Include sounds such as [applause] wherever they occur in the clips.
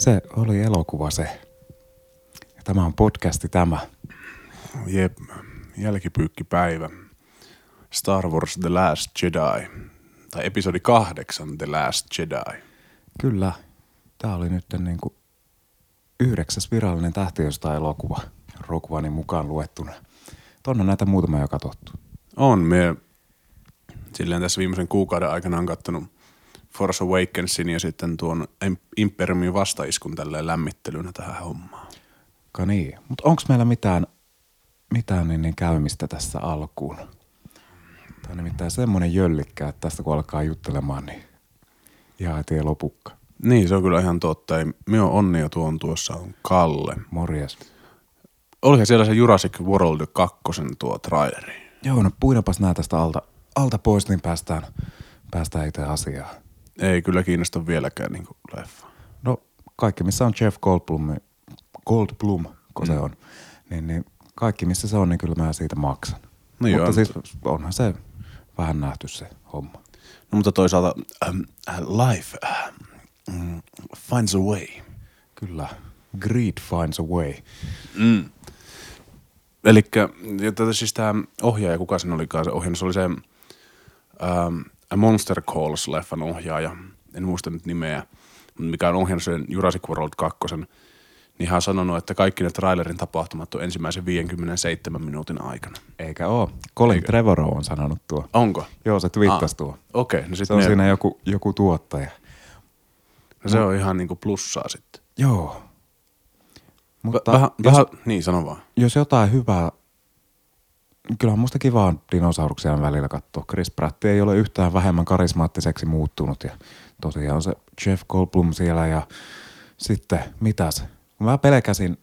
Se oli elokuva se. Ja tämä on podcasti tämä. Jep, jälkipyykkipäivä. Star Wars The Last Jedi. Tai episodi kahdeksan The Last Jedi. Kyllä. Tämä oli nyt niin kuin yhdeksäs virallinen tähtiöstä elokuva. Rogue mukaan luettuna. Tonne näitä muutama jo katsottu. On, me silleen tässä viimeisen kuukauden aikana on kattonut Force Awakensin ja sitten tuon Imperiumin vastaiskun tälleen lämmittelynä tähän hommaan. Ka niin. Mutta onko meillä mitään, mitään niin, niin käymistä tässä alkuun? Tämä on nimittäin semmoinen jöllikkä, että tästä kun alkaa juttelemaan, niin ihan heti lopukka. Niin, se on kyllä ihan totta. Minä onni tuon tuossa on Kalle. Morjes. Olihan siellä se Jurassic World 2 tuo traileri. Joo, no puinapas nää tästä alta, alta pois, niin päästään, päästään itse asiaan. Ei kyllä kiinnosta vieläkään niin leffa. No kaikki, missä on Jeff Goldblum, Goldblum, kun mm. se on, niin, niin kaikki, missä se on, niin kyllä mä siitä maksan. No mutta joo, siis onhan se vähän nähty se homma. No mutta toisaalta um, life um, finds a way. Kyllä, greed finds a way. Mm. Eli siis tämä ohjaaja, kuka sen olikaan se ohjaaja, se oli se um, Monster Calls-leffan ohjaaja, en muista nyt nimeä, mikä on ohjannut sen Jurassic World 2, niin hän on sanonut, että kaikki ne trailerin tapahtumat on ensimmäisen 57 minuutin aikana. Eikä oo. Colin Eikä. Trevorrow on sanonut tuo. Onko? Joo, se twiittasi ah, tuo. Okei. Okay, no se on ne... siinä joku, joku tuottaja. No se no. on ihan niinku plussaa sitten. Joo. Mutta vähän, jos, vähän, niin sano vaan. Jos jotain hyvää kyllähän musta kivaa dinosauruksia välillä katsoa. Chris Pratt ei ole yhtään vähemmän karismaattiseksi muuttunut ja tosiaan on se Jeff Goldblum siellä ja sitten mitäs? Mä pelkäsin,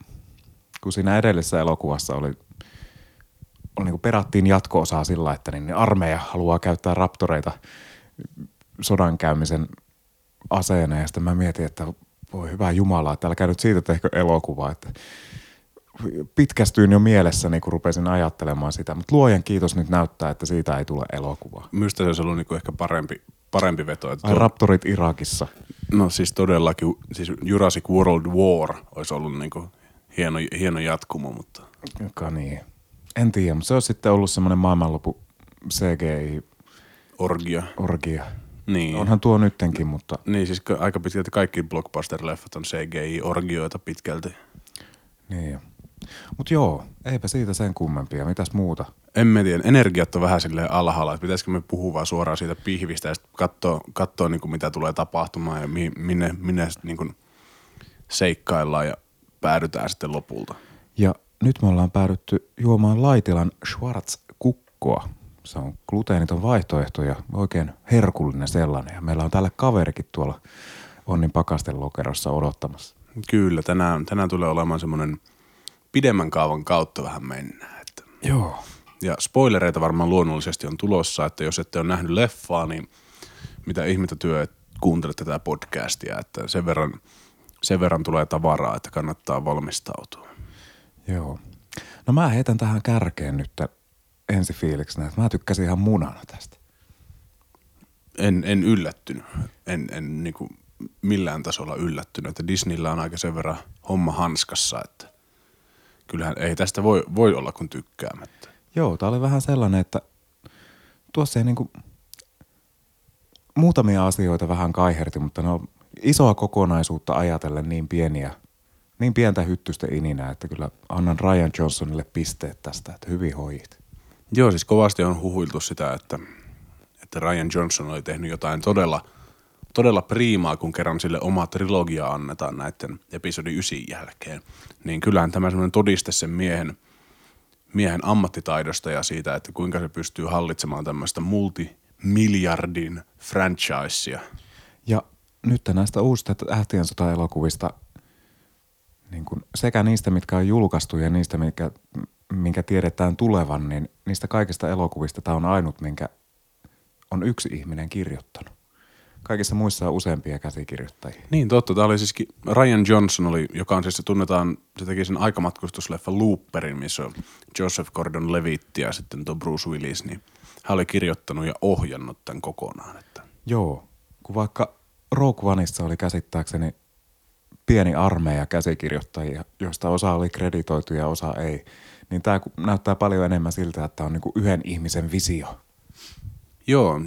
kun siinä edellisessä elokuvassa oli, oli niin perattiin jatko-osaa sillä, että niin armeija haluaa käyttää raptoreita sodan käymisen aseena ja sitten mä mietin, että voi hyvää jumalaa, että älkää nyt siitä tehkö elokuvaa, että pitkästyin jo mielessäni, kun rupesin ajattelemaan sitä, mutta luojan kiitos nyt näyttää, että siitä ei tule elokuvaa. Minusta se olisi ollut niinku ehkä parempi, parempi veto. Että Ai tuo... Raptorit Irakissa. No siis todellakin, siis Jurassic World War olisi ollut niinku hieno, hieno jatkumo, mutta... Joka niin. En tiedä, mutta se on sitten ollut semmoinen maailmanlopu CGI... Orgia. Orgia. Niin. Onhan tuo nyttenkin, mutta... Niin, siis aika pitkälti kaikki blockbuster-leffat on CGI-orgioita pitkälti. Niin. Mutta joo, eipä siitä sen kummempia. Mitäs muuta? En mä tiedä. Energiat on vähän silleen alhaalla, että pitäisikö me puhua vaan suoraan siitä pihvistä ja sitten katsoa, katsoa niin kuin mitä tulee tapahtumaan ja minne, minne niin kuin seikkaillaan ja päädytään sitten lopulta. Ja nyt me ollaan päädytty juomaan Laitilan Schwarz-kukkoa. Se on gluteeniton vaihtoehto ja oikein herkullinen sellainen. Ja meillä on täällä kaverikin tuolla Onnin pakasten lokerossa odottamassa. Kyllä, tänään, tänään tulee olemaan semmoinen – pidemmän kaavan kautta vähän mennään. Että. Joo. Ja spoilereita varmaan luonnollisesti on tulossa, että jos ette ole nähnyt leffaa, niin mitä ihmettä työ, kuuntelette tätä podcastia, että sen verran, sen verran tulee tavaraa, että kannattaa valmistautua. Joo. No mä heitän tähän kärkeen nyt ensi fiiliksenä, että mä tykkäsin ihan munana tästä. En, en yllättynyt. En, en niin kuin millään tasolla yllättynyt, että Disneyllä on aika sen verran homma hanskassa, että kyllähän ei tästä voi, voi olla kuin tykkäämättä. Joo, tämä oli vähän sellainen, että tuossa ei niinku muutamia asioita vähän kaiherti, mutta no isoa kokonaisuutta ajatellen niin pieniä, niin pientä hyttystä ininä, että kyllä annan Ryan Johnsonille pisteet tästä, että hyvin hoit. Joo, siis kovasti on huhuiltu sitä, että, että Ryan Johnson oli tehnyt jotain todella – todella priimaa, kun kerran sille oma trilogia annetaan näiden episodi 9 jälkeen. Niin kyllähän tämä semmoinen todiste sen miehen, miehen ammattitaidosta ja siitä, että kuinka se pystyy hallitsemaan tämmöistä multimiljardin franchisea. Ja nyt näistä uusista Ähtien sota-elokuvista, niin kuin sekä niistä, mitkä on julkaistu ja niistä, minkä, minkä tiedetään tulevan, niin niistä kaikista elokuvista tämä on ainut, minkä on yksi ihminen kirjoittanut. Kaikissa muissa on useampia käsikirjoittajia. Niin totta. Tämä oli siis Ryan Johnson, oli, joka on siis se tunnetaan, se teki sen aikamatkustusleffa Looperin, missä on Joseph Gordon-Levitt ja sitten tuo Bruce Willis, niin hän oli kirjoittanut ja ohjannut tämän kokonaan. Että. Joo, kun vaikka Rogue Oneissa oli käsittääkseni pieni armeija käsikirjoittajia, joista osa oli kreditoitu ja osa ei. Niin tämä näyttää paljon enemmän siltä, että on niinku yhden ihmisen visio. Joo,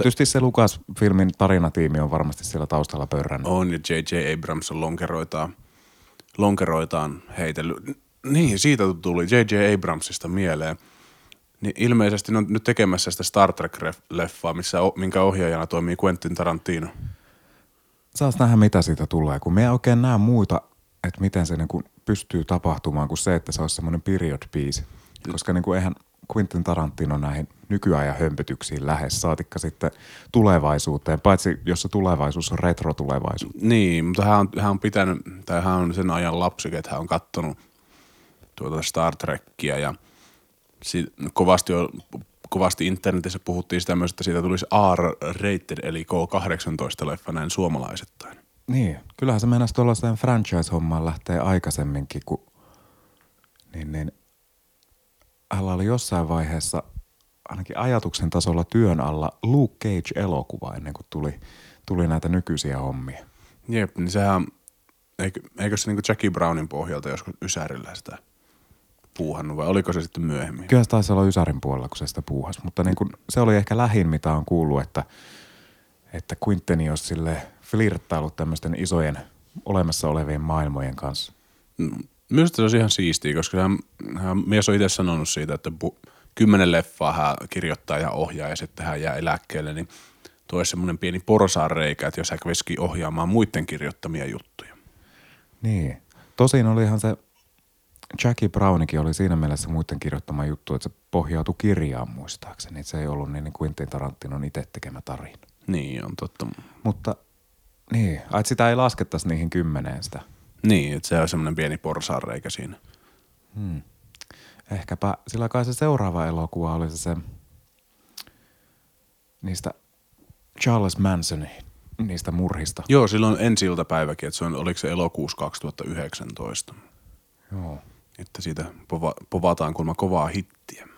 Tietysti se Lukas-filmin tarinatiimi on varmasti siellä taustalla pörrännyt. on ja J.J. Abrams on lonkeroitaan, lonkeroitaan heitellyt. Niin, siitä tuli J.J. Abramsista mieleen. Niin ilmeisesti ne on nyt tekemässä sitä Star Trek-leffaa, missä, minkä ohjaajana toimii Quentin Tarantino. Saas nähdä, mitä siitä tulee, kun me ei oikein näe muuta, että miten se niinku pystyy tapahtumaan kuin se, että se olisi semmoinen period piece. Koska niinku eihän Quentin Tarantino näihin nykyajan hömpötyksiin lähes, saatikka sitten tulevaisuuteen, paitsi jos se tulevaisuus on retro-tulevaisuus. Niin, mutta hän on, hän on pitänyt, tai hän on sen ajan lapsi, että hän on kattonut tuota Star Trekkiä ja si, kovasti, on, kovasti internetissä puhuttiin sitä myös, että siitä tulisi R-rated eli K-18-leffa näin suomalaisittain. Niin, kyllähän se mennäisi tuollaiseen franchise-hommaan lähtee aikaisemminkin, kun niin, niin, hänellä oli jossain vaiheessa ainakin ajatuksen tasolla työn alla Luke Cage-elokuva ennen kuin tuli, tuli näitä nykyisiä hommia. Jep, niin sehän, eikö, eikö se niinku Jackie Brownin pohjalta joskus Ysärillä sitä puuhannut vai oliko se sitten myöhemmin? Kyllä se taisi olla Ysärin puolella, kun se sitä puuhasi, mutta niin kuin, se oli ehkä lähin, mitä on kuullut, että, että Quinteni olisi sille flirttailut tämmöisten isojen olemassa olevien maailmojen kanssa. Myös se olisi ihan siistiä, koska hän, hän mies on itse sanonut siitä, että pu, kymmenen leffaa hän kirjoittaa ja ohjaa ja sitten hän jää eläkkeelle, niin tuo olisi semmoinen pieni porsaanreikä, että jos hän kävisikin ohjaamaan muiden kirjoittamia juttuja. Niin. Tosin olihan se, Jackie Brownikin oli siinä mielessä muiden kirjoittama juttu, että se pohjautui kirjaan muistaakseni. Että se ei ollut niin, niin Quentin Tarantinon itse tekemä tarina. Niin, on totta. Mutta niin, että sitä ei laskettaisi niihin kymmeneen sitä. Niin, että se on semmoinen pieni porsaanreikä siinä. Hmm. Ehkäpä, sillä kai se seuraava elokuva oli se, se niistä Charles Mansonin niistä murhista. Joo, silloin ensi iltapäiväkin, että se on, oliko se elokuussa 2019. Joo. Että siitä pova, povataan kulma kovaa hittiä.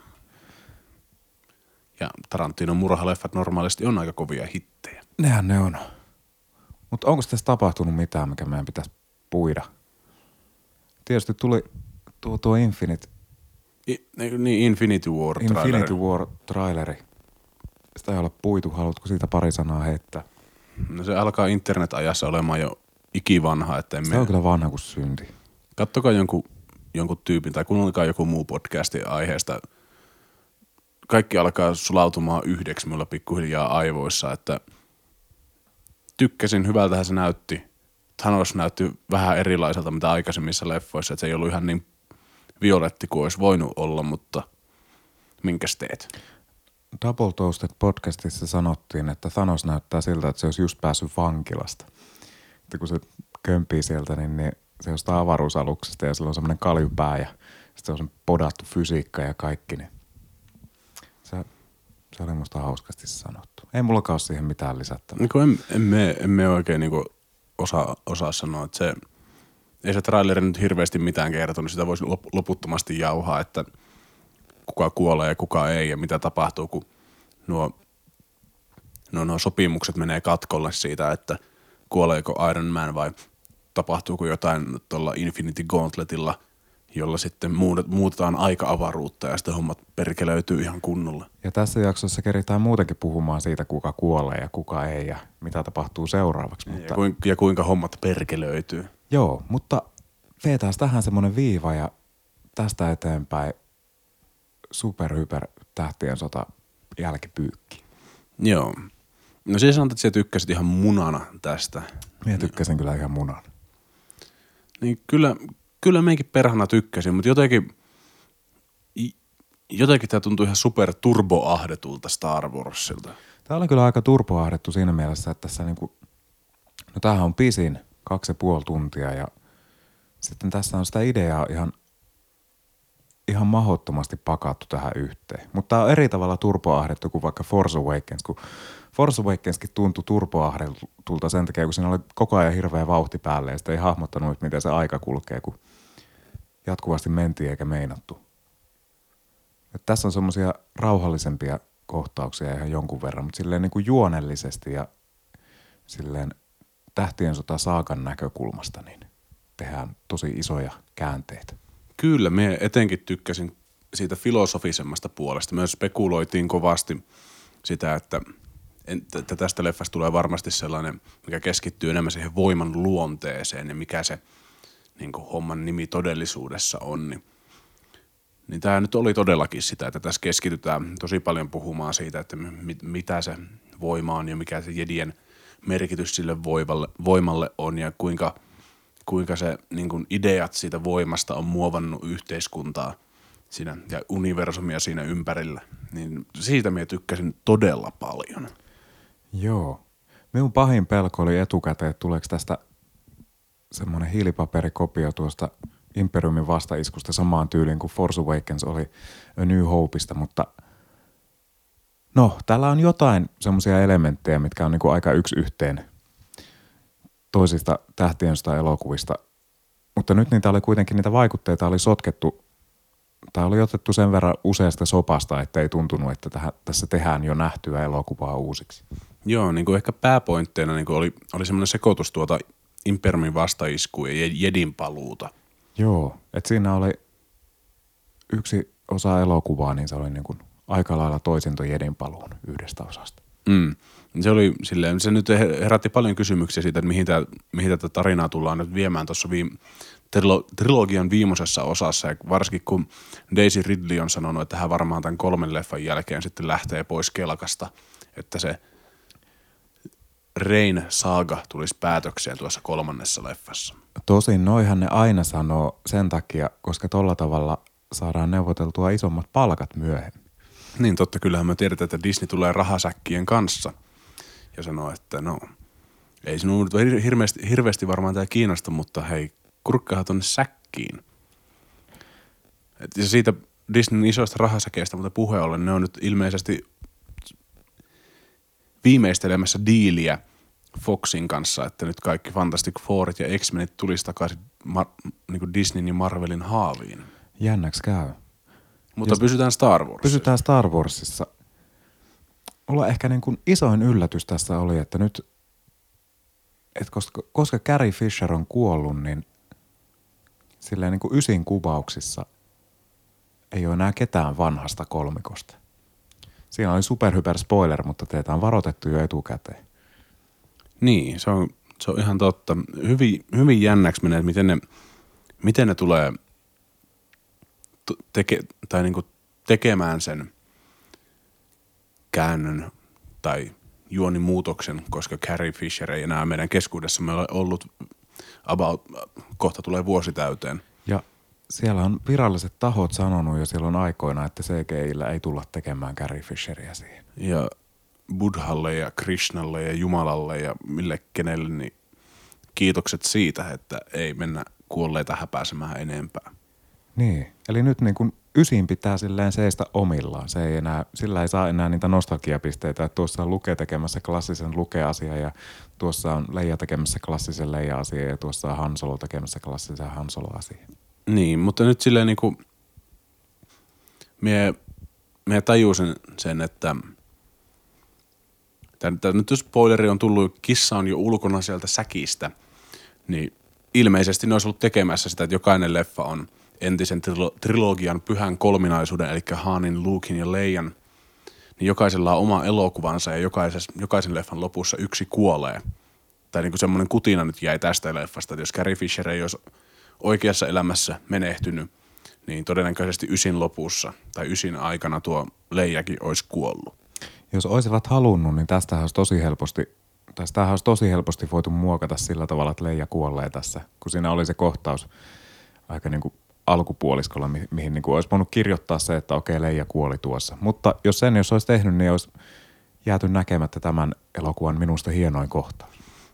Ja Tarantinon murhaleffat normaalisti on aika kovia hittejä. Nehän ne on. Mutta onko tässä tapahtunut mitään, mikä meidän pitäisi puida? Tietysti tuli tuo, tuo Infinite, I, niin, Infinity War Infinity War traileri. Sitä ei ole puitu. Haluatko siitä pari sanaa heittää? No se alkaa internet-ajassa olemaan jo ikivanha, että emme... Se on kyllä vanha kuin synti. Kattokaa jonkun, jonkun tyypin tai kuunnelkaa joku muu podcasti aiheesta. Kaikki alkaa sulautumaan yhdeksi mulla pikkuhiljaa aivoissa, että tykkäsin, hyvältähän se näytti. Thanos näytti vähän erilaiselta mitä aikaisemmissa leffoissa, että se ei ollut ihan niin violetti kuin olisi voinut olla, mutta minkäs teet? Double Toasted podcastissa sanottiin, että Thanos näyttää siltä, että se olisi just päässyt vankilasta. Että kun se kömpii sieltä, niin, niin se on jostain avaruusaluksesta ja sillä on semmoinen kaljupää ja sitten on podattu fysiikka ja kaikki, niin se, se oli musta hauskasti sanottu. Ei mullakaan ole siihen mitään lisättävää. Niin en, emme, emme oikein niin osaa, osaa sanoa, että se, ei se traileri nyt hirveästi mitään kertonut, sitä voisi lop- loputtomasti jauhaa, että kuka kuolee ja kuka ei ja mitä tapahtuu, kun nuo, nuo, nuo sopimukset menee katkolle siitä, että kuoleeko Iron Man vai tapahtuuko jotain tuolla Infinity Gauntletilla, jolla sitten muutet- muutetaan aika-avaruutta ja sitten hommat perkelöityy ihan kunnolla. Ja tässä jaksossa keritään muutenkin puhumaan siitä, kuka kuolee ja kuka ei ja mitä tapahtuu seuraavaksi. Mutta, Ja, kuinka, ja kuinka hommat perkelöityy. Joo, mutta vetää tähän semmoinen viiva ja tästä eteenpäin superhyper tähtien sota jälkipyykki. Joo. No siis sanotaan, että sä tykkäsit ihan munana tästä. Minä tykkäsin kyllä ihan munan. Niin kyllä, kyllä meikin perhana tykkäsin, mutta jotenkin, jotenkin tämä tuntui ihan super turboahdetulta Star Warsilta. Tämä oli kyllä aika turpoahdettu siinä mielessä, että tässä niinku, no tämähän on pisin, kaksi ja puoli tuntia ja sitten tässä on sitä ideaa ihan, ihan mahottomasti pakattu tähän yhteen. Mutta tämä on eri tavalla turpoahdettu kuin vaikka Force Awakens, kun Force Awakenskin tuntui turpoahdetulta sen takia, kun siinä oli koko ajan hirveä vauhti päälle ja sitten ei hahmottanut, miten se aika kulkee, kun jatkuvasti mentiin eikä meinattu. Et tässä on semmoisia rauhallisempia kohtauksia ihan jonkun verran, mutta silleen niin kuin juonellisesti ja silleen tähtien sota saakan näkökulmasta, niin tehdään tosi isoja käänteitä. Kyllä, me etenkin tykkäsin siitä filosofisemmasta puolesta. Myös spekuloitiin kovasti sitä, että, että tästä leffasta tulee varmasti sellainen, mikä keskittyy enemmän siihen voiman luonteeseen ja mikä se niin kuin homman nimi todellisuudessa on. Niin, niin tämä nyt oli todellakin sitä, että tässä keskitytään tosi paljon puhumaan siitä, että mit, mitä se voima on ja mikä se jedien merkitys sille voivalle, voimalle on ja kuinka, kuinka se niin kuin ideat siitä voimasta on muovannut yhteiskuntaa siinä ja universumia siinä ympärillä. Niin siitä minä tykkäsin todella paljon. Joo. Minun pahin pelko oli etukäteen, että tuleeko tästä semmoinen hiilipaperikopio tuosta Imperiumin vastaiskusta samaan tyyliin kuin Force Awakens oli A New Hopeista, mutta no, täällä on jotain semmoisia elementtejä, mitkä on niinku aika yksi yhteen toisista tähtien elokuvista, mutta nyt niitä oli kuitenkin, niitä vaikutteita oli sotkettu tai oli otettu sen verran useasta sopasta, että ei tuntunut, että tähän, tässä tehdään jo nähtyä elokuvaa uusiksi. Joo, niin kuin ehkä pääpointteina niin kuin oli, oli semmoinen sekoitus tuota Imperiumin vastaiskuja ja Jedin paluuta. Joo, että siinä oli yksi osa elokuvaa, niin se oli niin kuin aika lailla toisinto Jedin paluun yhdestä osasta. Mm. Se oli silleen, se nyt herätti paljon kysymyksiä siitä, että mihin, tämä, mihin tätä tarinaa tullaan nyt viemään tuossa viime, trilo, trilogian viimeisessä osassa, ja varsinkin kun Daisy Ridley on sanonut, että hän varmaan tämän kolmen leffan jälkeen sitten lähtee pois kelkasta, että se Rein saaga tulisi päätökseen tuossa kolmannessa leffassa. Tosin noihan ne aina sanoo sen takia, koska tolla tavalla saadaan neuvoteltua isommat palkat myöhemmin. Niin totta, kyllähän me tiedetään, että Disney tulee rahasäkkien kanssa ja sanoo, että no, ei sinun hirveästi, hirveästi varmaan tämä kiinnosta, mutta hei, kurkkahan tonne säkkiin. Et siitä Disneyn isoista rahasäkeistä, mutta puhe ollen, ne on nyt ilmeisesti viimeistelemässä diiliä Foxin kanssa, että nyt kaikki Fantastic Fourit ja X-Menit tulisi takaisin Mar- niin Disneyn ja Marvelin haaviin. Jännäks käy. Mutta Jos pysytään Star Warsissa. Pysytään Star Warsissa. Mulla ehkä niin kuin isoin yllätys tässä oli, että nyt, että koska, koska Carrie Fisher on kuollut, niin silleen niin kuin ysin kuvauksissa ei ole enää ketään vanhasta kolmikosta. Siinä oli superhyper spoiler, mutta teitä on varoitettu jo etukäteen. Niin, se on, se on ihan totta. Hyvin, hyvin jännäksi menee, että miten ne, miten ne tulee teke, tai niinku tekemään sen käännön tai juonimuutoksen, koska Carrie Fisher ei enää meidän keskuudessamme ole ollut about, kohta tulee vuosi täyteen. Siellä on viralliset tahot sanonut jo silloin aikoina, että CGIllä ei tulla tekemään Carrie Fisheria siihen. Ja Buddhalle ja Krishnalle ja Jumalalle ja mille kenelle, niin kiitokset siitä, että ei mennä kuolleita häpäisemään enempää. Niin, eli nyt niin kuin ysin pitää silleen seistä omillaan. Se ei enää, sillä ei saa enää niitä nostalgiapisteitä, että tuossa on Luke tekemässä klassisen Luke-asia ja tuossa on Leija tekemässä klassisen Leija-asia ja tuossa on Hansolo tekemässä klassisen Hansolo-asia. Niin, mutta nyt silleen niin kuin, mie, mie tajusin sen, että tämä nyt spoileri on tullut, kissa on jo ulkona sieltä säkistä, niin ilmeisesti ne olisi ollut tekemässä sitä, että jokainen leffa on entisen trilo- trilogian pyhän kolminaisuuden, eli Haanin, Luukin ja Leijan, niin jokaisella on oma elokuvansa ja jokaisen leffan lopussa yksi kuolee. Tai niin kuin semmoinen kutina nyt jäi tästä leffasta, että jos Carrie Fisher ei olisi oikeassa elämässä menehtynyt, niin todennäköisesti ysin lopussa tai ysin aikana tuo Leijakin olisi kuollut. Jos olisivat halunnut, niin tästä olisi tosi helposti, tästä olisi tosi helposti voitu muokata sillä tavalla, että Leija kuolee tässä, kun siinä oli se kohtaus aika niin kuin alkupuoliskolla, mi- mihin niin kuin olisi voinut kirjoittaa se, että okei, Leija kuoli tuossa. Mutta jos sen jos olisi tehnyt, niin olisi jääty näkemättä tämän elokuvan minusta hienoin kohta.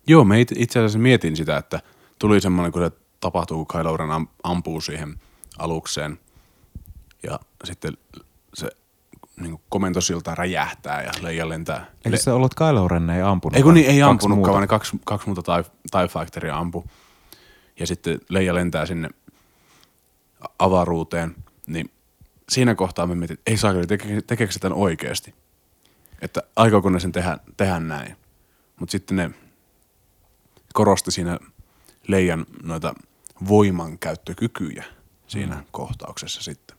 Joo, me itse asiassa mietin sitä, että tuli semmoinen, kun se tapahtuu, kun Kylo Ren ampuu siihen alukseen ja sitten se niin komentosilta räjähtää ja Leija lentää. Eikö se ollut Kylo Ren ei ampunut? Ei kun niin, ei ampunutkaan, vaan ne kaksi, kaksi muuta TIE, TIE Factoria ampu. Ja sitten Leija lentää sinne avaruuteen, niin siinä kohtaa me mietin, että ei saa teke, tekeekö se tämän oikeasti? Että aikooko ne sen tehdä, tehdä näin? Mutta sitten ne korosti siinä Leijan noita voimankäyttökykyjä siinä mm. kohtauksessa sitten.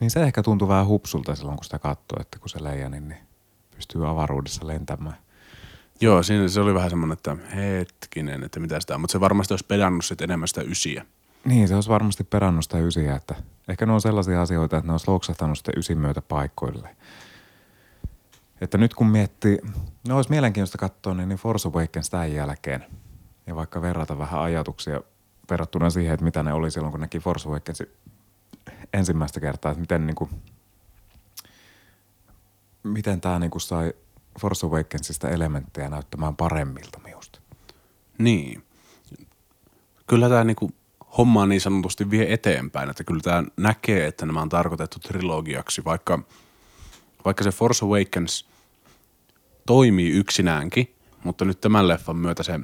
Niin se ehkä tuntuu vähän hupsulta silloin, kun sitä katsoo, että kun se leija, niin, niin pystyy avaruudessa lentämään. Joo, siinä se oli vähän semmoinen, että hetkinen, että mitä sitä on. Mutta se varmasti olisi pedannut sitten enemmän sitä ysiä. Niin, se olisi varmasti perannut sitä ysiä, että ehkä ne on sellaisia asioita, että ne olisi loksahtanut sitten ysin myötä paikoille. Että nyt kun miettii, no olisi mielenkiintoista katsoa niin, niin Force Awakens tämän jälkeen ja vaikka verrata vähän ajatuksia verrattuna siihen, että mitä ne oli silloin, kun näki Force Awakensin ensimmäistä kertaa, että miten, niin kuin, miten tämä niin kuin sai Force Awakensista elementtejä näyttämään paremmilta minusta. Niin. Kyllä tämä niinku hommaa niin sanotusti vie eteenpäin, että kyllä tämä näkee, että nämä on tarkoitettu trilogiaksi, vaikka, vaikka se Force Awakens toimii yksinäänkin, mutta nyt tämän leffan myötä se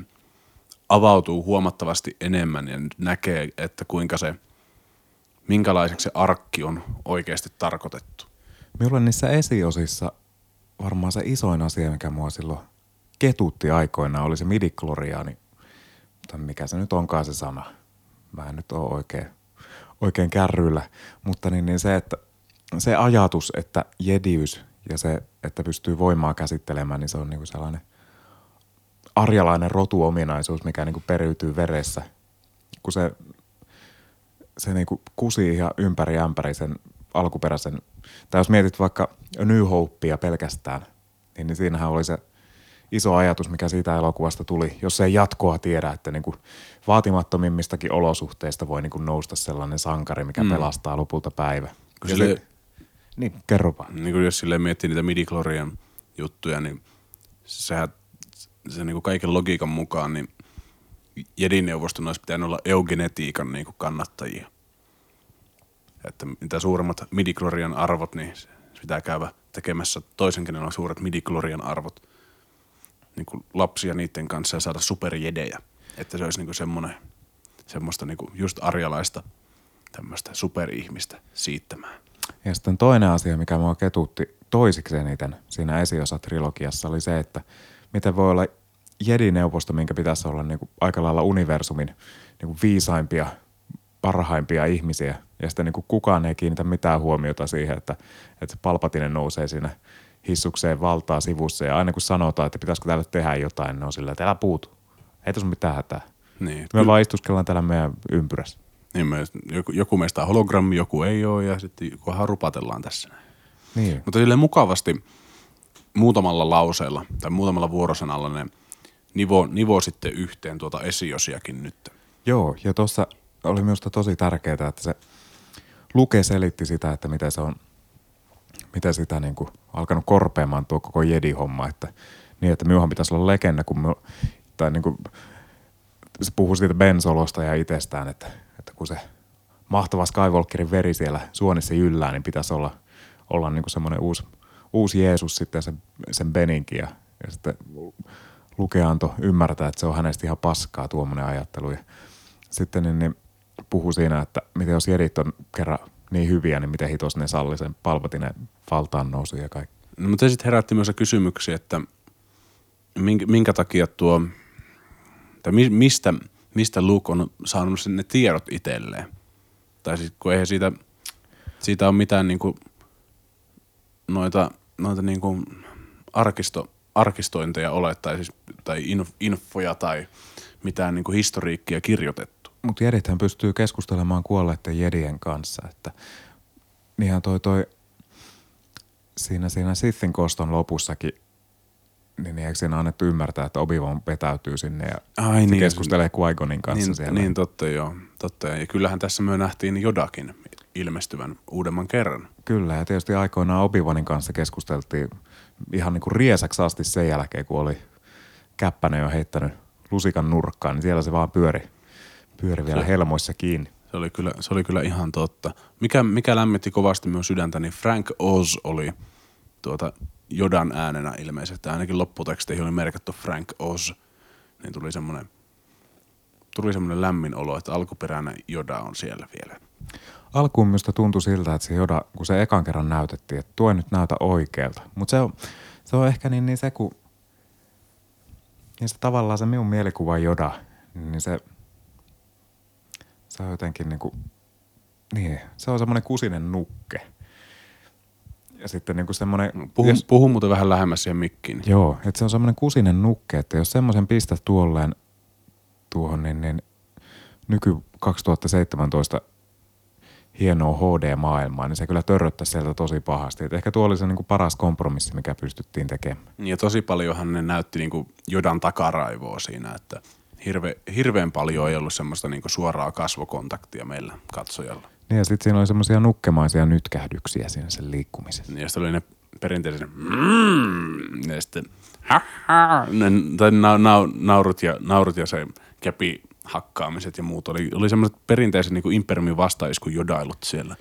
avautuu huomattavasti enemmän ja näkee, että kuinka se, minkälaiseksi se arkki on oikeasti tarkoitettu. Minulle niissä esiosissa varmaan se isoin asia, mikä mua silloin ketutti aikoinaan, oli se midikloriaani. Tai mikä se nyt onkaan se sana. Mä en nyt ole oikein, oikein kärryillä. Mutta niin, niin se, että se ajatus, että jediys ja se, että pystyy voimaa käsittelemään, niin se on niinku sellainen arjalainen rotuominaisuus, mikä niinku periytyy veressä. Kun se, se niinku kusi ihan ympäri ämpäri sen alkuperäisen, tai jos mietit vaikka New Hopea pelkästään, niin, niin siinähän oli se iso ajatus, mikä siitä elokuvasta tuli, jos ei jatkoa tiedä, että niin kuin vaatimattomimmistakin olosuhteista voi niin kuin nousta sellainen sankari, mikä mm. pelastaa lopulta päivä. Kun sille, niin, kerro vaan. Niin kuin jos silleen miettii niitä midichlorian juttuja, niin sehän se niin kuin kaiken logiikan mukaan, niin Jedin-neuvoston olisi pitänyt olla eugenetiikan niin kuin kannattajia että mitä suuremmat midiklorian arvot, niin pitää käydä tekemässä toisen, kenellä on suuret midiklorian arvot niin kuin lapsia niiden kanssa ja saada superjedejä. Että se olisi niin kuin semmoinen, semmoista niin kuin just arjalaista tämmöistä superihmistä siittämään. Ja sitten toinen asia, mikä mua ketutti toisiksi eniten siinä esiosa-trilogiassa oli se, että miten voi olla Jedi-neuvosto, minkä pitäisi olla niin kuin aika lailla universumin niin kuin viisaimpia parhaimpia ihmisiä. Ja sitten niin kuin kukaan ei kiinnitä mitään huomiota siihen, että, että se palpatinen nousee siinä hissukseen valtaa sivussa. Ja aina kun sanotaan, että pitäisikö täällä tehdä jotain, ne on sillä, että älä puutu. Ei tuossa mitään hätää. Niin, me vaan istuskellaan täällä meidän ympyrässä. Niin, me, joku, joku meistä on hologrammi, joku ei ole ja sitten kunhan rupatellaan tässä. Niin. Mutta silleen mukavasti muutamalla lauseella tai muutamalla vuorosanalla ne nivo, nivo sitten yhteen tuota esiosiakin nyt. Joo, ja tuossa oli minusta tosi tärkeää, että se Luke selitti sitä, että miten se on, miten sitä niin kuin alkanut korpeamaan tuo koko Jedi-homma, että niin, että minunhan pitäisi olla legenda, kun minun, tai niin kuin, se puhuu siitä Ben Solosta ja itsestään, että, että kun se mahtava Skywalkerin veri siellä suonissa jyllää, niin pitäisi olla, olla niin kuin semmoinen uusi, uusi Jeesus sitten sen, sen Beninkin ja, ja sitten Luke antoi ymmärtää, että se on hänestä ihan paskaa tuommoinen ajattelu ja sitten niin, niin puhu siinä, että miten jos jedit on kerran niin hyviä, niin miten hitos ne salli sen palpatinen valtaan nousu ja kaikki. No, mutta sitten herätti myös kysymyksiä, että minkä, minkä takia tuo, tai mistä, mistä Luke on saanut ne tiedot itselleen. Tai siis kun eihän siitä, siitä ole mitään niinku noita, noita niinku arkisto, arkistointeja ole, tai, siis, tai infoja tai mitään niinku historiikkia kirjoitettu mutta jedithän pystyy keskustelemaan kuolleiden jedien kanssa, että niinhän toi toi siinä, siinä Sithin koston lopussakin niin, niin eikö siinä annettu ymmärtää, että obi vetäytyy sinne ja Ai, niin, keskustelee qui kanssa niin, siellä. Niin, totta joo. Totta. Ja kyllähän tässä me nähtiin Jodakin ilmestyvän uudemman kerran. Kyllä, ja tietysti aikoinaan obi kanssa keskusteltiin ihan niin kuin riesaksi asti sen jälkeen, kun oli Käppänen jo heittänyt lusikan nurkkaan, niin siellä se vaan pyöri pyöri vielä se, helmoissa kiinni. Se oli, kyllä, se oli kyllä ihan totta. Mikä, mikä lämmitti kovasti myös sydäntä, niin Frank Oz oli tuota Jodan äänenä ilmeisesti. Ainakin lopputeksteihin oli merkattu Frank Oz. Niin tuli semmoinen tuli semmoinen lämmin olo, että alkuperäinen Joda on siellä vielä. Alkuun minusta tuntui siltä, että se Joda, kun se ekan kerran näytettiin, että tuo ei nyt näytä oikealta. Mutta se on, se on ehkä niin, niin se, kun Niin se tavallaan se minun mielikuva Joda, niin se, se on jotenkin niinku, niin, se on semmoinen kusinen nukke. Ja sitten niinku semmoinen... Puhu, jos, puhu muuten vähän lähemmäs siihen mikkiin. Joo, että se on semmoinen kusinen nukke, että jos semmoisen pistät tuolleen tuohon, niin, niin nyky 2017 hienoa HD-maailmaa, niin se kyllä törröttäisi sieltä tosi pahasti. Et ehkä tuo oli se niin kuin paras kompromissi, mikä pystyttiin tekemään. Ja tosi paljonhan ne näytti niin kuin Jodan takaraivoa siinä, että hirve, hirveän paljon ei ollut semmoista niin kuin suoraa kasvokontaktia meillä katsojalla. Niin ja sitten siinä oli semmoisia nukkemaisia nytkähdyksiä siinä sen liikkumisessa. Niin ja sitten oli ne perinteiset mm, ja sitten ha, ha, ne, tai na, na, naurut, ja, naurut ja se käpi hakkaamiset ja muut. Oli, oli semmoiset perinteiset niin Imperiumin vastaiskun jodailut siellä.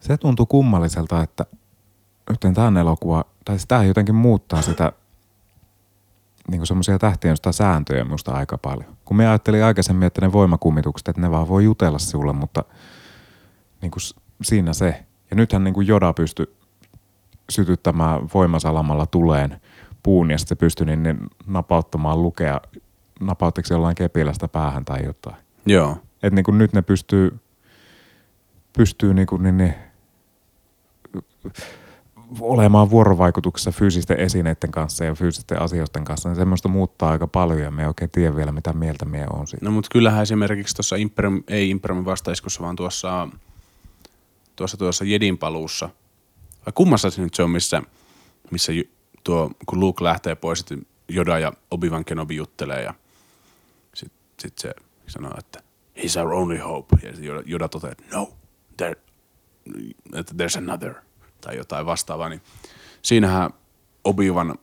Se tuntuu kummalliselta, että nyt tämän elokuva, tai tämä jotenkin muuttaa sitä niin semmoisia tähtien sitä sääntöjä minusta aika paljon. Kun me ajattelin aikaisemmin, että ne voimakummitukset, että ne vaan voi jutella sulle, mutta niin kuin siinä se. Ja nythän niin kuin Joda pystyi sytyttämään voimasalamalla tuleen puun ja sitten se pystyi niin, niin napauttamaan lukea napauttiko jollain kepilästä päähän tai jotain. Joo. Et niin kuin nyt ne pystyy, pystyy niin kuin niin, niin, olemaan vuorovaikutuksessa fyysisten esineiden kanssa ja fyysisten asioiden kanssa, niin semmoista muuttaa aika paljon ja me ei oikein tiedä vielä, mitä mieltä me on siitä. No mutta kyllähän esimerkiksi tuossa Imperium, ei Imperiumin vastaiskussa, vaan tuossa, tuossa, tuossa Jedin paluussa, vai kummassa se nyt se on, missä, missä tuo, kun Luke lähtee pois, sitten Joda ja Obi-Wan Kenobi juttelee ja sitten se sanoo, että he's our only hope. Ja Yoda, Yoda toteaa, että no, there, että there's another. Tai jotain vastaavaa. Niin siinähän Obi-Wan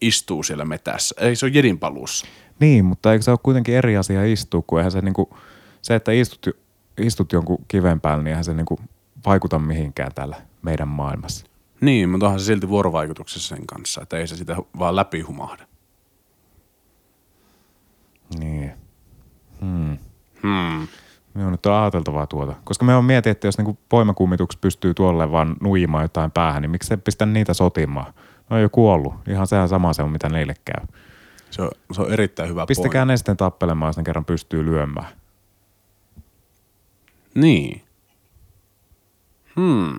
istuu siellä metässä. Ei, se on Jedin paluussa. Niin, mutta eikö se ole kuitenkin eri asia istua, kun eihän se niinku, se, että istut, istut jonkun kiven päällä, niin eihän se niinku vaikuta mihinkään täällä meidän maailmassa. Niin, mutta onhan se silti vuorovaikutuksessa sen kanssa, että ei se sitä vaan läpi humahda. Niin. Hmm. Hmm. Me on nyt ajateltavaa tuota. Koska me on mietin, että jos niinku voimakummituksi pystyy tuolle vaan nuijimaan jotain päähän, niin miksi se pistä niitä sotimaan? Ne on jo kuollut. Ihan sehän sama se on, mitä neille käy. Se on, se on erittäin hyvä Pistäkää point. ne sitten tappelemaan, jos ne kerran pystyy lyömään. Niin. Hmm.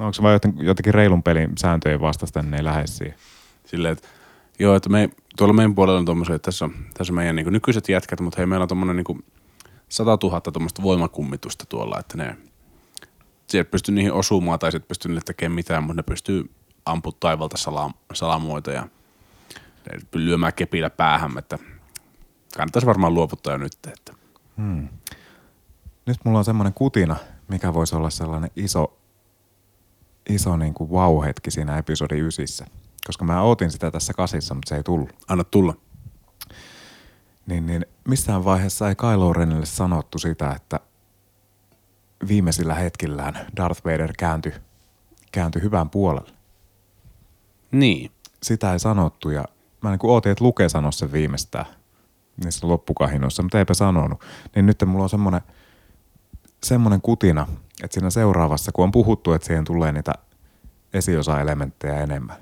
Onko se vain jotenkin reilun pelin sääntöjen vastasta, niin ne ei lähde siihen? Silleen, että Joo, että me, tuolla meidän puolella on tommosia, että tässä on, tässä on meidän niin nykyiset jätkät, mutta hei, meillä on tommonen niin 100 000 tuommoista voimakummitusta tuolla, että ne, sieltä pystyy niihin osumaan tai sitten pystyy niille tekemään mitään, mutta ne pystyy ampumaan taivalta salam, salamoita ja lyömään kepillä päähän, että kannattaisi varmaan luovuttaa jo nyt. Että. Hmm. Nyt mulla on semmoinen kutina, mikä voisi olla sellainen iso, iso niin kuin wow-hetki siinä episodi ysissä – koska mä ootin sitä tässä kasissa, mutta se ei tullut. Anna tulla. Niin, niin missään vaiheessa ei Kylo Renille sanottu sitä, että viimeisillä hetkillään Darth Vader kääntyi, kääntyi hyvän puolelle. Niin. Sitä ei sanottu ja mä niin ootin, että Luke sanoi sen viimeistään niissä loppukahinoissa, mutta eipä sanonut. Niin nyt mulla on semmoinen, semmoinen kutina, että siinä seuraavassa, kun on puhuttu, että siihen tulee niitä esiosa-elementtejä enemmän,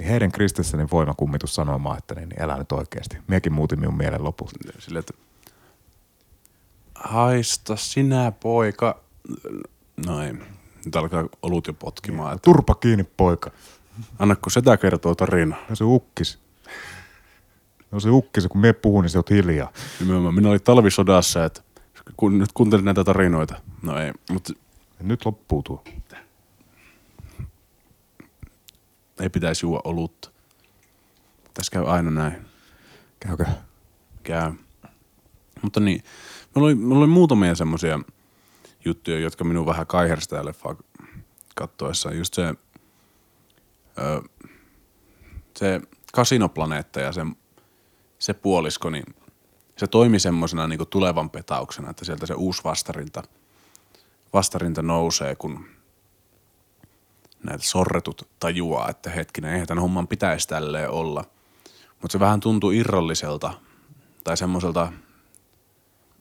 niin heidän Kristensenin voimakummitus sanomaan, että niin, niin elää nyt oikeasti. Miekin muutin minun mielen lopussa. Sille, että haista sinä poika. No ei, nyt alkaa olut jo potkimaan. Että... Turpa kiinni poika. Annakko sitä kertoo tarina? No se ukkis. No se ukkis, kun me puhun, niin se on hiljaa. Nimenomaan. Minä olin talvisodassa, että kun nyt kuuntelin näitä tarinoita. No ei, mutta... Nyt loppuu tuo ei pitäisi juo olutta. Tässä käy aina näin. Käykö? Käy. Mutta niin, mulla oli, mulla oli muutamia semmoisia juttuja, jotka minun vähän kaihersi tää leffa kattoessa. Just se, ö, se kasinoplaneetta ja se, se puolisko, niin se toimi semmoisena niin tulevan petauksena, että sieltä se uusi vastarinta, vastarinta nousee, kun näitä sorretut tajuaa, että hetkinen, eihän tämän homman pitäisi tälleen olla. Mutta se vähän tuntuu irralliselta tai semmoiselta,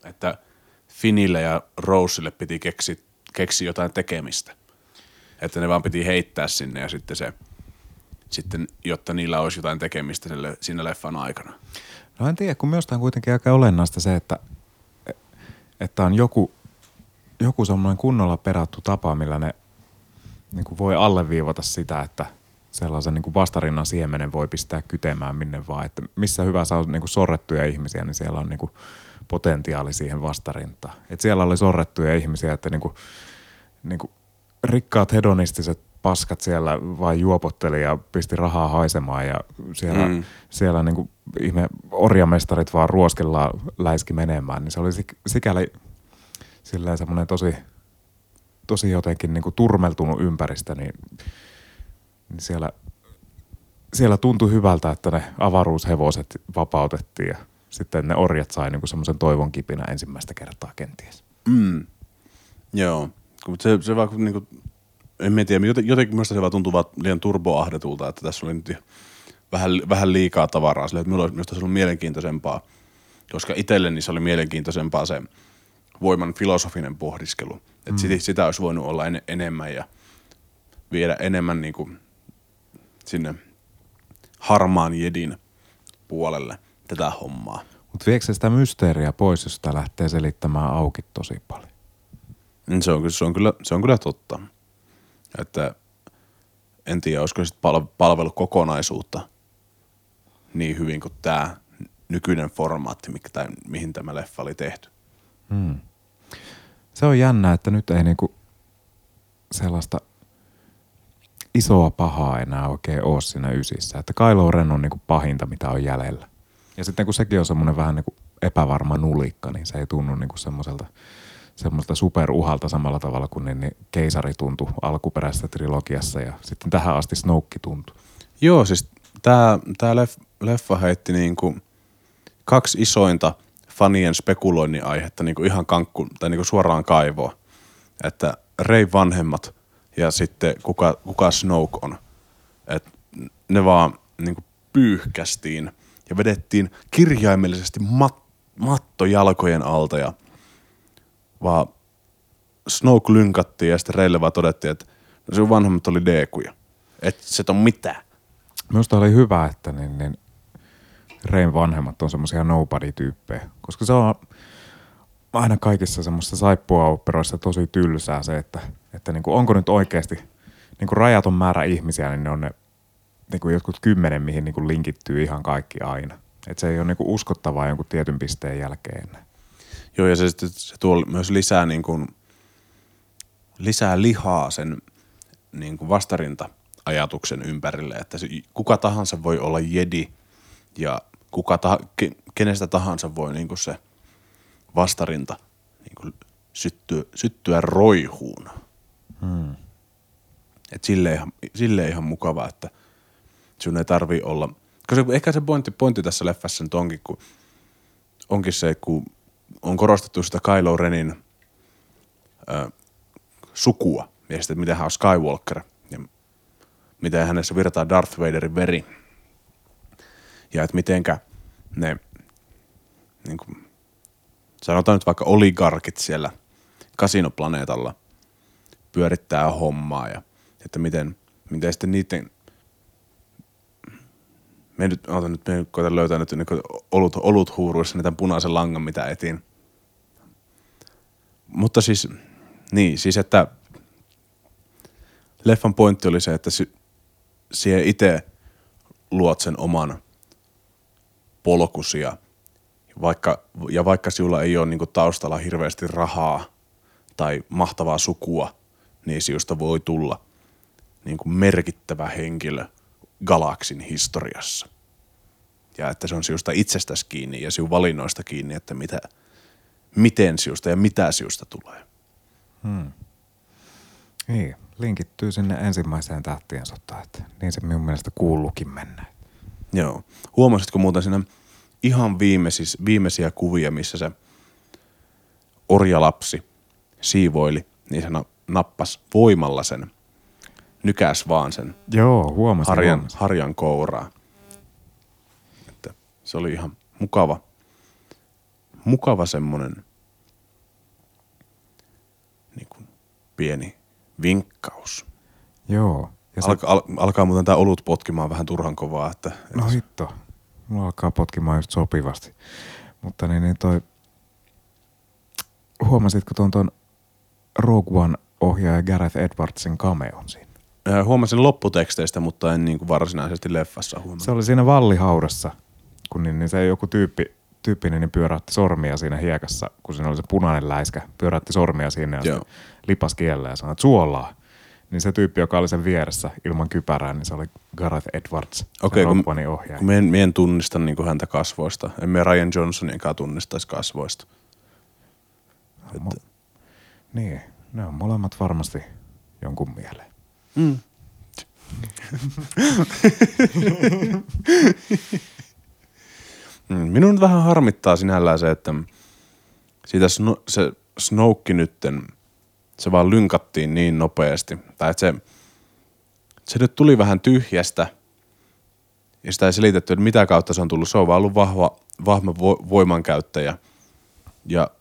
että Finille ja Roseille piti keksi, keksi jotain tekemistä. Että ne vaan piti heittää sinne ja sitten se sitten, jotta niillä olisi jotain tekemistä siinä leffan aikana. No en tiedä, kun minusta on kuitenkin aika olennaista se, että, että on joku, joku semmoinen kunnolla perattu tapa, millä ne niin kuin voi alleviivata sitä, että sellaisen niin kuin vastarinnan siemenen voi pistää kytemään minne vaan. Että missä hyvässä on niin kuin sorrettuja ihmisiä, niin siellä on niin kuin potentiaali siihen vastarintaan. Että siellä oli sorrettuja ihmisiä, että niin kuin, niin kuin rikkaat hedonistiset paskat siellä vain juopotteli ja pisti rahaa haisemaan ja siellä, mm. siellä niin kuin ihme orjamestarit vaan ruoskellaan läiski menemään, niin se oli sikäli silleen semmoinen tosi, tosi jotenkin niin kuin turmeltunut ympäristö, niin, niin siellä, siellä tuntui hyvältä, että ne avaruushevoset vapautettiin ja sitten ne orjat sai niin semmoisen toivon kipinä ensimmäistä kertaa kenties. Mm. Joo, se, se vaan niin kuin en mä tiedä, jotenkin minusta se vaan tuntuu vaan liian turboahdetulta, että tässä oli nyt vähän, vähän liikaa tavaraa sille, että minusta se ollut mielenkiintoisempaa, koska itselleni se oli mielenkiintoisempaa se voiman filosofinen pohdiskelu. Että mm. sitä, sitä olisi voinut olla en, enemmän ja viedä enemmän niin kuin sinne harmaan jedin puolelle tätä hommaa. Mutta viekö se sitä mysteeriä pois, jos sitä lähtee selittämään auki tosi paljon? Se on, se on, kyllä, se on kyllä totta. Että en tiedä, olisiko sitten palvelu kokonaisuutta niin hyvin kuin tämä nykyinen formaatti, mikä, tai mihin tämä leffa oli tehty. Hmm. Se on jännä, että nyt ei niinku sellaista isoa pahaa enää oikein ole siinä ysissä. Että Kylo Ren on niinku pahinta, mitä on jäljellä. Ja sitten kun sekin on semmoinen vähän niinku epävarma nulikka, niin se ei tunnu niinku semmoiselta – semmoista superuhalta samalla tavalla kuin niin, niin keisari tuntui alkuperäisessä trilogiassa ja sitten tähän asti Snoke tuntui. Joo, siis tämä leff, leffa heitti niinku kaksi isointa fanien spekuloinnin aihetta niinku ihan kankku, tai niinku suoraan kaivoa. Että Rei vanhemmat ja sitten kuka, kuka Snoke on. Et ne vaan niinku pyyhkästiin ja vedettiin kirjaimellisesti mat, matto jalkojen alta ja – vaan Snoke lynkattiin ja sitten Reille vaan todettiin, että no sun vanhemmat oli deekuja. Että se on mitään. Minusta oli hyvä, että niin, niin Rein vanhemmat on semmoisia nobody-tyyppejä, koska se on aina kaikissa semmoisissa saippua-operoissa tosi tylsää se, että, että niin kuin onko nyt oikeasti niin kuin rajaton määrä ihmisiä, niin ne on ne niin kuin jotkut kymmenen, mihin niin kuin linkittyy ihan kaikki aina. Että se ei ole niin kuin uskottavaa jonkun tietyn pisteen jälkeen. Joo, ja se, se tuo myös lisää, niin kuin, lisää lihaa sen niin kuin vastarinta-ajatuksen ympärille, että se, kuka tahansa voi olla jedi ja kuka ta, ke, kenestä tahansa voi niin kuin se vastarinta niin kuin syttyä, syttyä roihuun. Hmm. Et sille ihan, sille ihan mukava, että sun ei tarvi olla, koska ehkä se pointti, pointti tässä leffassa nyt onkin, kun, onkin se, kun on korostettu sitä Kylo Renin ö, sukua ja sitten, miten hän on Skywalker ja miten hänessä virtaa Darth Vaderin veri. Ja että mitenkä ne, niin kuin, sanotaan nyt vaikka oligarkit siellä kasinoplaneetalla pyörittää hommaa ja että miten, miten sitten niiden me nyt, oota nyt, me koitan löytää nyt niin olut, olut huuruissa niitä punaisen langan, mitä etin. Mutta siis, niin, siis että leffan pointti oli se, että si, siihen itse luot sen oman polkusia. Vaikka, ja vaikka sinulla ei ole niin taustalla hirveästi rahaa tai mahtavaa sukua, niin sinusta voi tulla niin kuin merkittävä henkilö galaksin historiassa. Ja että se on sinusta itsestäsi kiinni ja sinun valinnoista kiinni, että mitä, miten siusta ja mitä siusta tulee. Hmm. Niin, linkittyy sinne ensimmäiseen tähtien sotaan, että niin se minun mielestä kuuluukin mennä. Joo. Huomasitko muuten siinä ihan viimeisiä, viimeisiä kuvia, missä se orjalapsi siivoili, niin se nappas voimalla sen, nykäs vaan sen Joo, huomasin, harjan, huomasin. harjan kouraa. Että se oli ihan mukava, mukava semmonen niin kuin pieni vinkkaus. Joo, Ja se, Alka, al, alkaa muuten tämä olut potkimaan vähän turhan kovaa, että no hitto, mulla alkaa potkimaan just sopivasti. Mutta niin, niin toi, huomasitko tuon ton Rogue One ohjaaja Gareth Edwardsin cameon siinä? Ää, huomasin lopputeksteistä, mutta en niin kuin varsinaisesti leffassa huomannut. Se oli siinä vallihaudassa, kun niin, niin se joku tyyppi, tyyppi niin, pyöräytti sormia siinä hiekassa, kun siinä oli se punainen läiskä, pyöräytti sormia siinä ja lipas kielellä ja sanoi, että suolaa. Niin se tyyppi, joka oli sen vieressä ilman kypärää, niin se oli Gareth Edwards, Okei, se kun- ohjaaja. Kun me en, me en tunnista niin kuin häntä kasvoista. Emme Ryan Johnsoniakaan tunnistaisi kasvoista. Mo- niin, ne on molemmat varmasti jonkun mieleen. Mm. Mm, Minun vähän harmittaa sinällään se, että siitä sno, se Snoke nytten, se vaan lynkattiin niin nopeasti. Tai että se, se nyt tuli vähän tyhjästä ja sitä ei selitetty, että mitä kautta se on tullut. Se on vaan ollut vahva, vahva vo, voimankäyttäjä. Ja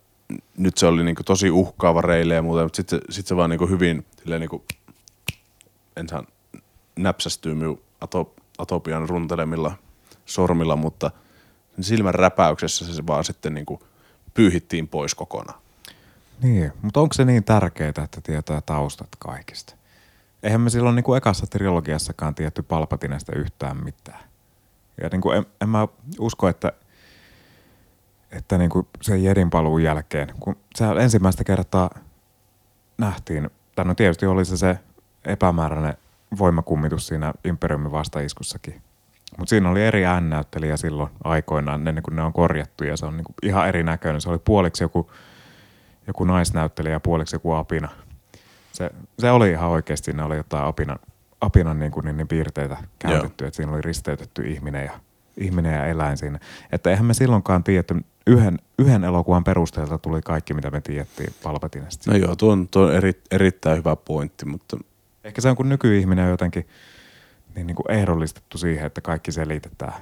nyt se oli niinku tosi uhkaava reille ja muuta, mutta sitten sit se vaan niinku hyvin niinku, en saa näpsästyä minun ato, atopian runtelemilla sormilla, mutta silmän räpäyksessä se vaan sitten niinku pyyhittiin pois kokonaan. Niin, mutta onko se niin tärkeää, että tietää taustat kaikista? Eihän me silloin niin kuin ekassa trilogiassakaan tietty Palpatinesta yhtään mitään. Ja niin kuin en, en mä usko, että, että niin kuin sen Jedin paluun jälkeen, kun se ensimmäistä kertaa nähtiin, tai no tietysti oli se se epämääräinen voimakummitus siinä Imperiumin vastaiskussakin. Mutta siinä oli eri äännäyttelijä silloin aikoinaan, ennen kuin ne on korjattu, ja se on niinku ihan erinäköinen. Se oli puoliksi joku, joku naisnäyttelijä ja puoliksi joku apina. Se, se oli ihan oikeasti, ne oli jotain apinan, apinan niin kuin, niin, niin piirteitä käytetty, että siinä oli risteytetty ihminen ja, ihminen ja eläin siinä. Että eihän me silloinkaan tiedetty, yhden, yhden elokuvan perusteelta tuli kaikki, mitä me tiedettiin Palpatinesta. No joo, tuo on, tuo on eri, erittäin hyvä pointti, mutta Ehkä se on kun nykyihminen on jotenkin niin, niin kuin ehdollistettu siihen, että kaikki selitetään.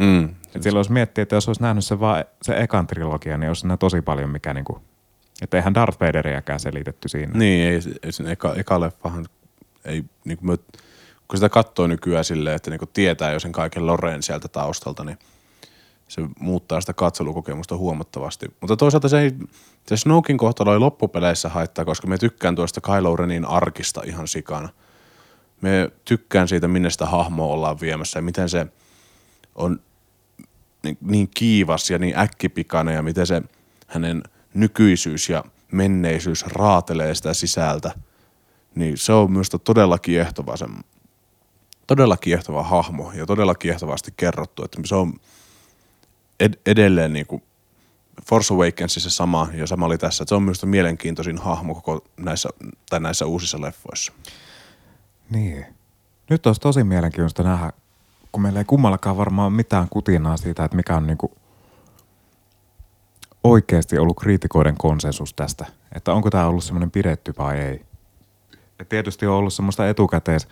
mm, Et silloin jos miettii, että jos olisi nähnyt se, vaan, se ekan trilogia, niin olisi siinä tosi paljon mikä niinku, että eihän Darth Vaderiäkään selitetty siinä. Niin, ei, ei sen eka, eka leffahan, ei, niin kuin me, kun sitä katsoo nykyään silleen, että niin kuin tietää jo sen kaiken Loreen sieltä taustalta, niin se muuttaa sitä katselukokemusta huomattavasti. Mutta toisaalta se, ei, se Snokin kohtalo ei loppupeleissä haittaa, koska me tykkään tuosta Kylo Renin arkista ihan sikana. Me tykkään siitä, minne sitä hahmoa ollaan viemässä ja miten se on niin, niin kiivas ja niin äkkipikainen ja miten se hänen nykyisyys ja menneisyys raatelee sitä sisältä, niin se on myös todella kiehtova, se, todella kiehtova hahmo ja todella kiehtovasti kerrottu, että se on ed- edelleen niin kuin Force Awakensissa sama ja sama oli tässä, että se on myös mielenkiintoisin hahmo koko näissä, tai näissä uusissa leffoissa. Niin. Nyt olisi tosi mielenkiintoista nähdä, kun meillä ei kummallakaan varmaan mitään kutinaa siitä, että mikä on niinku oikeasti ollut kriitikoiden konsensus tästä. Että onko tämä ollut semmoinen pidetty vai ei. Et tietysti on ollut semmoista etukäteis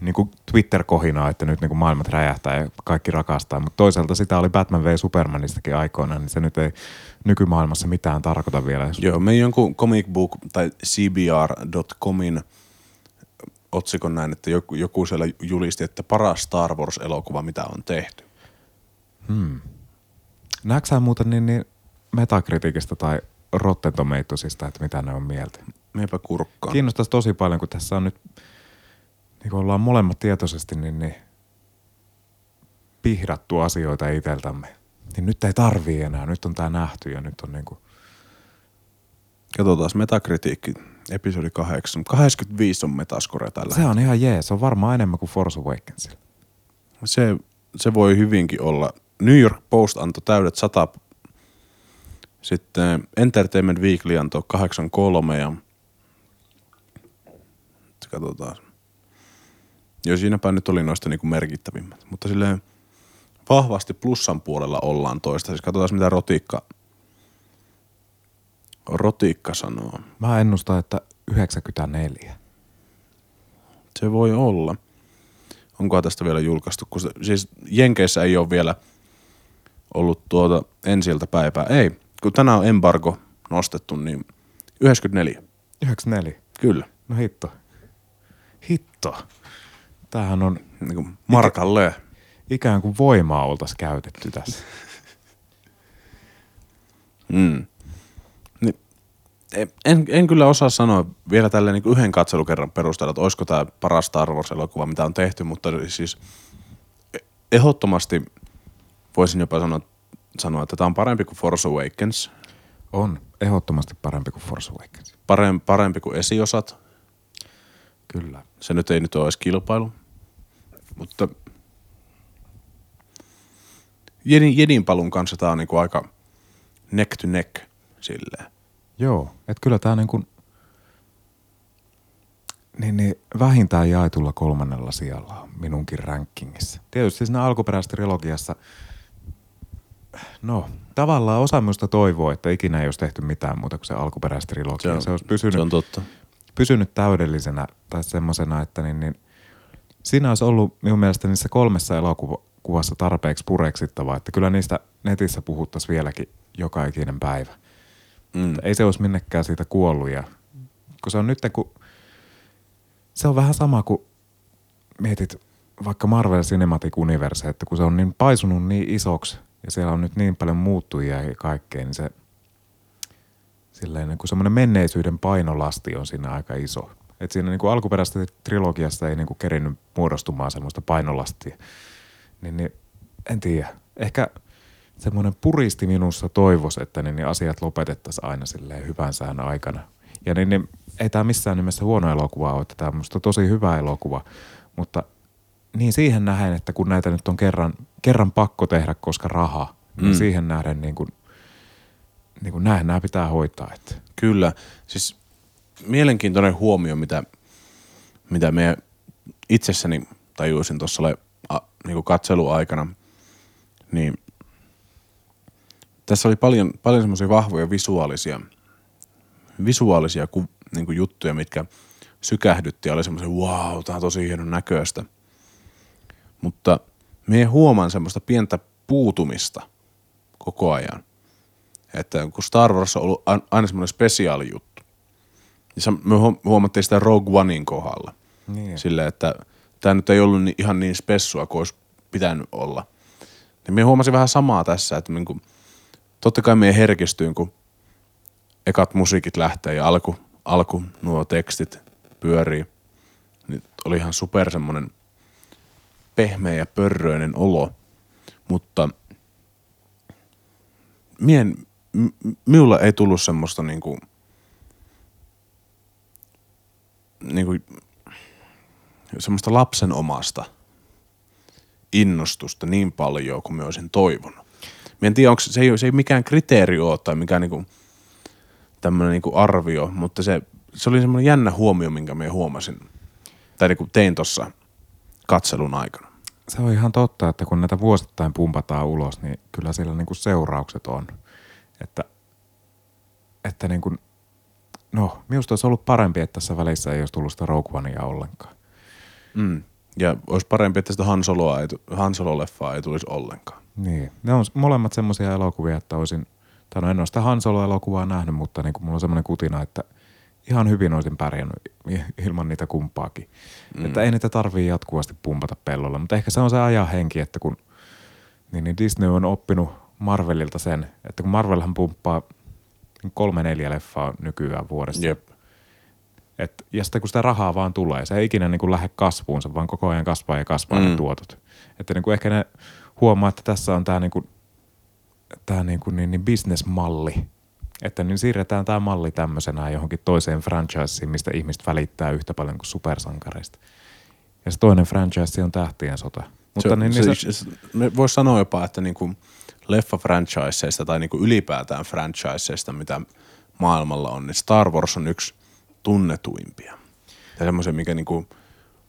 niin kuin Twitter-kohinaa, että nyt niin kuin maailmat räjähtää ja kaikki rakastaa, mutta toisaalta sitä oli Batman v Supermanistakin aikoinaan, niin se nyt ei nykymaailmassa mitään tarkoita vielä. Joo, me jonkun comic book tai cbr.comin otsikon näin, että joku, joku siellä julisti, että paras Star Wars-elokuva, mitä on tehty. Hmm. Näetkö muuten niin, niin Metacriticistä tai Rotten Tomatoesista, että mitä ne on mieltä? Meipä kurkkaan. Kiinnostaisi tosi paljon, kun tässä on nyt, niin kun ollaan molemmat tietoisesti, niin, niin pihdattu asioita itseltämme. Niin nyt ei tarvii enää, nyt on tää nähty ja nyt on niinku, Katsotaan Metakritiikki, episodi 8. 85 on Metascore tällä. se on ihan jees, se on varmaan enemmän kuin Force Awakensilla. Se, se voi hyvinkin olla. New York Post antoi täydet 100. Sitten Entertainment Weekly antoi 83 ja katsotaan. Joo, siinäpä nyt oli noista niinku merkittävimmät. Mutta silleen vahvasti plussan puolella ollaan toista. Siis katsotaan mitä Rotiikka, Rotiikka sanoo. Mä ennustan, että 94. Se voi olla. Onkohan tästä vielä julkaistu? Kun se, siis Jenkeissä ei ole vielä ollut tuota ensiltä päivää. Ei, kun tänään on embargo nostettu, niin 94. 94. Kyllä. No hitto. Hitto. Tämähän on Niin kuin Markalle. ikään kuin voimaa oltaisiin käytetty tässä. [laughs] Mm. Niin, en, en kyllä osaa sanoa vielä tälleen niin yhden katselukerran perusteella, että olisiko tämä paras Star Wars-elokuva, mitä on tehty, mutta siis ehdottomasti voisin jopa sanoa, sanoa että tämä on parempi kuin Force Awakens, On ehdottomasti parempi kuin Force Awakens. parempi, parempi kuin esiosat. Kyllä. Se nyt ei nyt ole edes kilpailu, mutta Jedin, Jedin palun kanssa tämä on niinku aika neck to neck silleen. Joo, että kyllä tämä niin kuin, niin, niin vähintään jaetulla kolmannella sijalla on minunkin rankingissa. Tietysti siinä alkuperäistrilogiassa, no tavallaan osa minusta toivoo, että ikinä ei olisi tehty mitään muuta kuin se alkuperäistrilogia. Se, se olisi pysynyt, se on totta. pysynyt täydellisenä tai semmoisena, että niin, niin, siinä olisi ollut minun mielestä niissä kolmessa elokuvassa tarpeeksi pureksittavaa, että kyllä niistä netissä puhuttaisiin vieläkin joka ikinen päivä. Mm. Ei se olisi minnekään siitä kuollut. Ja, kun se on nyt, kun se on vähän sama kuin mietit vaikka Marvel Cinematic Universe, että kun se on niin paisunut niin isoksi ja siellä on nyt niin paljon muuttujia ja kaikkea, niin se silleen niin semmoinen menneisyyden painolasti on siinä aika iso. Et siinä niin kuin alkuperäisessä trilogiassa ei niin kuin muodostumaan semmoista painolastia. Niin, niin en tiedä. Ehkä semmoinen puristi minussa toivoisi, että niin, niin asiat lopetettaisiin aina silleen hyvän sään aikana. Ja niin, niin ei tämä missään nimessä huono elokuva ole, että tämä on musta tosi hyvä elokuva, mutta niin siihen nähden, että kun näitä nyt on kerran, kerran pakko tehdä, koska raha, niin Mm. siihen nähden niin kuin, niin kuin näin nämä pitää hoitaa. Että. Kyllä. Siis mielenkiintoinen huomio, mitä, mitä me itsessäni tajuisin tuossa niin katseluaikana, niin tässä oli paljon, paljon semmoisia vahvoja visuaalisia, visuaalisia ku, niin juttuja, mitkä sykähdytti ja oli semmoisia, wow, tämä on tosi hienon näköistä. Mutta me huomaan semmoista pientä puutumista koko ajan. Että kun Star Wars on ollut aina semmoinen spesiaali juttu, niin me huom- huomattiin sitä Rogue Onein kohdalla. Niin. Silleen, että tämä nyt ei ollut ihan niin spessua kuin olisi pitänyt olla. Niin me huomasin vähän samaa tässä, että niinku, totta kai me herkistyin, kun ekat musiikit lähtee ja alku, alku nuo tekstit pyörii. Niin oli ihan super semmonen pehmeä ja pörröinen olo. Mutta mien, m- minulla ei tullut semmoista niinku, niinku semmoista lapsen omasta innostusta niin paljon kuin mä olisin toivonut. Mä en tiedä, onko se, ei, se ei mikään kriteeri ole tai mikään niinku, tämmöinen niinku arvio, mutta se, se oli semmoinen jännä huomio, minkä mä huomasin. Tai niinku tein tuossa katselun aikana. Se on ihan totta, että kun näitä vuosittain pumpataan ulos, niin kyllä siellä niinku seuraukset on. Että, että niin kuin, no, minusta olisi ollut parempi, että tässä välissä ei olisi tullut sitä Rogue Onea ollenkaan. Mm. Ja olisi parempi, että sitä Han, Soloa ei, Han Solo-leffaa ei tulisi ollenkaan. Niin, ne on molemmat semmoisia elokuvia, että olisin, tai no en ole sitä Han Solo-elokuvaa nähnyt, mutta niin kuin mulla on semmoinen kutina, että ihan hyvin olisin pärjännyt ilman niitä kumpaakin. Mm. Että ei niitä tarvii jatkuvasti pumpata pellolla, mutta ehkä se on se ajan henki, että kun niin, niin Disney on oppinut Marvelilta sen, että kun Marvelhan pumppaa kolme neljä leffaa nykyään vuodessa. Jep. Et, ja sitten kun sitä rahaa vaan tulee, se ei ikinä niin kuin lähde kasvuun, se vaan koko ajan kasvaa ja kasvaa mm. ne tuotot. Että niin kuin ehkä ne huomaa, että tässä on tämä niin kuin, tää niin kuin niin, niin business-malli. Että niin siirretään tämä malli tämmöisenä johonkin toiseen franchiseen, mistä ihmiset välittää yhtä paljon kuin supersankareista. Ja se toinen franchise on Tähtien sota. Mutta se, niin, se, niin se, se, me voisi sanoa jopa, että niinku leffa-franchiseista tai niinku ylipäätään franchiseista, mitä maailmalla on, niin Star Wars on yksi tunnetuimpia. Ja semmoisen, mikä niinku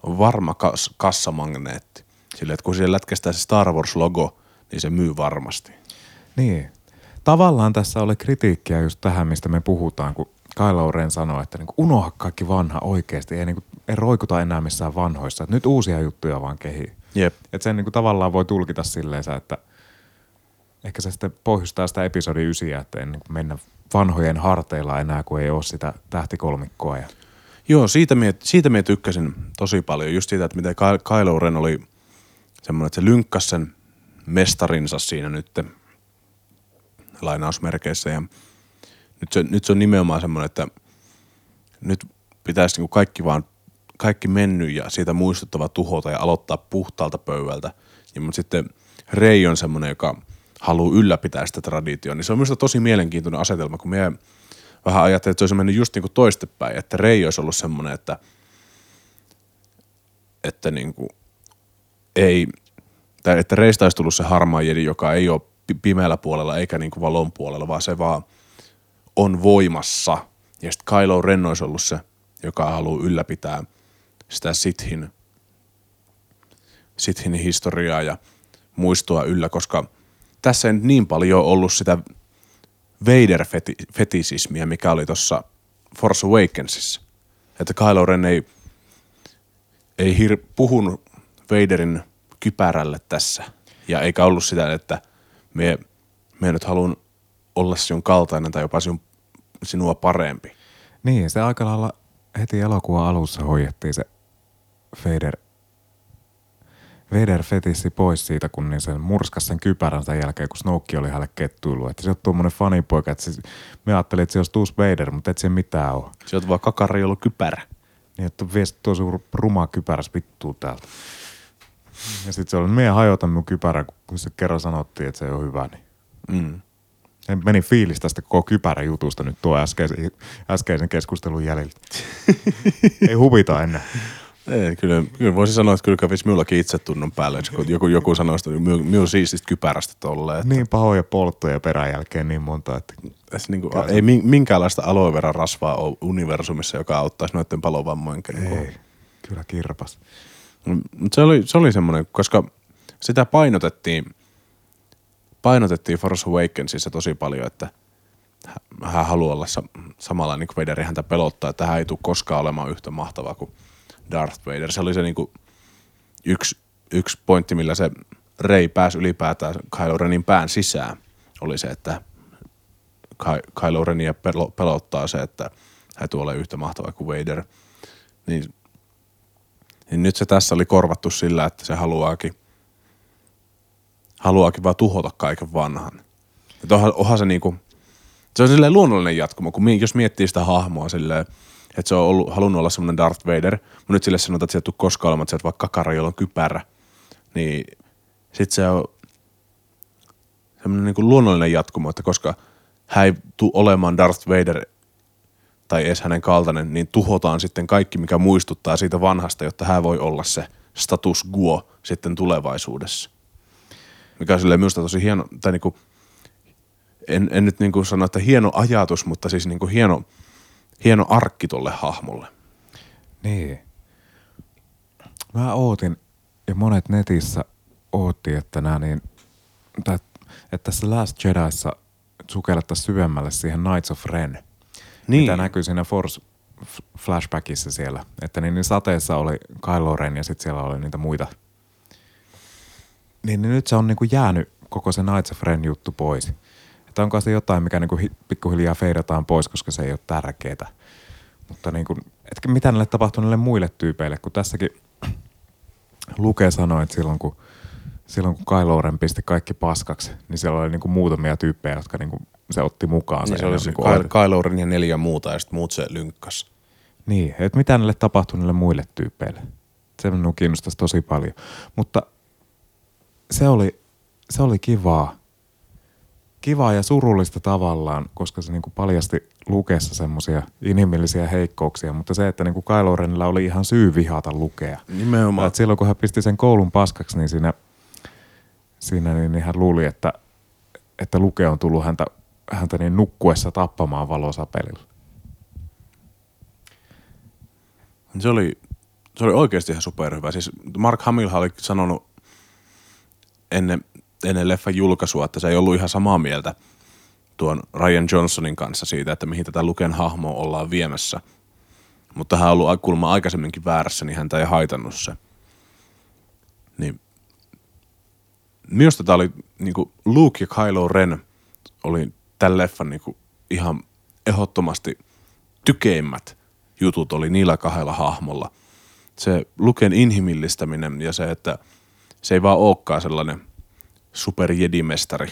on varma kas, kassamagneetti. Sille, että kun siellä lätkästää se Star Wars-logo, niin se myy varmasti. Niin. Tavallaan tässä oli kritiikkiä just tähän, mistä me puhutaan, kun Kylo Ren sanoi, että niinku unoha kaikki vanha oikeasti, ei, niinku, ei roikuta enää missään vanhoissa, että nyt uusia juttuja vaan kehii. Jep. Että sen niinku tavallaan voi tulkita silleen, että ehkä se sitten pohjustaa sitä episodi 9, että ei niinku mennä vanhojen harteilla enää, kun ei ole sitä tähtikolmikkoa. Ja, Joo, siitä mie, siitä mie tykkäsin tosi paljon. Just siitä, että miten Ky- Kylo Ren oli semmoinen, että se lynkkäsi sen mestarinsa siinä nyt lainausmerkeissä. Ja nyt se, nyt se on nimenomaan semmoinen, että nyt pitäisi niinku kaikki vaan, kaikki mennyt ja siitä muistuttava tuhota ja aloittaa puhtaalta pöydältä. Ja mutta sitten Rei on semmoinen, joka haluaa ylläpitää sitä traditioa. Niin se on minusta tosi mielenkiintoinen asetelma, kun me vähän ajattelin, että se olisi mennyt just niin kuin toistepäin, että Rei olisi ollut semmoinen, että, että niin kuin ei, tai että Reistä olisi tullut se harmaa jedi, joka ei ole pimeällä puolella eikä niin kuin valon puolella, vaan se vaan on voimassa. Ja sitten Kylo Ren olisi ollut se, joka haluaa ylläpitää sitä Sithin, Sithin historiaa ja muistoa yllä, koska tässä ei niin paljon ollut sitä Vader-fetisismiä, mikä oli tuossa Force Awakensissa. Että Kylo Ren ei, ei hir- puhunut Vaderin kypärälle tässä. Ja eikä ollut sitä, että me, me nyt haluan olla sinun kaltainen tai jopa sinun, sinua parempi. Niin, se aika lailla heti elokuvan alussa hoidettiin se Vader, Vader fetissi pois siitä, kun niin sen murskas sen kypärän sen jälkeen, kun Snoke oli hänelle kettuillut. Että se on tuommoinen fanipoika, että se, me ajattelin, että se olisi tuus Vader, mutta et se mitään ole. Se on vaan kakari, ollut kypärä. Niin, että vie tosi ruma kypäräs vittuu täältä. Ja sitten se oli, meidän hajota minun kypärä, kun se kerran sanottiin, että se on hyvä. Niin. Mm. Se meni fiilis tästä koko kypärä jutusta nyt tuo äskeisen, äskeisen keskustelun jäljiltä. [laughs] Ei huvita enää. Ei, kyllä, kyllä voisi sanoa, että kyllä kävisi minullakin itse tunnon päälle, kun joku, joku sanoo että minun siististä kypärästä tolleen. Että... Niin pahoja polttoja perän jälkeen niin monta, että... Tässä niin kuin, ei minkäänlaista aloe vera rasvaa ole universumissa, joka auttaisi noiden palovammojen Ei, kyllä kirpas. Mutta se oli, se oli semmoinen, koska sitä painotettiin, painotettiin Force Awakensissa tosi paljon, että hän haluaa olla samalla niin kuin Vader, häntä pelottaa, että hän ei tule koskaan olemaan yhtä mahtavaa kuin Darth Vader. Se oli se niin kuin yksi, yksi pointti, millä se Rey pääsi ylipäätään Kylo Renin pään sisään, oli se, että Kylo Renia pelottaa se, että hän tulee yhtä mahtava kuin Vader. Niin niin nyt se tässä oli korvattu sillä, että se haluaakin, haluaakin vaan tuhota kaiken vanhan. Että onhan, onhan se niinku, se on silleen luonnollinen jatkumo, kun jos miettii sitä hahmoa silleen, että se on ollut, halunnut olla semmoinen Darth Vader, mutta nyt sille sanotaan, että se ei tule koskaan olemaan, että vaikka kakara, jolla on kypärä, niin sit se on semmoinen niinku luonnollinen jatkumo, että koska hän ei tule olemaan Darth Vader tai edes hänen kaltainen, niin tuhotaan sitten kaikki, mikä muistuttaa siitä vanhasta, jotta hän voi olla se status quo sitten tulevaisuudessa. Mikä on silleen minusta tosi hieno, tai niinku, en, en nyt niinku sano, että hieno ajatus, mutta siis niinku hieno, hieno arkki tolle hahmolle. Niin. Mä ootin, ja monet netissä ootti, että nämä niin, tai, että tässä Last Jediissa sukellettaisiin syvemmälle siihen Knights of Ren – niin. mitä näkyy siinä Force flashbackissa siellä. Että niin, niin sateessa oli Kylo Ren ja sitten siellä oli niitä muita. Niin, niin nyt se on niinku jäänyt koko se Knights of Ren juttu pois. Että onko se jotain, mikä niinku pikkuhiljaa feidataan pois, koska se ei ole tärkeää. Mutta niinku, etkä mitä näille tapahtuu näille muille tyypeille, kun tässäkin [clears throat] Luke sanoi, että silloin kun, silloin kun Kylo Ren pisti kaikki paskaksi, niin siellä oli niinku muutamia tyyppejä, jotka niinku se otti mukaan. Niin se oli se niin Kylo Ren ja neljä muuta ja sitten muut se lynkkas. Niin, että mitä näille tapahtui niille muille tyypeille. Se minun kiinnostaisi tosi paljon. Mutta se oli, se oli kivaa. Kivaa ja surullista tavallaan, koska se niinku paljasti lukeessa semmoisia inhimillisiä heikkouksia, mutta se, että niinku Kylo Renillä oli ihan syy vihata lukea. Nimenomaan. Et silloin kun hän pisti sen koulun paskaksi, niin siinä, siinä niin, niin hän luuli, että, että luke on tullut häntä häntä niin nukkuessa tappamaan valosapelilla. Se oli, se oli oikeasti ihan superhyvä. Siis Mark Hamill oli sanonut ennen, ennen leffan julkaisua, että se ei ollut ihan samaa mieltä tuon Ryan Johnsonin kanssa siitä, että mihin tätä Luken hahmoa ollaan viemässä. Mutta hän on ollut kuulemma aikaisemminkin väärässä, niin häntä ei haitannut se. Niin minusta tämä oli niin Luke ja Kylo Ren oli tämän leffan niin kuin ihan ehdottomasti tykeimmät jutut oli niillä kahdella hahmolla. Se Luken inhimillistäminen ja se, että se ei vaan olekaan sellainen superjedimestari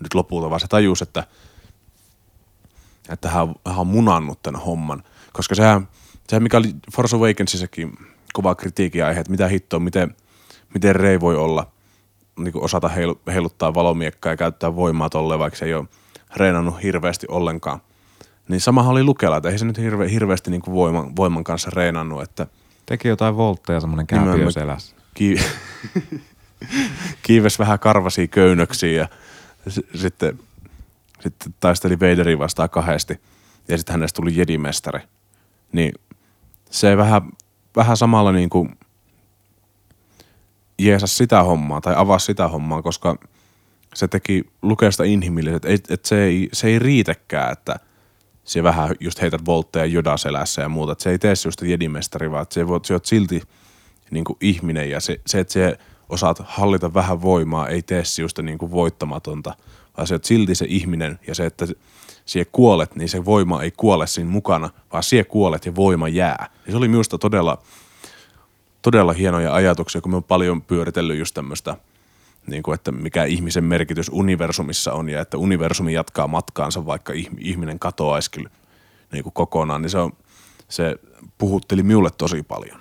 nyt lopulta, vaan se tajus, että, että hän, hän on munannut tämän homman. Koska sehän, sehän mikä oli Force Awakensissakin kova kritiikin aihe, että mitä hittoa, miten, miten Rey voi olla, niin osata heilu, heiluttaa valomiekkaa ja käyttää voimaa tolleen, vaikka se ei ole reenannut hirveästi ollenkaan. Niin samahan oli Lukella, että ei se nyt hirve, hirveästi niin kuin voiman, voiman kanssa reenannut, että Teki jotain voltteja semmoinen kääpiö selässä. ki- [laughs] kiives vähän karvasia köynnöksiä ja s- sitten, sitten taisteli Vaderin vastaan kahdesti ja sitten hänestä tuli jedimestari. Niin se vähän, vähän samalla niin kuin jeesas sitä hommaa tai avasi sitä hommaa, koska se teki Lukeesta inhimilliset. Et, et se, ei, se ei riitäkään, että se vähän just heität voltteja Joda selässä ja muuta. Et se ei tee sinusta jedimestari, vaan että sä oot silti niin kuin ihminen ja se, se, että se osaat hallita vähän voimaa, ei tee sinusta niin kuin voittamatonta, vaan se oot silti se ihminen ja se, että sie kuolet, niin se voima ei kuole siinä mukana, vaan sie kuolet ja voima jää. Ja se oli minusta todella, todella hienoja ajatuksia, kun me on paljon pyöritellyt just tämmöistä, niin kuin, että mikä ihmisen merkitys universumissa on ja että universumi jatkaa matkaansa, vaikka ihm- ihminen katoaisi kyllä niin kuin kokonaan, niin se, on, se puhutteli minulle tosi paljon.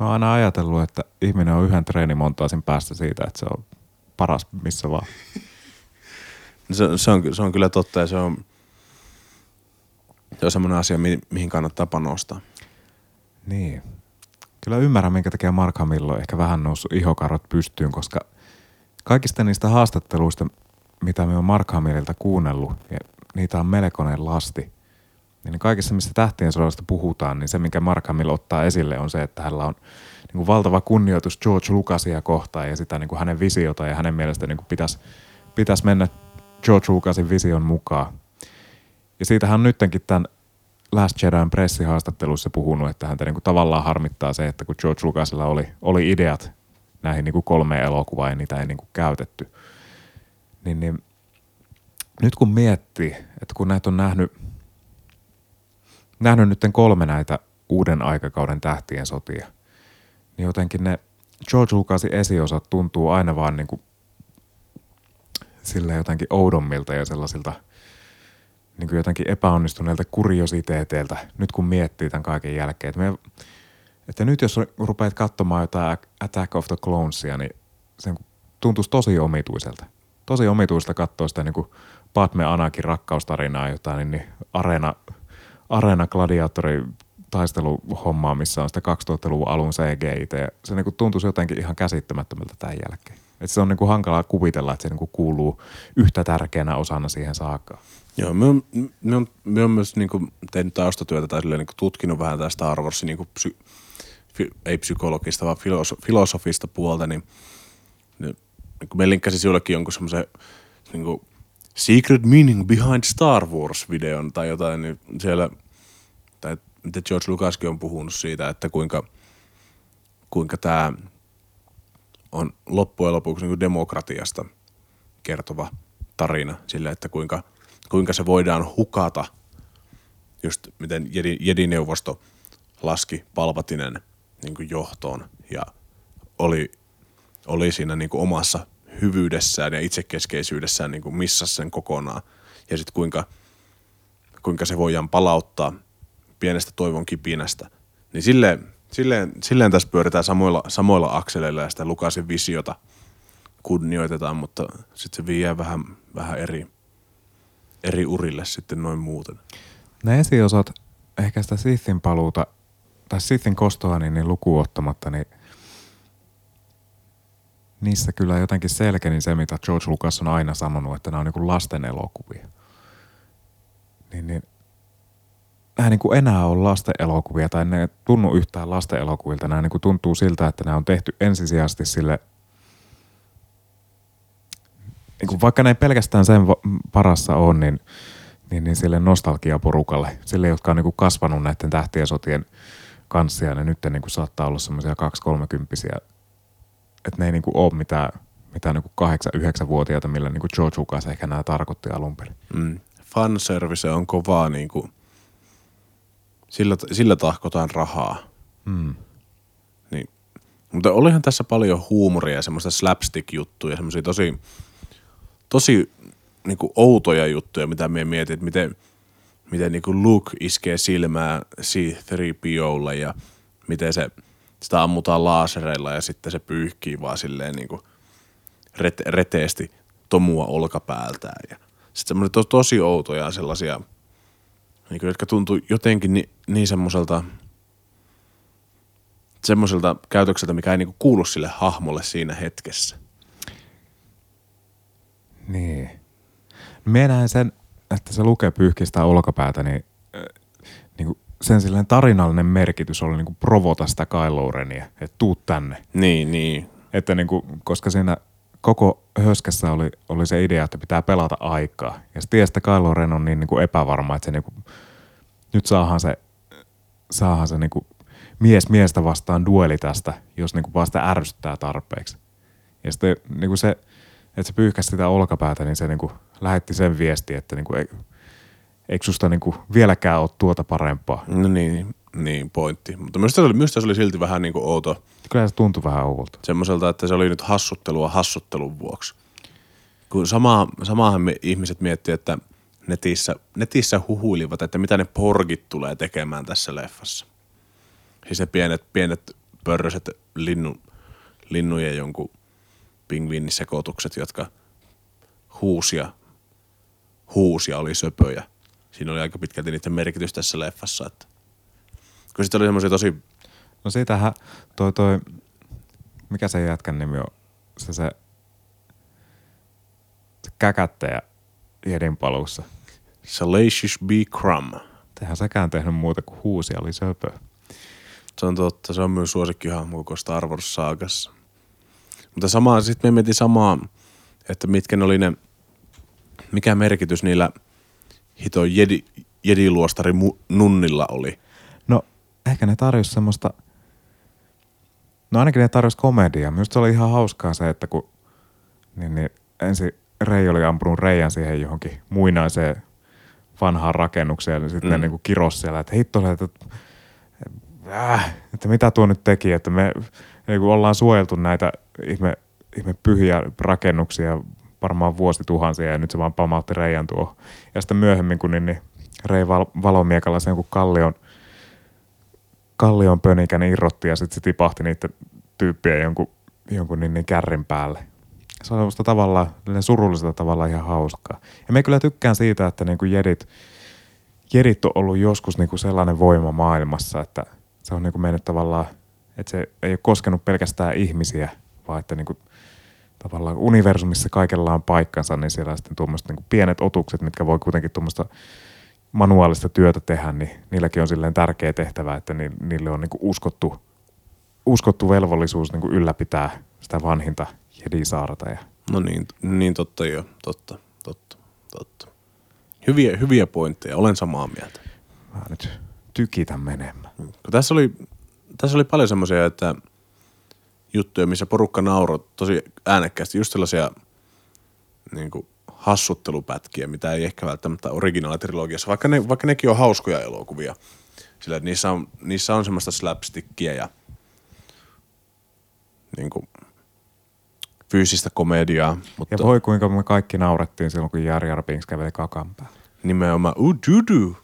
Mä oon aina ajatellut, että ihminen on yhden treenimontaasin päästä siitä, että se on paras missä vaan. [laughs] Se, se, on, se on kyllä totta ja se on, se on semmoinen asia, mi, mihin kannattaa panostaa. Niin. Kyllä ymmärrän, minkä takia Mark Hamill on ehkä vähän noussut ihokarot pystyyn, koska kaikista niistä haastatteluista, mitä me on Mark Hamillilta kuunnellut, ja niitä on melkoinen lasti, niin kaikissa, missä tähtien sodasta puhutaan, niin se, minkä Mark Hamill ottaa esille, on se, että hänellä on niin kuin valtava kunnioitus George Lucasia kohtaan ja sitä niin kuin hänen visiota, ja hänen mielestä niin kuin pitäisi, pitäisi mennä George Lucasin vision mukaan. Ja siitä hän on nyttenkin tämän Last Jedin pressihaastattelussa puhunut, että häntä niinku tavallaan harmittaa se, että kun George Lucasilla oli, oli ideat näihin niinku kolmeen elokuvaan ja niitä ei niinku käytetty. Niin, niin nyt kun miettii, että kun näitä on nähnyt, nähnyt nyt kolme näitä uuden aikakauden tähtien sotia, niin jotenkin ne George Lucasin esiosat tuntuu aina vaan niinku sille jotenkin oudommilta ja sellaisilta – niin kuin jotenkin epäonnistuneilta kuriositeeteilta, nyt kun miettii tämän kaiken jälkeen. Että, me, että nyt jos rupeat katsomaan jotain Attack of the Clonesia, niin se tuntuisi tosi omituiselta. Tosi omituista katsoa sitä niin kuin Padme Anakin rakkaustarinaa jotain, niin, niin areena, areena gladiaattori taisteluhommaa, missä on sitä 2000-luvun alun CGI. Ja se niin kuin tuntuisi jotenkin ihan käsittämättömältä tämän jälkeen. Että se on niin kuin hankalaa kuvitella, että se niin kuin kuuluu yhtä tärkeänä osana siihen saakkaan. Joo, me on, me on, me on myös niin kuin, tehnyt taustatyötä tai silleen, niin kuin, tutkinut vähän tästä Star niin kuin, psy, fi, ei psykologista, vaan filoso, filosofista puolta, niin, niin, niin kun me linkkasin sinullekin jonkun semmoisen niin kuin, Secret Meaning Behind Star Wars-videon tai jotain, niin siellä, tai mitä George Lucaskin on puhunut siitä, että kuinka, kuinka tämä on loppujen lopuksi niin kuin demokratiasta kertova tarina sille, että kuinka, kuinka se voidaan hukata, just miten Jedi, Jedineuvosto laski Palpatinen niin kuin johtoon ja oli, oli siinä niin kuin omassa hyvyydessään ja itsekeskeisyydessään niin kuin sen kokonaan. Ja sitten kuinka, kuinka se voidaan palauttaa pienestä toivon kipinästä. Niin silleen, silleen, silleen tässä pyöritään samoilla, samoilla akseleilla ja sitä Lukasin visiota kunnioitetaan, mutta sitten se vie vähän, vähän eri, eri urille sitten noin muuten. Ne esiosat, ehkä sitä Sithin paluuta, tai Sithin kostoa niin, niin lukuun ottamatta, niin niissä kyllä jotenkin selkeni se, mitä George Lucas on aina sanonut, että nämä on niin lasten elokuvia. Niin, niin nämä niin kuin enää on lasten elokuvia, tai ne tunnu yhtään lasten elokuvilta. Nämä niin kuin tuntuu siltä, että nämä on tehty ensisijaisesti sille, niin kuin vaikka ne ei pelkästään sen parassa on, niin, niin, niin sille nostalgiaporukalle, sille, jotka on niin kuin kasvanut näiden tähtien sotien kanssa, ja ne nyt niin kuin saattaa olla semmoisia 2-30-kympisiä, että ne ei niin kuin ole mitään, mitään niin 8-9-vuotiaita, millä niin kuin George Lucas ehkä nämä tarkoitti alun perin. Mm. Fanservice on kovaa niin kuin, sillä, sillä tahkotaan rahaa. Hmm. Niin. Mutta olihan tässä paljon huumoria ja semmoista slapstick-juttuja, semmoisia tosi, tosi niin kuin outoja juttuja, mitä me mietin, että miten, miten niin kuin Luke iskee silmää C-3POlle ja miten se, sitä ammutaan laasereilla ja sitten se pyyhkii vaan silleen niin kuin rete, reteesti tomua olkapäältään. Ja sitten semmoinen to, tosi outoja sellaisia, niin kuin, jotka tuntuu jotenkin niin, niin semmoiselta, semmoiselta käytökseltä, mikä ei niin kuin kuulu sille hahmolle siinä hetkessä. Niin. Näen sen, että se lukee pyyhkistä olkapäätä, niin, äh, niin kuin sen silleen tarinallinen merkitys oli niin kuin provota sitä Kylo Renia, että tuu tänne. Niin, niin. Että niin kuin, koska siinä koko höskässä oli, oli se idea, että pitää pelata aikaa. Ja se tiesi, että Kylo Ren on niin, niin kuin epävarma, että se niin kuin, nyt saahan se, saahan se niin kuin mies miestä vastaan dueli tästä, jos niin kuin vaan sitä ärsyttää tarpeeksi. Ja sitten niin kuin se, että se pyyhkäsi sitä olkapäätä, niin se niin kuin lähetti sen viesti, että niin kuin ei, eikö susta niin kuin vieläkään ole tuota parempaa. No niin, niin pointti. Mutta minusta se oli, minusta se oli silti vähän niin kuin outo Kyllä se tuntui vähän oudolta. semmoiselta, että se oli nyt hassuttelua hassuttelun vuoksi. Kun sama, samahan me ihmiset miettii, että netissä, netissä huhuilivat, että mitä ne porgit tulee tekemään tässä leffassa. Siis ne pienet, pienet pörröset linnu, linnujen jonkun pingviinisekoitukset, jotka huusia, huusia oli söpöjä. Siinä oli aika pitkälti niiden merkitys tässä leffassa. Että. Kun sitten oli semmoisia tosi No siitähän toi toi, mikä se jätkän nimi on? Se se, se käkättäjä Jedin paluussa. Salacious B. Crumb. Tehän sekään tehnyt muuta kuin huusia, oli söpö. Se on totta, se on myös suosikkihahmo koko Star Wars saagassa. Mutta samaa, sitten me mietin samaa, että mitkä ne oli ne, mikä merkitys niillä hito jedi, jediluostari mu, nunnilla oli. No, ehkä ne tarjosi semmoista, no ainakin ne tarjosi komediaa. Minusta se oli ihan hauskaa se, että kun niin, niin ensin Rei oli ampunut Reijan siihen johonkin muinaiseen vanhaan rakennukseen, ja sitten mm. ne niin kuin kiros siellä, että hitto, että, äh, että mitä tuo nyt teki, että me niin kuin ollaan suojeltu näitä ihme, ihme pyhiä rakennuksia varmaan vuosituhansia, ja nyt se vaan pamautti Reijan tuohon. Ja sitten myöhemmin, kun niin, niin Rei val, valomiekalla sen jonkun kallion, kallion pönikän irrotti, ja sitten se tipahti niiden tyyppien jonkun, jonkun niin, niin kärrin päälle. Se on musta tavallaan, surullisella tavalla ihan hauskaa. Ja me kyllä tykkään siitä, että niin kuin jedit, jedit on ollut joskus niin kuin sellainen voima maailmassa, että se on niin kuin mennyt tavallaan, että se ei ole koskenut pelkästään ihmisiä, vaan että niin kuin tavallaan universumissa kaikella on paikkansa, niin siellä on sitten tuommoiset niin pienet otukset, mitkä voi kuitenkin tuommoista manuaalista työtä tehdä, niin niilläkin on silleen tärkeä tehtävä, että ni, niille on niin kuin uskottu, uskottu velvollisuus niin kuin ylläpitää sitä vanhinta jedisaarta. Ja No niin, niin totta joo, totta, totta, totta. Hyviä, hyviä pointteja, olen samaa mieltä. mä nyt tykitä menemään. Tässä oli, tässä oli paljon semmoisia, että juttuja, missä porukka nauroi tosi äänekkäästi, just sellaisia niin kuin hassuttelupätkiä, mitä ei ehkä välttämättä originaalitrilogiassa, vaikka, ne, vaikka nekin on hauskoja elokuvia. Sillä niissä on, niissä on semmoista slapstickia ja niin kuin, fyysistä komediaa, mutta Ja voi kuinka me kaikki naurettiin silloin, kun Jar Jar Binks käveli kakan päällä. nimenomaan ududu.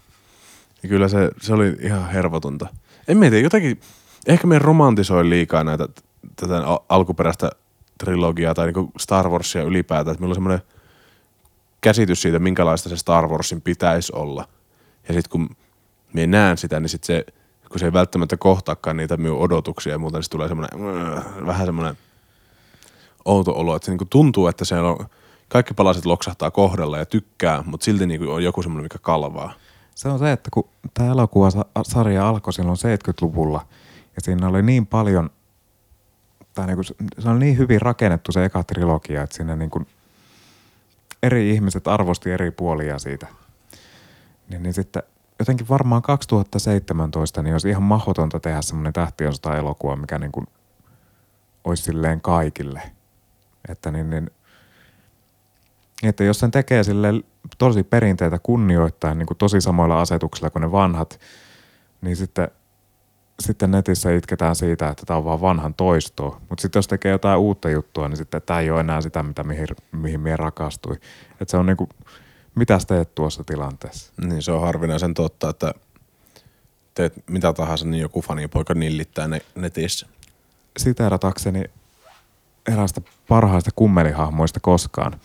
Ja kyllä se, se oli ihan hervotonta. En mä tiedä, jotenkin, ehkä me romantisoin liikaa näitä, tätä al- alkuperäistä trilogiaa tai niinku Star Warsia ylipäätään, että meillä on semmoinen käsitys siitä, minkälaista se Star Warsin pitäisi olla. Ja sitten kun me näen sitä, niin sit se, kun se ei välttämättä kohtaakaan niitä minun odotuksia ja muuta, niin sit tulee semmoinen, vähän semmoinen outo olo, että se niinku tuntuu, että se on, kaikki palaset loksahtaa kohdalla ja tykkää, mutta silti niinku on joku semmoinen, mikä kalvaa. Se on se, että kun tämä elokuvasarja alkoi silloin 70-luvulla, ja siinä oli niin paljon, tai niinku, se oli niin hyvin rakennettu se eka trilogia, että siinä niinku eri ihmiset arvosti eri puolia siitä. Niin, niin sitten jotenkin varmaan 2017 niin olisi ihan mahdotonta tehdä semmoinen tähtiönsota elokuva, mikä niin kuin olisi silleen kaikille. Että niin, niin että jos sen tekee sille tosi perinteitä kunnioittain niin kuin tosi samoilla asetuksilla kuin ne vanhat, niin sitten, sitten netissä itketään siitä, että tämä on vaan vanhan toistoa. Mutta sitten jos tekee jotain uutta juttua, niin sitten tämä ei ole enää sitä, mitä mihin, mihin minä rakastuin. Että se on niinku, mitä teet tuossa tilanteessa? Niin se on harvinaisen totta, että teet mitä tahansa, niin joku fanipoika nillittää ne netissä. Siteeratakseni eräästä parhaista kummelihahmoista koskaan.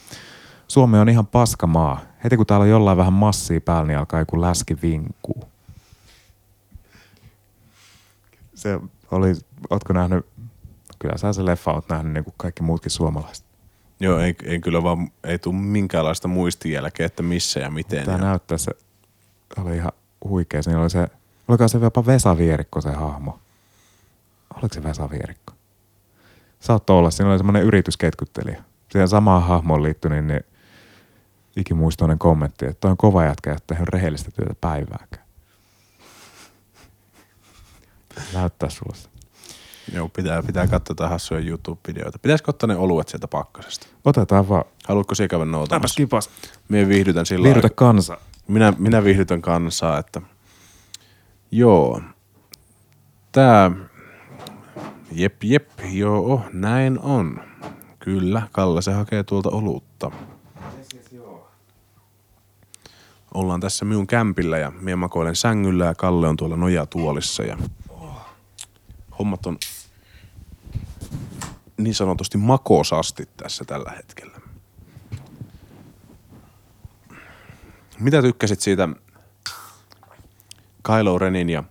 Suomi on ihan paska maa. Heti kun täällä on jollain vähän massia päällä, niin alkaa joku läski vinkuu. Se oli, ootko nähnyt, kyllä sä se leffa oot nähnyt niin kuin kaikki muutkin suomalaiset. Joo, ei, ei kyllä vaan, ei tule minkäänlaista muistijälkeä, että missä ja miten. Tämä ja... näyttää se, oli ihan huikea. Siinä oli se, oliko se jopa Vesa Vierikko se hahmo? Oliko se Vesa Vierikko? Saattoi olla, siinä oli semmoinen yritysketkyttelijä. Siihen samaan hahmoon liittyi niin, niin ikimuistoinen kommentti, että on kova jätkä, että tehnyt rehellistä työtä päivääkään. Näyttää sulle. Joo, pitää, pitää katsoa hassuja YouTube-videoita. Pitäisikö ottaa ne oluet sieltä pakkasesta? Otetaan vaan. Haluatko siellä käydä noutamassa? kipas. Mie viihdytän sillä Viihdytä lailla- kansa. minä, minä viihdytän kansaa, että joo, tää, jep jep, joo, näin on. Kyllä, Kalle se hakee tuolta olutta. Ollaan tässä minun kämpillä ja minä makoilen sängyllä ja Kalle on tuolla nojatuolissa ja hommat on niin sanotusti makosasti tässä tällä hetkellä. Mitä tykkäsit siitä Kylo Renin ja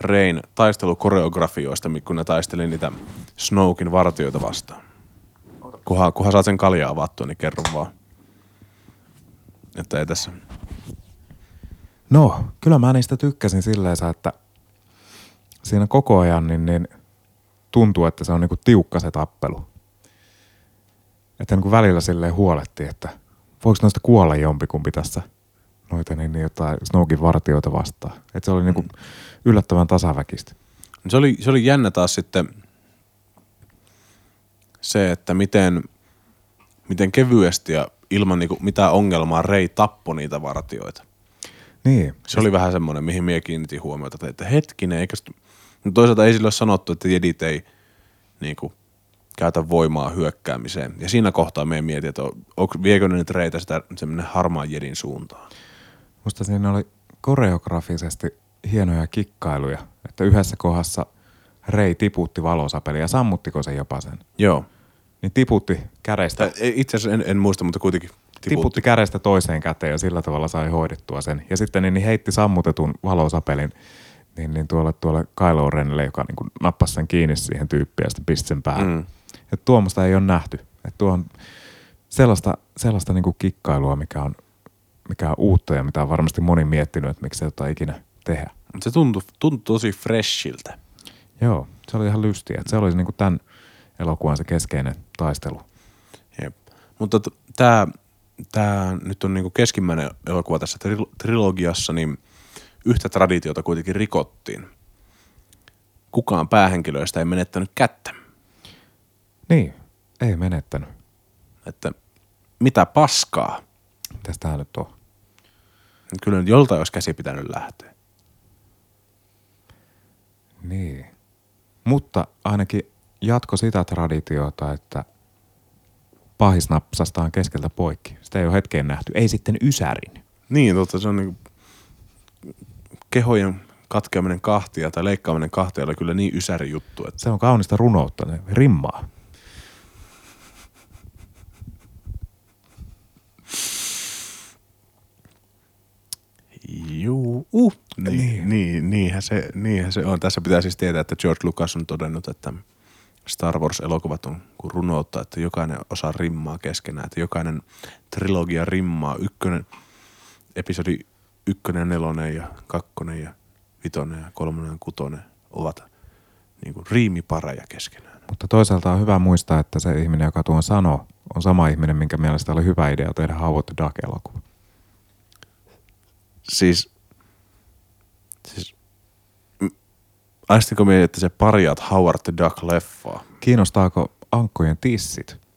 Rein taistelukoreografioista, kun ne taisteli niitä Snowkin vartioita vastaan? Kunhan, kunhan saat sen kaljaa avattua, niin kerro vaan. Että ei tässä... No, kyllä mä niistä tykkäsin silleen, että siinä koko ajan niin, niin tuntuu, että se on niinku tiukka se tappelu. Että niin kuin välillä silleen huoletti, että voiko noista kuolla jompikumpi tässä noita niin, niin jotain Snowkin vartioita vastaan. Että se oli niinku yllättävän tasaväkistä. Se oli, se oli jännä taas sitten se, että miten, miten kevyesti ja ilman niinku mitään ongelmaa Rei tappoi niitä vartioita. Niin, Se oli vähän semmoinen, mihin mie kiinnitin huomiota, että hetkinen, eikä sit... Mutta toisaalta ei sille ole sanottu, että jedit ei niinku, käytä voimaa hyökkäämiseen. Ja siinä kohtaa me mietin, että onko, viekö ne nyt reitä sitä semmoinen harmaan jedin suuntaan. Musta siinä oli koreografisesti hienoja kikkailuja, että yhdessä kohdassa Rei tiputti valosapeli ja sammuttiko se jopa sen? Joo. Niin tiputti kädestä, Itse asiassa en, en muista, mutta kuitenkin tiputti. tiputti kädestä toiseen käteen ja sillä tavalla sai hoidettua sen. Ja sitten niin, niin heitti sammutetun valosapelin niin, niin tuolle, tuolle Kylo Renille, joka niin kuin nappasi sen kiinni siihen tyyppiin ja sitten pisti sen päähän. Mm. Mm. Että tuommoista ei ole nähty. Että tuo on sellaista, sellaista niin kuin kikkailua, mikä on, mikä on uutta ja mitä on varmasti moni miettinyt, että miksi se jotain ikinä tehdä. Se tuntui, tuntui tosi freshiltä. Joo, se oli ihan lystiä. Se oli niin kuin tämän elokuvan se keskeinen taistelu. Jep. Mutta tämä tää nyt on niinku keskimmäinen elokuva tässä tril- trilogiassa, niin yhtä traditiota kuitenkin rikottiin. Kukaan päähenkilöistä ei menettänyt kättä. Niin, ei menettänyt. Että mitä paskaa. Mitäs tää nyt on? Kyllä nyt joltain olisi käsi pitänyt lähteä. Niin. Mutta ainakin jatko sitä traditiota, että pahis napsastaan keskeltä poikki. Sitä ei ole hetkeen nähty. Ei sitten ysärin. Niin, totta se on niinku kehojen katkeaminen kahtia tai leikkaaminen kahtia oli kyllä niin ysäri juttu, että Se on kaunista runoutta, ne rimmaa. Juu, uh. niin, niin. Niin, niinhän, se, niinhän se on. Tässä pitää siis tietää, että George Lucas on todennut, että Star Wars-elokuvat on kuin runoutta, että jokainen osaa rimmaa keskenään, että jokainen trilogia rimmaa. Ykkönen, episodi ykkönen, nelonen ja kakkonen ja vitonen ja kolmonen ja kutonen ovat niin kuin riimipareja keskenään. Mutta toisaalta on hyvä muistaa, että se ihminen, joka tuon sanoo, on sama ihminen, minkä mielestä oli hyvä idea tehdä Howard the Duck-elokuva. Siis, siis aistiko me, että se parjaat Howard the Duck-leffaa? Kiinnostaako ankkojen tissit?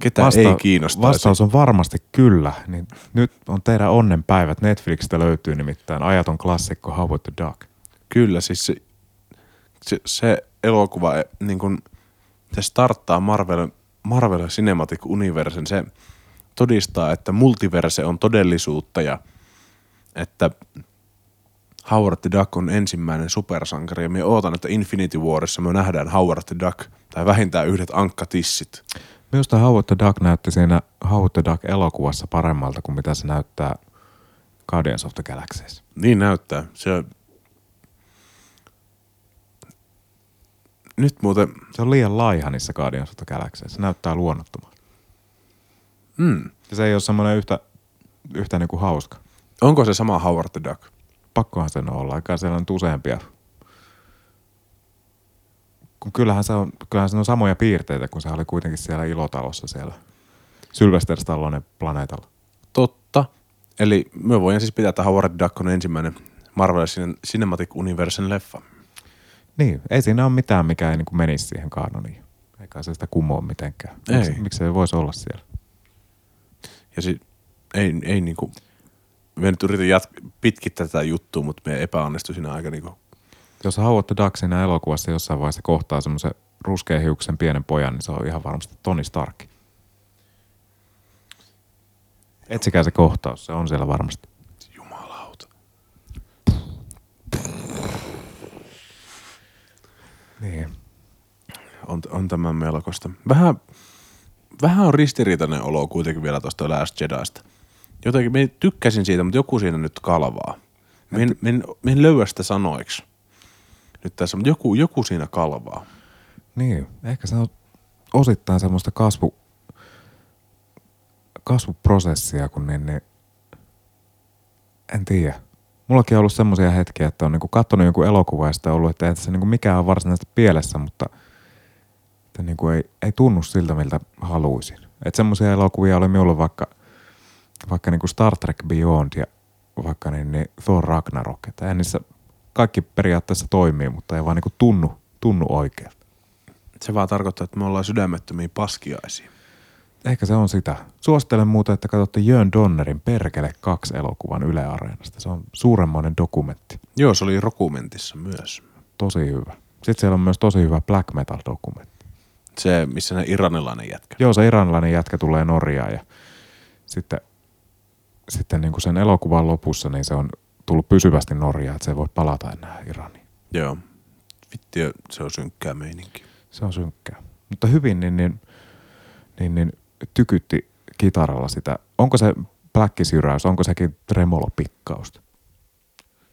Ketä ei kiinnostaisi? Vastaus on varmasti kyllä. Niin nyt on teidän onnenpäivät. Netflixistä löytyy nimittäin ajaton klassikko Howard the Duck. Kyllä, siis se, se, se elokuva, niin kun, se starttaa Marvel, Marvel Cinematic Universen. Se todistaa, että multiverse on todellisuutta ja että Howard the Duck on ensimmäinen supersankari. Ja me ootan, että Infinity Warissa me nähdään Howard the Duck tai vähintään yhdet ankkatissit. Minusta Howard the Duck näytti siinä Howard the Duck elokuvassa paremmalta kuin mitä se näyttää Guardians of the Galaxy. Niin näyttää. Se Nyt muuten... Se on liian laiha niissä Guardians of the Galaxy. Se näyttää luonnottomalta. Mm. Ja se ei ole semmoinen yhtä, yhtä niinku hauska. Onko se sama Howard the Duck? Pakkohan sen olla. Eikä siellä on useampia. Kun kyllähän se, on, kyllähän se on samoja piirteitä, kun se oli kuitenkin siellä ilotalossa siellä Sylvester Stallonen planeetalla. Totta. Eli me voin siis pitää, että Howard Duck on ensimmäinen Marvel Cinematic Universen leffa. Niin, ei siinä ole mitään, mikä ei niin kuin menisi siihen kanoniin. Eikä se sitä kumoa mitenkään. Ei. Miksi, miksi se voisi olla siellä? Ja si- ei, ei niinku, me nyt yritän jat- pitkittää tätä juttua, mutta me epäonnistui siinä aika niinku, Jos the Duck siinä elokuvassa jossain vaiheessa kohtaa semmoisen ruskean hiuksen pienen pojan, niin se on ihan varmasti Tony Stark. Etsikää se kohtaus, se on siellä varmasti. jumalauta. Niin. On, on tämä melkoista. Vähän, vähän on ristiriitainen olo kuitenkin vielä tuosta Last Jedista. Jotenkin me tykkäsin siitä, mutta joku siinä nyt kalvaa. En, me en löyä sitä sanoiksi. Nyt tässä, mutta joku, joku siinä kalvaa. Niin, ehkä se on osittain semmoista kasvu, kasvuprosessia, kun niin, niin en tiedä. Mullakin on ollut semmoisia hetkiä, että on niinku katsonut joku elokuva ja sitten ollut, että ei tässä niinku mikään ole varsinaisesti pielessä, mutta että niinku ei, ei tunnu siltä, miltä haluaisin. Että semmoisia elokuvia oli minulla vaikka, vaikka niinku Star Trek Beyond ja vaikka niin, niin Thor Ragnarok. Että ei niissä kaikki periaatteessa toimii, mutta ei vaan niinku tunnu, tunnu oikealta. Se vaan tarkoittaa, että me ollaan sydämettömiä paskiaisia. Ehkä se on sitä. Suosittelen muuten, että katsotte Jön Donnerin Perkele 2 elokuvan Yle Areenasta. Se on suuremmoinen dokumentti. Joo, se oli Rokumentissa myös. Tosi hyvä. Sitten siellä on myös tosi hyvä black metal dokumentti. Se, missä ne iranilainen jätkä. Joo, se iranilainen jätkä tulee Norjaan ja sitten, sitten niin kuin sen elokuvan lopussa niin se on tullut pysyvästi Norjaan, että se ei voi palata enää Iraniin. Joo. Vitti, se on synkkää meininki. Se on synkkää. Mutta hyvin niin, niin, niin, niin tykytti kitaralla sitä. Onko se pläkkisyräys, onko sekin tremolopikkausta?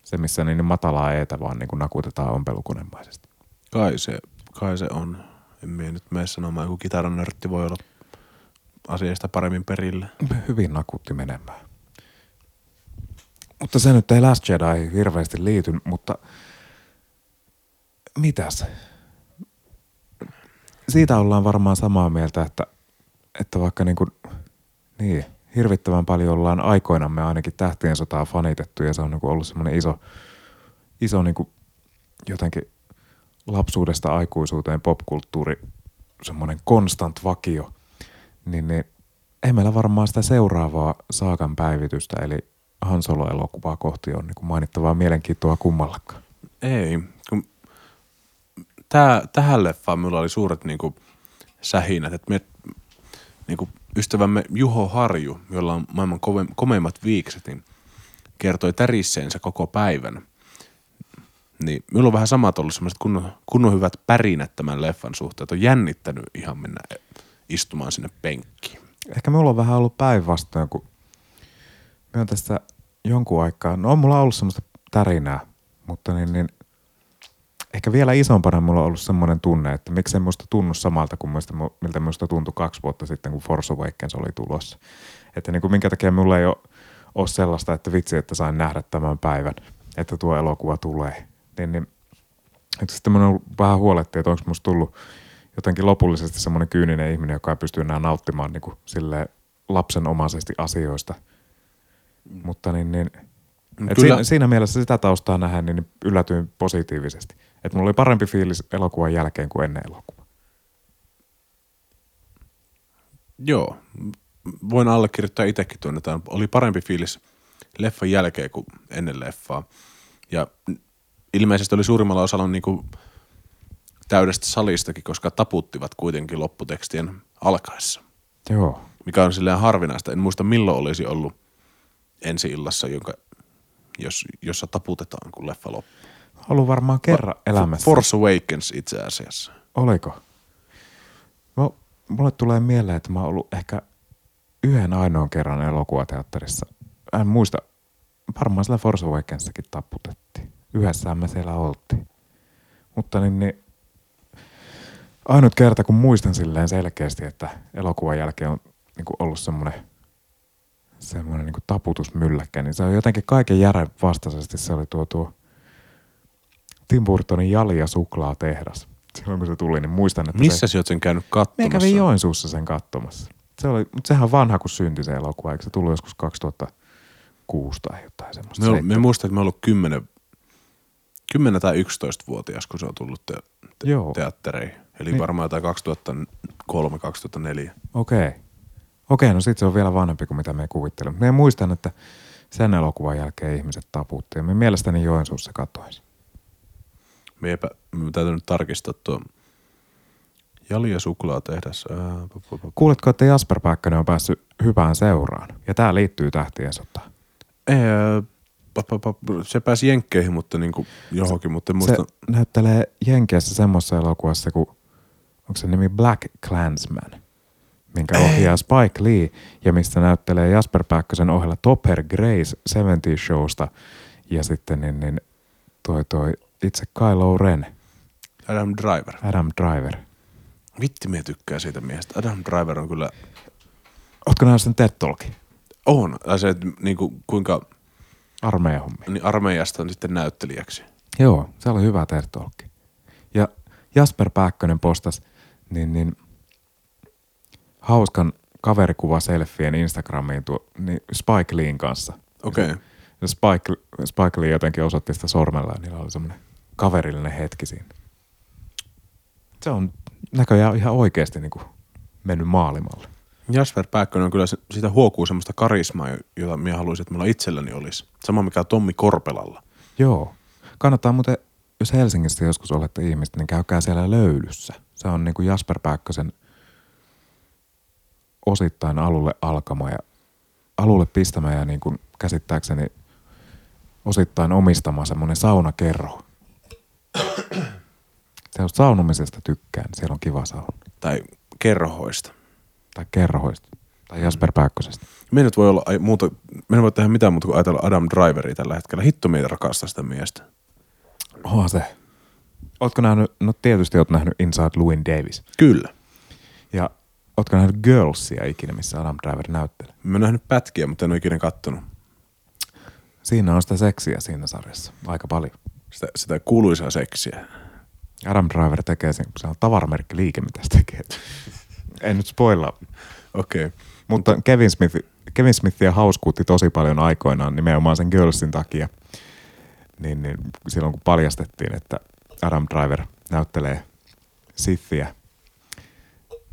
Se, missä niin matalaa eetä vaan niin kuin nakutetaan ompelukonemaisesti. Kai se, kai se on. En mene nyt mene sanomaan, kun kitaranörtti voi olla asiasta paremmin perillä. Hyvin nakutti menemään. Mutta se nyt ei Last Jedi hirveästi liity, mutta mitäs? Siitä ollaan varmaan samaa mieltä, että, että vaikka niin kuin, niin, hirvittävän paljon ollaan aikoinamme ainakin tähtien sotaa fanitettu ja se on niin kuin ollut semmoinen iso, iso niin kuin jotenkin lapsuudesta aikuisuuteen popkulttuuri semmoinen konstant vakio, niin, niin ei meillä varmaan sitä seuraavaa saakan päivitystä, eli Han Solo-elokuvaa kohti on niin kuin mainittavaa mielenkiintoa kummallakaan. Ei. Kun tää, tähän leffaan minulla oli suuret niinku sähinät, että me niinku ystävämme Juho Harju, jolla on maailman kove, komeimmat viikset, niin kertoi tärisseensä koko päivän. Niin minulla on vähän samat ollut semmoiset kunnon, kunnon hyvät pärinät tämän leffan suhteen, että on jännittänyt ihan mennä istumaan sinne penkkiin. Ehkä minulla on vähän ollut päinvastoin, kun on tässä jonkun aikaa, no on mulla ollut semmoista tärinää, mutta niin, niin ehkä vielä isompana mulla on ollut semmoinen tunne, että miksei musta tunnu samalta kuin muista, miltä musta tuntui kaksi vuotta sitten, kun Force Awakens oli tulossa. Että niin kuin minkä takia mulla ei ole, ole sellaista, että vitsi, että sain nähdä tämän päivän, että tuo elokuva tulee. Niin, niin että sitten mun vähän huoletti, että onko musta tullut jotenkin lopullisesti semmoinen kyyninen ihminen, joka ei pysty enää nauttimaan niin kuin lapsenomaisesti asioista. Mm. Mutta niin, niin et Kyllä- siinä, siinä mielessä sitä taustaa nähdään, niin yllätyin positiivisesti. Että mulla oli parempi fiilis elokuvan jälkeen kuin ennen elokuvaa. Joo, voin allekirjoittaa itsekin tuonne. että Oli parempi fiilis leffan jälkeen kuin ennen leffaa. Ja ilmeisesti oli suurimmalla osalla niin kuin täydestä salistakin, koska taputtivat kuitenkin lopputekstien alkaessa. Joo. Mikä on silleen harvinaista. En muista milloin olisi ollut ensi illassa, jonka, jos, jossa taputetaan, kun leffa loppuu. Ollut varmaan kerran elämässä. Force Awakens itse asiassa. Oliko? No, mulle tulee mieleen, että mä oon ollut ehkä yhden ainoan kerran elokuvateatterissa. En muista, varmaan sillä Force Awakensakin taputettiin. Yhdessään me siellä oltiin. Mutta niin, niin ainut kerta, kun muistan silleen selkeästi, että elokuvan jälkeen on niin kuin ollut semmoinen semmoinen niin taputusmylläkkä, niin se on jotenkin kaiken järjen vastaisesti. Se oli tuo, tuo Tim Burtonin Jali ja suklaatehdas. Silloin kun se tuli, niin muistan, että Missä se... sä oot sen käynyt Me katsomassa? kävin Joensuussa sen katsomassa. Se oli, mutta sehän on vanha, kun syntyi se elokuva. Eikö se tullut joskus 2006 tai jotain semmoista? Me, me Seitsemän- muistan, että me ollut 10, 10 tai 11-vuotias, kun se on tullut te, te, Joo. teattereihin. Eli Niin. varmaan jotain 2003-2004. Okei. Okei, no sit se on vielä vanhempi kuin mitä me kuvittelimme. Me muistan, että sen elokuvan jälkeen ihmiset taputti. Ja me mielestäni Joensuussa katoin. sen. Me, täytyy nyt tarkistaa tuo Jali ja pu- pu- Kuuletko, että Jasper Pääkkönen on päässyt hyvään seuraan? Ja tää liittyy tähtien sotaan. Se pääsi jenkkeihin, mutta niin kuin johonkin, mutta en muista. Se näyttelee Jenkeissä semmoisessa elokuvassa kuin, onko se nimi Black Clansman, minkä ohjaa Spike Lee ja mistä näyttelee Jasper Pääkkösen ohella Topper Grace 70 Showsta ja sitten niin, niin toi, toi itse Kylo Ren, Adam Driver. Adam Driver. Vitti me tykkää siitä miehestä. Adam Driver on kyllä, Ootko nähnyt sen TED Talkin? on. Tai se, että niin kuin, kuinka Armeijahommi. niin armeijasta on sitten näyttelijäksi. Joo, se oli hyvä TED Talkki. Ja Jasper Pääkkönen postas niin, niin hauskan kaverikuva selfien Instagramiin tuo, niin Spike Leen kanssa. Okei. Okay. Ja Spike, Spike Lee jotenkin osoitti sitä sormella ja niillä oli semmoinen kaverillinen hetki siinä. Se on näköjään ihan oikeasti niin kuin mennyt maailmalle. Jasper Pääkkönen on kyllä, sitä huokuu semmoista karismaa, jota minä haluaisin, että mulla itselläni olisi. Sama mikä Tommi Korpelalla. Joo. Kannattaa muuten, jos Helsingissä joskus olette ihmistä, niin käykää siellä löylyssä. Se on niin kuin Jasper Pääkkösen osittain alulle alkama ja alulle pistämä ja niin kuin käsittääkseni osittain omistama semmoinen saunakerho. Se on saunomisesta tykkään, siellä on kiva sauna. Tai kerhoista. Tai kerhoista. Tai Jasper Pääkkösestä. Me nyt voi olla ai, muuta, me ei voi tehdä mitään muuta kuin ajatella Adam Driveria tällä hetkellä. Hitto meitä rakastaa sitä miestä. Onhan se. Ootko nähnyt, no tietysti oot nähnyt Inside Louis Davis. Kyllä. Ja ootko nähnyt Girlsia ikinä, missä Adam Driver näyttelee? Mä oon nähnyt pätkiä, mutta en ole ikinä kattonut. Siinä on sitä seksiä siinä sarjassa. Aika paljon. Sitä, sitä kuuluisaa seksiä. Adam Driver tekee sen, se on tavaramerkki liike, mitä se tekee. en nyt spoilaa. Okei. Okay. Mutta Kevin Smith, Kevin Smithia hauskuutti tosi paljon aikoinaan nimenomaan sen Girlsin takia. Niin, niin silloin kun paljastettiin, että Adam Driver näyttelee Sithiä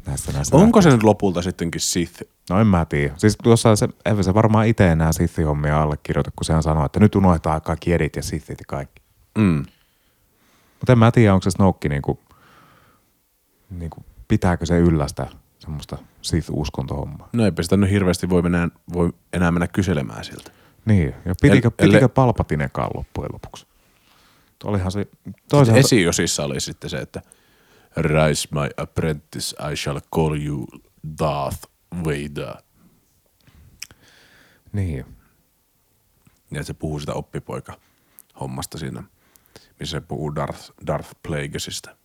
näissä, näissä Onko se nyt lopulta sittenkin Sith? No en mä tiedä. Siis tuossa se, ei se varmaan itse enää Sith-hommia allekirjoita, kun sehän sanoo, että nyt unohdetaan kaikki edit ja Sithit ja kaikki. Mm. Mutta en mä tiedä, onko se Snoke niinku, niinku, pitääkö se yllä sitä semmoista Sith-uskontohommaa. No eipä sitä nyt hirveästi voi, mennä, voi enää mennä kyselemään siltä. Niin, ja pitikö, El- pitikö elle- Palpatinekaan loppujen lopuksi? Olihan se, toisaalta, Esiosissa oli sitten se, että Rise my apprentice, I shall call you Darth Vader. niin, Ja se puhuu sitä oppipoika hommasta siinä, missä se puhuu Darth, Darth Plagueisista.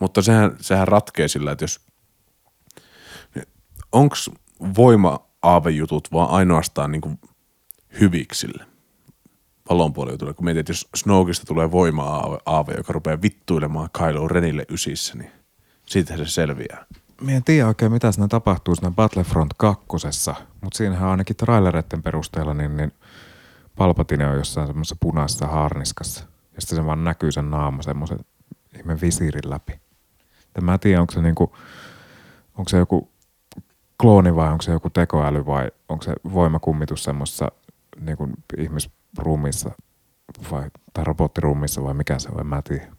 Mutta sehän, sehän ratkee sillä, että jos... Onko voima-aavejutut vaan ainoastaan niin hyviksille? Pallonpuolijutuille, kun mietit, että jos Snokesta tulee voima-aave, joka rupeaa vittuilemaan Kylo Renille ysissä, niin siitähän se selviää. Mä en tiedä oikein, mitä siinä tapahtuu siinä Battlefront 2, mutta siinähän ainakin trailereiden perusteella niin, niin Palpatine on jossain semmoisessa punaisessa harniskassa. Ja sitten se vaan näkyy sen naama semmoisen ihme visiirin läpi. Ja mä en tiedä, onko se, niinku, onko se joku klooni vai onko se joku tekoäly vai onko se voimakummitus semmoisessa niin kuin ihmisruumissa vai, tai robottiruumissa vai mikä se on, en mä tiedä.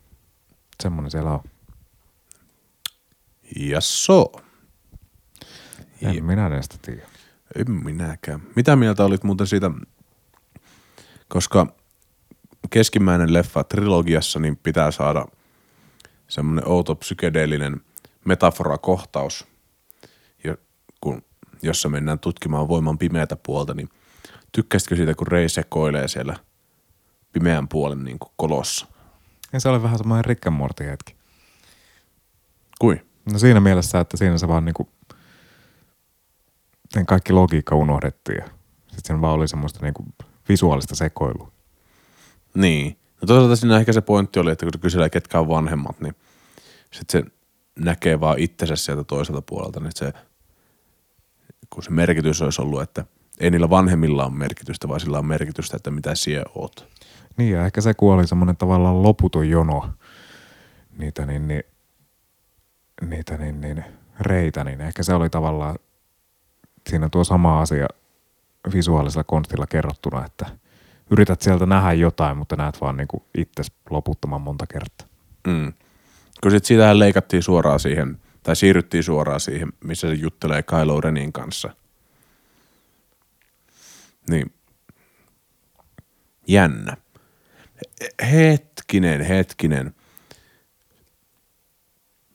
Semmoinen siellä on. Ja so. En Ja- minä näistä tiedä. En minäkään. Mitä mieltä olit muuten siitä, koska keskimmäinen leffa trilogiassa niin pitää saada semmoinen outo psykedeellinen metafora-kohtaus, kun, jossa mennään tutkimaan voiman pimeätä puolta, niin tykkäsitkö siitä, kun Rei sekoilee siellä pimeän puolen niin kuin kolossa? Ja se oli vähän semmoinen Rick Morty hetki. Kui? No siinä mielessä, että siinä se vaan niinku, sen kaikki logiikka unohdettiin ja sitten siinä vaan oli semmoista niinku visuaalista sekoilua. Niin. No toisaalta siinä ehkä se pointti oli, että kun se kyselee ketkä on vanhemmat, niin sitten se näkee vaan itsensä sieltä toiselta puolelta, niin se, kun se merkitys olisi ollut, että ei niillä vanhemmilla ole merkitystä, vaan sillä on merkitystä, että mitä siellä oot. Niin ja ehkä se kun oli semmoinen tavallaan loputon jono niitä niin, niin, niitä niin, niin reitä, niin ehkä se oli tavallaan siinä tuo sama asia visuaalisella konstilla kerrottuna, että yrität sieltä nähdä jotain, mutta näet vaan niinku itses loputtoman monta kertaa. Mm. Kun sitten siitähän leikattiin suoraan siihen, tai siirryttiin suoraan siihen, missä se juttelee Kylo Renin kanssa. Niin. Jännä. He- Hetkinen, hetkinen.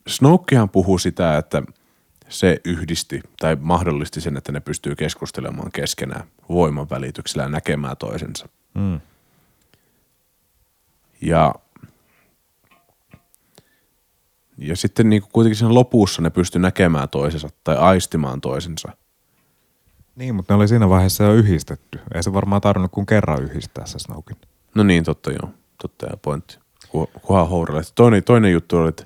Snokehan puhuu sitä, että se yhdisti tai mahdollisti sen, että ne pystyy keskustelemaan keskenään voiman välityksellä ja näkemään toisensa. Mm. Ja, ja sitten niin kuitenkin siinä lopussa ne pysty näkemään toisensa tai aistimaan toisensa. Niin, mutta ne oli siinä vaiheessa jo yhdistetty. Ei se varmaan tarvinnut kuin kerran yhdistää se Snoken. No niin, totta joo. Totta ja pointti. Ku- Kuhan. Toinen, toinen juttu oli, että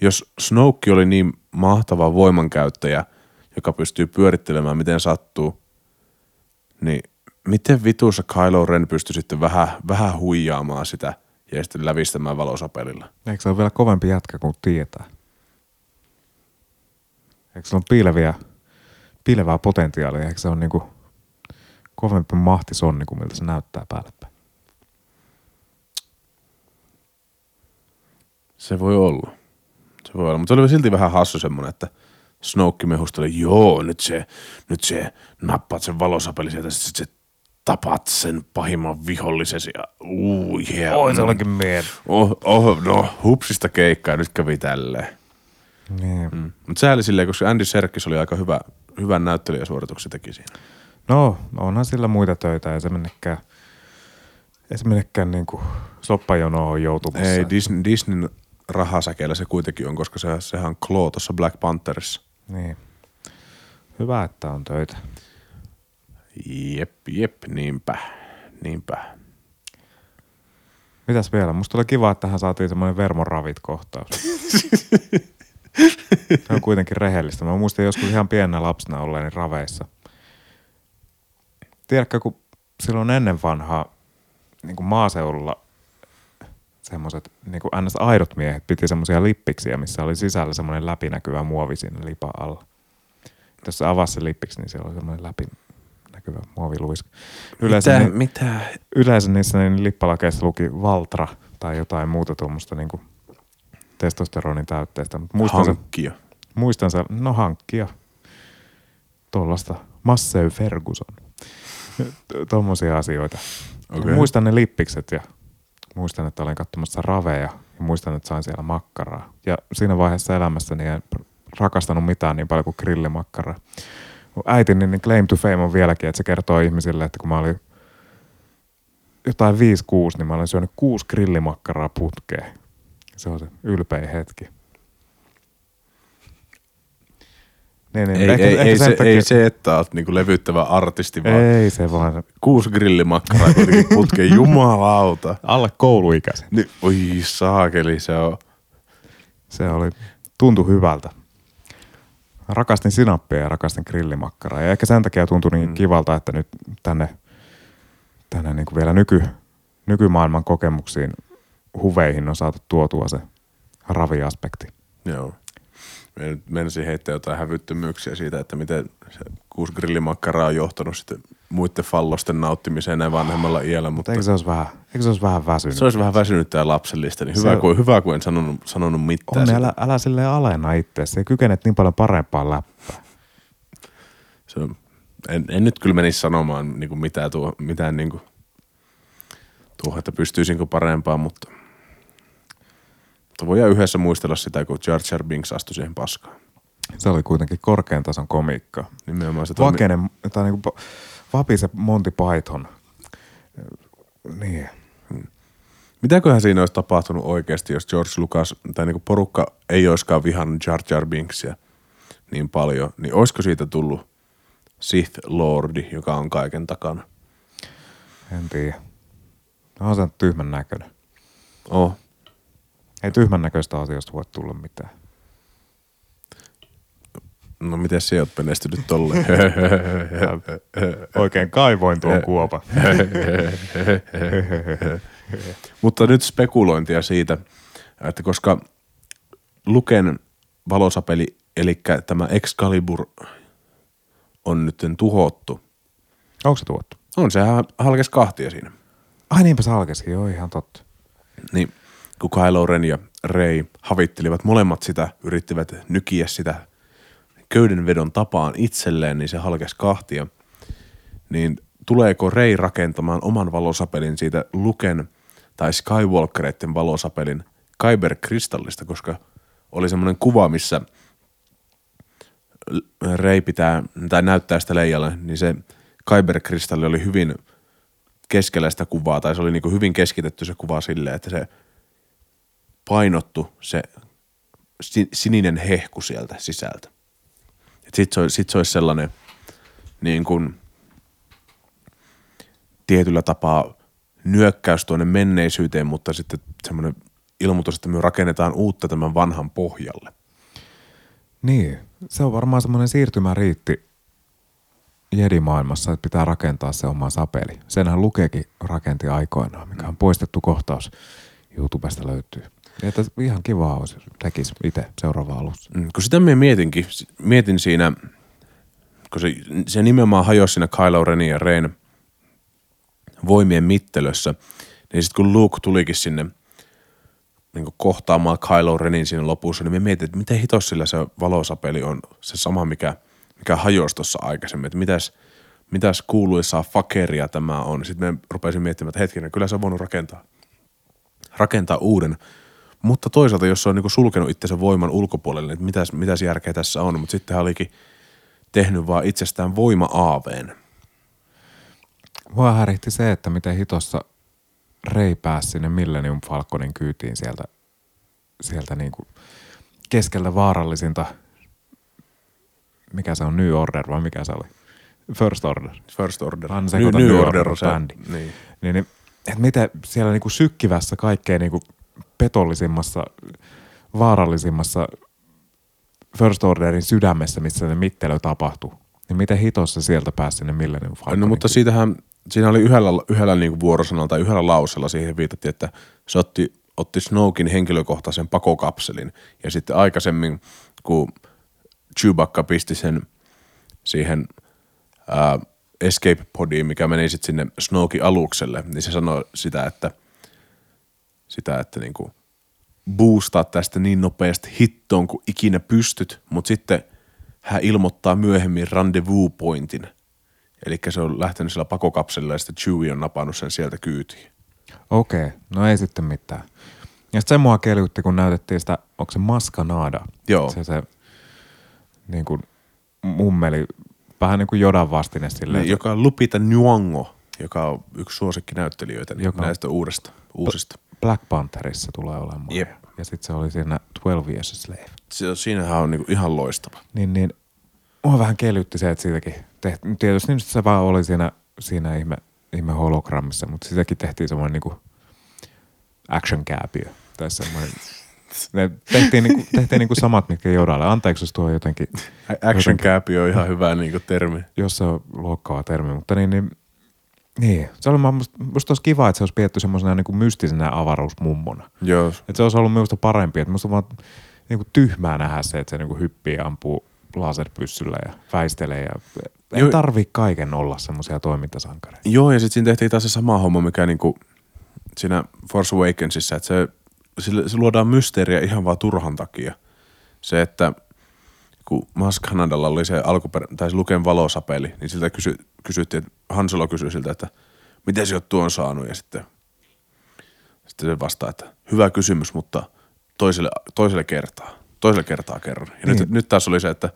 jos Snoke oli niin mahtava voimankäyttäjä, joka pystyy pyörittelemään miten sattuu, niin miten vitussa Kylo Ren pystyi sitten vähän, vähän huijaamaan sitä ja sitten lävistämään valosapelilla? Eikö se ole vielä kovempi jätkä kuin tietää? Eikö se ole piileviä, piilevää potentiaalia? Eikö se ole niinku kovempi mahtisonni kuin miltä se näyttää päälle päin? Se voi olla. Se voi olla, mutta se oli silti vähän hassu semmonen, että Snoke mehusteli, joo, nyt se, nyt se nappaat sen valosapeli sieltä, sitten se tapat sen pahimman vihollisesi ja uu, yeah. mien. Oh, oh, no, hupsista keikkaa, nyt kävi tälleen. Niin. Mm. Mutta sääli silleen, koska Andy Serkis oli aika hyvä, hyvän näyttelijäsuorituksen teki siinä. No, onhan sillä muita töitä, ei se mennekään, ei se mennekään niinku soppajonoon joutumassa. Ei, Disney, Disneyn rahasäkeellä se kuitenkin on, koska se, sehän on Claw tuossa Black Pantherissa. Niin. Hyvä, että on töitä. Jep, jep, niinpä, niinpä. Mitäs vielä? Musta oli kiva, että tähän saatiin semmoinen Vermon ravit-kohtaus. [laughs] Se on kuitenkin rehellistä. Mä muistin joskus ihan pienenä lapsena olleeni raveissa. Tiedätkö, kun silloin ennen vanhaa niin kuin maaseudulla semmoiset niin kuin ns. aidot miehet piti semmoisia lippiksiä, missä oli sisällä semmoinen läpinäkyvä muovi siinä lipan alla. Jos se avasi se lippiksi, niin siellä oli semmoinen läpinäkyvä muoviluiska. Yleensä, mitä, niin, mitä? yleensä niissä niin lippalakeissa luki Valtra tai jotain muuta tuommoista niin kuin testosteronin täytteistä. Mutta muistan, se, Hankkia. muistan se, no hankkia tuollaista Massey Ferguson. [laughs] Tuommoisia asioita. Okei. Muistan ne lippikset ja muistan, että olen katsomassa raveja ja muistan, että sain siellä makkaraa. Ja siinä vaiheessa elämässäni en rakastanut mitään niin paljon kuin grillimakkaraa. Äitini niin claim to fame on vieläkin, että se kertoo ihmisille, että kun mä olin jotain 5-6, niin mä olen syönyt kuusi grillimakkaraa putkeen. Se on se ylpein hetki. Niin, niin, Ei, ehkä- ei, ehkä ei, se, takia- ei se, että oot niinku levyttävä artisti, vaan Ei se vaan kuusi grillimakkaraa kuitenkin [laughs] putkeen, jumalauta. alle kouluikäisen. Niin, oi saakeli, se on. Se oli, tuntui hyvältä. Rakastin sinappia ja rakastin grillimakkaraa. Ja ehkä sen takia tuntui niin Mm. kivalta, että nyt tänne, tänne niin kuin vielä nyky, nykymaailman kokemuksiin, huveihin on saatu tuotua se raviaspekti. Joo. Me menisin heittää jotain hävyttömyyksiä siitä, että miten se kuusi grillimakkaraa on johtanut sitten muiden fallosten nauttimiseen näin vanhemmalla iällä, mutta Eikö se olisi vähän, eikö se olisi vähän väsynyt? se olisi vähän väsynyttä ja lapsellista, niin hyvä, Se- kuin, hyvä kuin en sanonut, sanonut mitään. Onni, siitä. älä, älä silleen alenna itseäsi. Se kykenet niin paljon parempaan läppään. Se on, en, en, nyt kyllä menisi sanomaan niin kuin mitään, tuo, mitään niin kuin, tuohon, että pystyisinkö parempaan, mutta voidaan yhdessä muistella sitä, kun Jar Jar Binks astui siihen paskaan. Se oli kuitenkin korkean tason komiikka. Nimenomaan se toimi- Vakene, tai niinku vapise Monty Python. Niin. Mitäköhän siinä olisi tapahtunut oikeasti, jos George Lucas tai niinku porukka ei olisikaan vihannut Jar Jar Binksia niin paljon, niin olisiko siitä tullut Sith Lordi, joka on kaiken takana? En tiedä. No on se tyhmän näköinen. Oh. Ei tyhmän näköistä asioista voi tulla mitään. No miten sä oot menestynyt tolleen? [laughs] Oikein kaivoin tuon kuopan. [laughs] Mutta nyt spekulointia siitä, että koska Luken valosapeli, eli tämä Excalibur on nyt tuhottu. Onko se tuottu? On sehän halkes kahtia siinä. Ai niinpä se alkesi, joo ihan totta. Niin kun Kylo Ren ja Rey havittelivat molemmat sitä, yrittivät nykiä sitä köydenvedon tapaan itselleen, niin se halkes kahtia. Niin tuleeko Rey rakentamaan oman valosapelin siitä Luken tai Skywalkereiden valosapelin Kyber-kristallista, koska oli semmoinen kuva, missä Rey pitää, tai näyttää sitä Leijalle, niin se Kyber-kristalli oli hyvin keskellä sitä kuvaa, tai se oli niinku hyvin keskitetty se kuva silleen, että se painottu se si- sininen hehku sieltä sisältä. Sitten se, sit se olisi sellainen niin kuin tietyllä tapaa nyökkäys tuonne menneisyyteen, mutta sitten semmoinen ilmoitus, että me rakennetaan uutta tämän vanhan pohjalle. Niin, se on varmaan semmoinen siirtymäriitti Jedi-maailmassa, että pitää rakentaa se oma sapeli. Senhän Lukeekin rakenti aikoinaan, mikä on poistettu kohtaus. YouTubesta löytyy. Ja Että ihan kiva olisi, jos tekisi itse seuraava alussa. Mm, Kun sitä minä mietinkin, mietin siinä, kun se, se nimenomaan hajosi siinä Kylo Renin ja Rein voimien mittelössä, niin sitten kun Luke tulikin sinne niin kohtaamaan Kylo Renin siinä lopussa, niin me mietin, että miten hitos sillä se valosapeli on se sama, mikä, mikä hajosi tuossa aikaisemmin, että mitäs, mitäs kuuluisaa fakeria tämä on. Sitten me rupesin miettimään, että hetkinen, kyllä se on voinut rakentaa, rakentaa uuden. Mutta toisaalta, jos se on niinku sulkenut itsensä voiman ulkopuolelle, niin mitäs, mitäs järkeä tässä on. Mutta sitten hän olikin tehnyt vaan itsestään voima-aaveen. Mua häritti se, että miten hitossa Rei pääsi sinne Millennium Falconin kyytiin sieltä, sieltä niinku keskeltä vaarallisinta, mikä se on, New Order vai mikä se oli? First Order. First Order. Aina New, New New Order Order bändi. Niin. Niin, niin että miten siellä niinku sykkivässä kaikkein niinku petollisimmassa, vaarallisimmassa First Orderin sydämessä, missä se mittelö tapahtuu, niin miten hitossa sieltä pääsi sinne Millennium Falconin No mutta siitähän, siinä oli yhdellä, yhdellä niinku vuorosanalla tai yhdellä lausella siihen viitattiin, että se otti, otti Snowkin henkilökohtaisen pakokapselin. Ja sitten aikaisemmin, kun Chewbacca pisti sen siihen ää, escape podiin, mikä meni sitten sinne Snowkin alukselle, niin se sanoi sitä, että sitä, että niinku boostaa tästä niin nopeasti hittoon kuin ikinä pystyt, mutta sitten hän ilmoittaa myöhemmin rendezvous pointin. Eli se on lähtenyt sillä pakokapselilla ja sitten Chewie on napannut sen sieltä kyytiin. Okei, okay, no ei sitten mitään. Ja sitten se mua kelytti, kun näytettiin sitä, onko se Maskanada? Joo. Se, se niin kuin mummeli, vähän niin kuin Jodan vastine silleen. Niin, joka on Lupita Nyong'o, joka on yksi suosikkinäyttelijöitä Joka joka näistä uudesta, uusista. Black Pantherissa tulee olemaan. Jep. Ja sitten se oli siinä 12 Years a Slave. Se, siinähän on niinku ihan loistava. Niin, niin mua vähän kelytti se, että siitäkin tehtiin. Tietysti nyt se vaan oli siinä, siinä ihme, ihme hologrammissa, mutta siitäkin tehtiin semmoinen niinku action kääpiö. Tai semmoinen, ne tehtiin, niinku, tehtiin niinku samat, mitkä Jodalle. Anteeksi, jos tuo jotenkin, Action cap on ihan hyvä niinku termi. jos se on luokkaava termi, mutta niin, niin niin, se oli musta, musta olisi kiva, että se olisi pidetty semmoisena niin kuin mystisenä avaruusmummona. Joo, Että se olisi ollut minusta parempi. Että musta vaan niinku tyhmää nähdä se, että se niinku hyppii ja ampuu laserpyssyllä ja väistelee. Ja ei Joo. tarvii kaiken olla semmoisia toimintasankareita. Joo, ja sitten siinä tehtiin taas se sama homma, mikä niinku siinä Force Awakensissa, että se, sille, se luodaan mysteeriä ihan vaan turhan takia. Se, että kun Mas Kanadalla oli se alkuperä, tai se Luken valosapeli, niin siltä kysy, kysyttiin, että Hanselo kysyi siltä, että miten se oot tuon saanut, ja sitten, sitten se vastaa, että hyvä kysymys, mutta toiselle, toiselle kertaa, toiselle kertaa kerran. Ja Niin. nyt, nyt taas oli se, että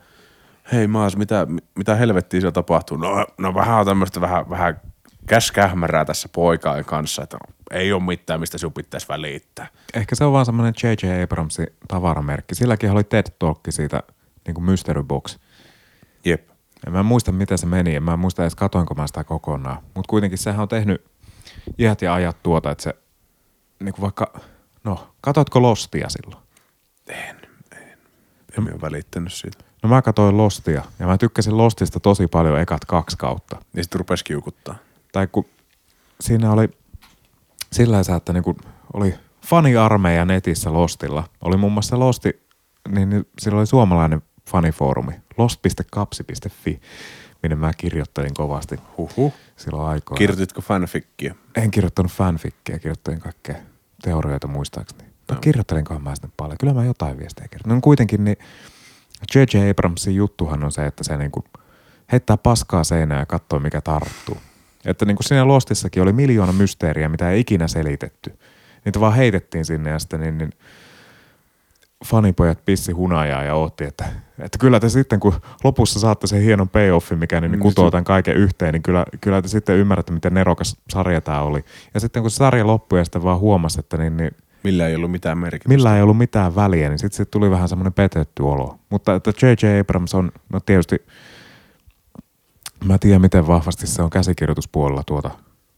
hei Maas, mitä, mitä helvettiä siellä tapahtuu? No, no vähän on tämmöistä vähän, vähän käskähmärää tässä poikaan kanssa, että ei ole mitään, mistä sinun pitäisi välittää. Ehkä se on vaan semmoinen J.J. Abramsin tavaramerkki. Silläkin oli TED Talk siitä niinku Mystery Box. Jep. En mä muista, miten se meni. En mä muista edes katoinko mä sitä kokonaan. Mutta kuitenkin sehän on tehnyt iät ja ajat tuota, että se niinku vaikka, no, katotko Lostia silloin? En, en. En ole välittänyt siitä. No mä katoin Lostia ja mä tykkäsin Lostista tosi paljon ekat kaksi kautta. Ja sitten rupesi kiukuttaa. Tai kun siinä oli sillä tavalla, että niinku oli faniarmeija netissä Lostilla. Oli muun muassa Losti, niin, niin sillä oli suomalainen fanifoorumi, lost.kapsi.fi, minne mä kirjoittelin kovasti Huhhuh. silloin aikoina. Kirjoititko fanfickia? en kirjoittanut fanfickia, kirjoittelin kaikkea teorioita muistaakseni. No, kirjoittelinkohan mä sitten paljon. Kyllä mä jotain viestejä kirjoitin. No kuitenkin niin J.J. Abramsin juttuhan on se, että se niinku heittää paskaa seinään ja katsoo mikä tarttuu. Että niinku siinä Lostissakin oli miljoona mysteeriä, mitä ei ikinä selitetty. Niitä vaan heitettiin sinne ja sitten niin, niin fanipojat pissi hunajaa ja otti, että, että kyllä te sitten kun lopussa saatte sen hienon payoffin, mikä niin, niin Mm, kutoo tämän kaiken yhteen, niin kyllä, kyllä te sitten ymmärrätte, miten nerokas sarja tämä oli. Ja sitten kun se sarja loppui ja sitten vaan huomasi, että niin, niin Millä ei ollut mitään merkitystä. millä ei ollut mitään väliä, niin sitten sit tuli vähän semmoinen petetty olo. Mutta että J.J. Abrams on, no tietysti, mä tiedän miten vahvasti se on käsikirjoituspuolella tuota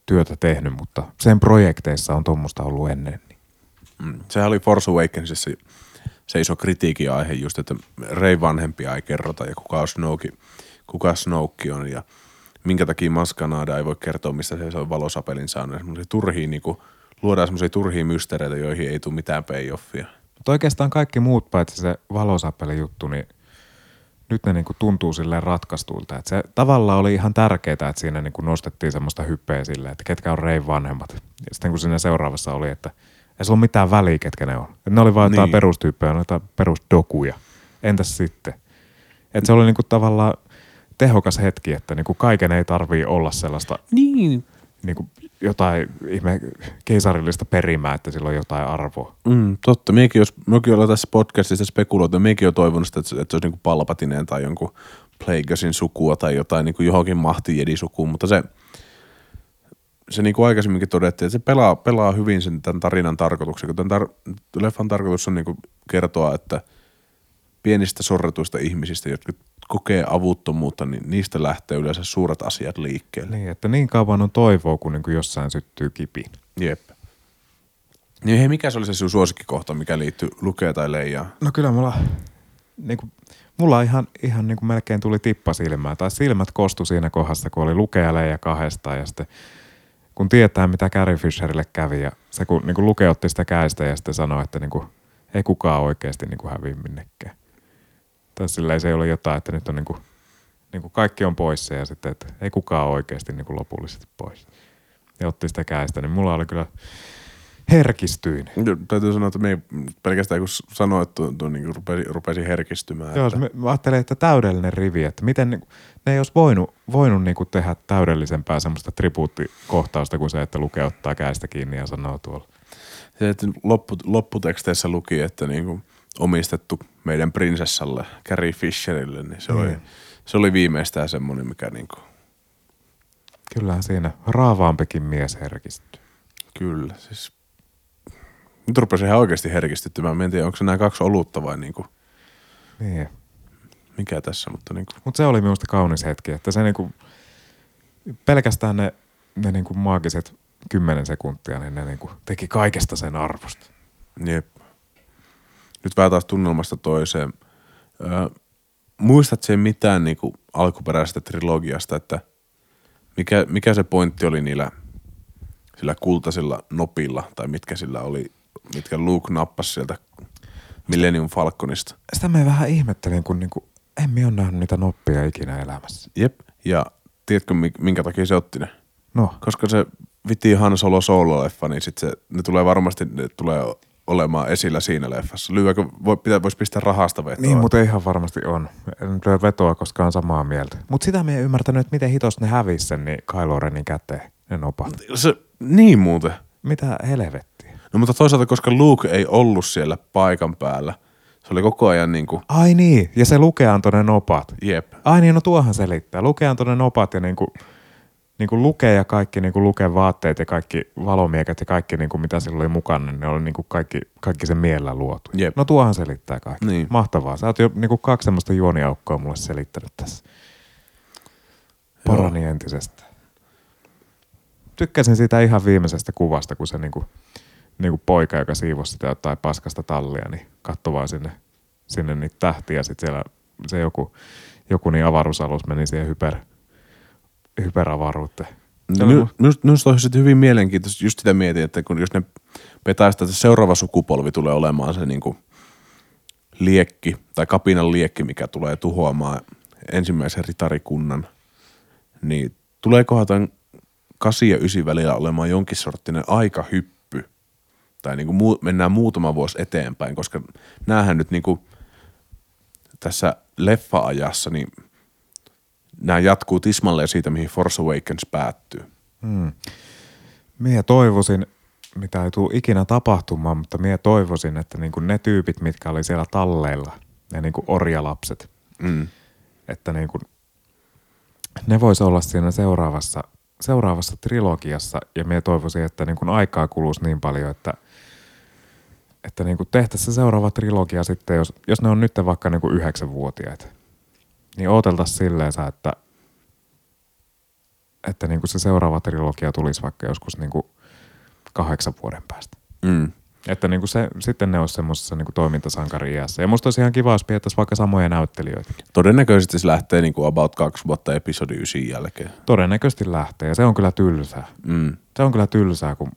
työtä tehnyt, mutta sen projekteissa on tuommoista ollut ennen. Niin. Mm. Sehän oli Force Awakensissa se iso kritiikin aihe just, että Rey vanhempia ei kerrota ja kuka Snoke, kuka Snoke on ja minkä takia Maskanada ei voi kertoa, mistä se on valosapelin saanut. Semmoisia turhia, niin kuin, luodaan semmoisia turhia mysteereitä, joihin ei tule mitään payoffia. Mutta oikeastaan kaikki muut, paitsi se valosapeli juttu, niin nyt ne niinku tuntuu silleen ratkaistuilta. Se tavallaan oli ihan tärkeää, että siinä niinku nostettiin semmoista hyppeä silleen, että ketkä on Rein vanhemmat. Ja sitten kun siinä seuraavassa oli, että ei sulla ole mitään väliä, ketkä ne on. Et ne oli vain jotain Niin. perustyyppejä, jotain perusdokuja. Entäs sitten? Et se oli niinku tavallaan tehokas hetki, että niinku kaiken ei tarvii olla sellaista Niin. niinku jotain ihme keisarillista perimää, että sillä on jotain arvoa. Mm, totta. Miekin, jos, mekin ollaan tässä podcastissa spekuloitu, miekin on toivonut sitä, että se, että se olisi niin Palpatineen tai jonkun Plaguesin sukua tai jotain niin kuin johonkin mahtijedisukuun, mutta se, se niin kuin aikaisemminkin todettiin, että se pelaa, pelaa hyvin sen tämän tarinan tarkoituksen, kun tämän tar- leffan tarkoitus on niin kuin kertoa, että pienistä sorretuista ihmisistä, jotka kokee avuttomuutta, niin niistä lähtee yleensä suuret asiat liikkeelle. Niin, että niin kauan on toivoa, kun niinku jossain syttyy kipiin. Jep. Niin hei, mikä se oli se sun suosikkikohta, mikä liittyy Lukea tai Leijaan? No kyllä mulla, niinku, mulla ihan, ihan niinku melkein tuli tippa silmään. Tai silmät kostu siinä kohdassa, kun oli lukea leija kahdesta ja sitten kun tietää, mitä Carrie Fisherille kävi ja se kun niinku luke otti sitä käistä ja sitten sanoi, että niinku, ei kukaan oikeasti niinku häviä minnekään. Tai silleen se ei ole jotain, että nyt on niinku, niinku kaikki on poissa ja sitten, että ei kukaan oikeasti niinku lopullisesti pois. Ja otti sitä käistä, niin mulla oli kyllä herkistyin. Joo, Täytyy sanoa, että me ei pelkästään kun sanoi, että tuo, tuo niin rupesi, rupesi herkistymään. Joo, että, mä, mä ajattelin, että täydellinen rivi, että miten niinku- ne ei olisi voinut, voinut niinku tehdä täydellisempää semmoista tribuuttikohtausta kuin se, että luke ottaa käistä kiinni ja sanoo tuolla. se, että loppu, lopputeksteissä luki, että niin kuin omistettu meidän prinsessalle, Carrie Fisherille, niin se, oli, Niin. se oli viimeistään semmoinen, mikä niin kuin, Kyllähän siinä raavaampikin mies herkistyy. kyllä, siis nyt rupesi ihan oikeasti herkistyttymään. Mä en tiedä, onko se nämä kaksi olutta vai niin kuin, Niin. mikä tässä, mutta niin kuin, Mutta se oli minusta kaunis hetki, että se niinku, pelkästään ne, ne niinku maagiset kymmenen sekuntia, niin ne niinku teki kaikesta sen arvosta. jep. Nyt vähän taas tunnelmasta toiseen. Öö, muistat sen mitään niin kuin alkuperäisestä trilogiasta, että mikä, mikä se pointti oli niillä sillä kultaisilla nopilla, tai mitkä sillä oli, mitkä Luke nappasi sieltä Millennium Falconista. Sitä me vähän ihmettelin, kun niinku, en minä ole nähnyt niitä noppia ikinä elämässä. Jep. Ja tiedätkö, mi- minkä takia se otti ne? No, Koska se viti Han Solo solo-leffa, niin sit se, ne tulee varmasti ne tulee olemaan esillä siinä leffassa. Lyökö, voi, pitää, voisi pistää rahasta vetoa. niin mutta ihan varmasti on. En lyö vetoa koskaan samaa mieltä. Mutta sitä me en ymmärtänyt, että miten hitos ne hävisi sen niin Kylo Renin käteen, ne nopat. Se, niin muuten. Mitä helvettiä? No mutta toisaalta, koska Luke ei ollut siellä paikan päällä, se oli koko ajan niin kuin, Ai niin, ja se Luke antoi ne nopat. jep. Ai niin, no tuohan selittää. Luke antoi ne nopat ja niinku, niinku Luke ja kaikki niinku Luken vaatteet ja kaikki valomiekat ja kaikki niinku mitä sillä oli mukana, niin ne oli niinku kaikki, kaikki sen miellä luotu. Jep. No tuohan selittää kaikki. Niin. Mahtavaa. Sä oot jo niinku kaksi semmoista juoniaukkoa mulle selittänyt tässä. Parani entisestä. Tykkäsin siitä ihan viimeisestä kuvasta, kun se niinku, niinku poika, joka siivosi sitä jotain paskasta tallia, niin katsoi vaan sinne, sinne niitä tähtiä. Sitten siellä se joku, joku niin avaruusalus meni siihen hyper, hyperavaruuteen. Oli Minu- Minusta, minusta olisi sitten hyvin mielenkiintoista, just sitä mietin, että kun jos ne petää sitä, että seuraava sukupolvi tulee olemaan se niinku liekki tai kapinan liekki, mikä tulee tuhoamaan ensimmäisen ritarikunnan, niin tuleekohan tämän 8 ja 9 välillä olemaan jonkin sorttinen aikahyppy tai niinku muu, mennään muutama vuosi eteenpäin, koska näähän nyt niinku tässä leffa-ajassa, niin nämä jatkuu tismalleen siitä, mihin Force Awakens päättyy. Hmm. Mie toivoisin, mitä ei tule ikinä tapahtumaan, mutta mie toivoisin, että niinku ne tyypit, mitkä oli siellä talleilla, ne niinku orjalapset, Mm. että niinku, ne vois olla siinä seuraavassa, seuraavassa trilogiassa ja mie toivoisin, että niinku aikaa kuluisi niin paljon, että, että niinku tehtäisiin se seuraava trilogia sitten, jos, jos ne on nyt vaikka niinku yhdeksänvuotiaita, niin ooteltaisiin silleen, että että niinku se seuraava trilogia tulisi vaikka joskus niinku kahdeksan vuoden päästä. Mm. Että niinku se, sitten ne olisi semmoisessa niinku toimintasankari-iässä. Ja musta olisi ihan kiva, jos pidettäisiin vaikka samoja näyttelijöitä. Todennäköisesti se lähtee niinku about kaksi vuotta episodi 9 jälkeen. Todennäköisesti lähtee, ja se on kyllä tylsää. Mm. Se on kyllä tylsää, kun...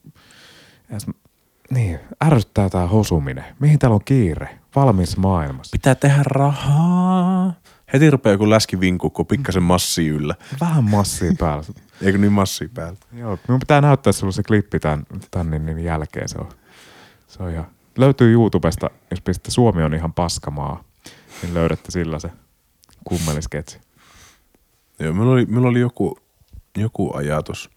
Niin, ärsyttää tää hosuminen. Mihin täällä on kiire? Valmis maailmassa. Pitää tehdä rahaa. Heti rupeaa joku läski vinkku, kun on pikkasen massi yllä. Vähän massia päällä. [laughs] Eikö niin massi päällä? Joo, minun pitää näyttää sulle se klippi tämän, tämän niin, niin jälkeen. Se on, se on ihan, löytyy YouTubesta, jos pistätte Suomi on ihan paskamaa, niin löydätte sillä se kummelisketsi. Joo, minulla oli, minulla oli joku, joku ajatus.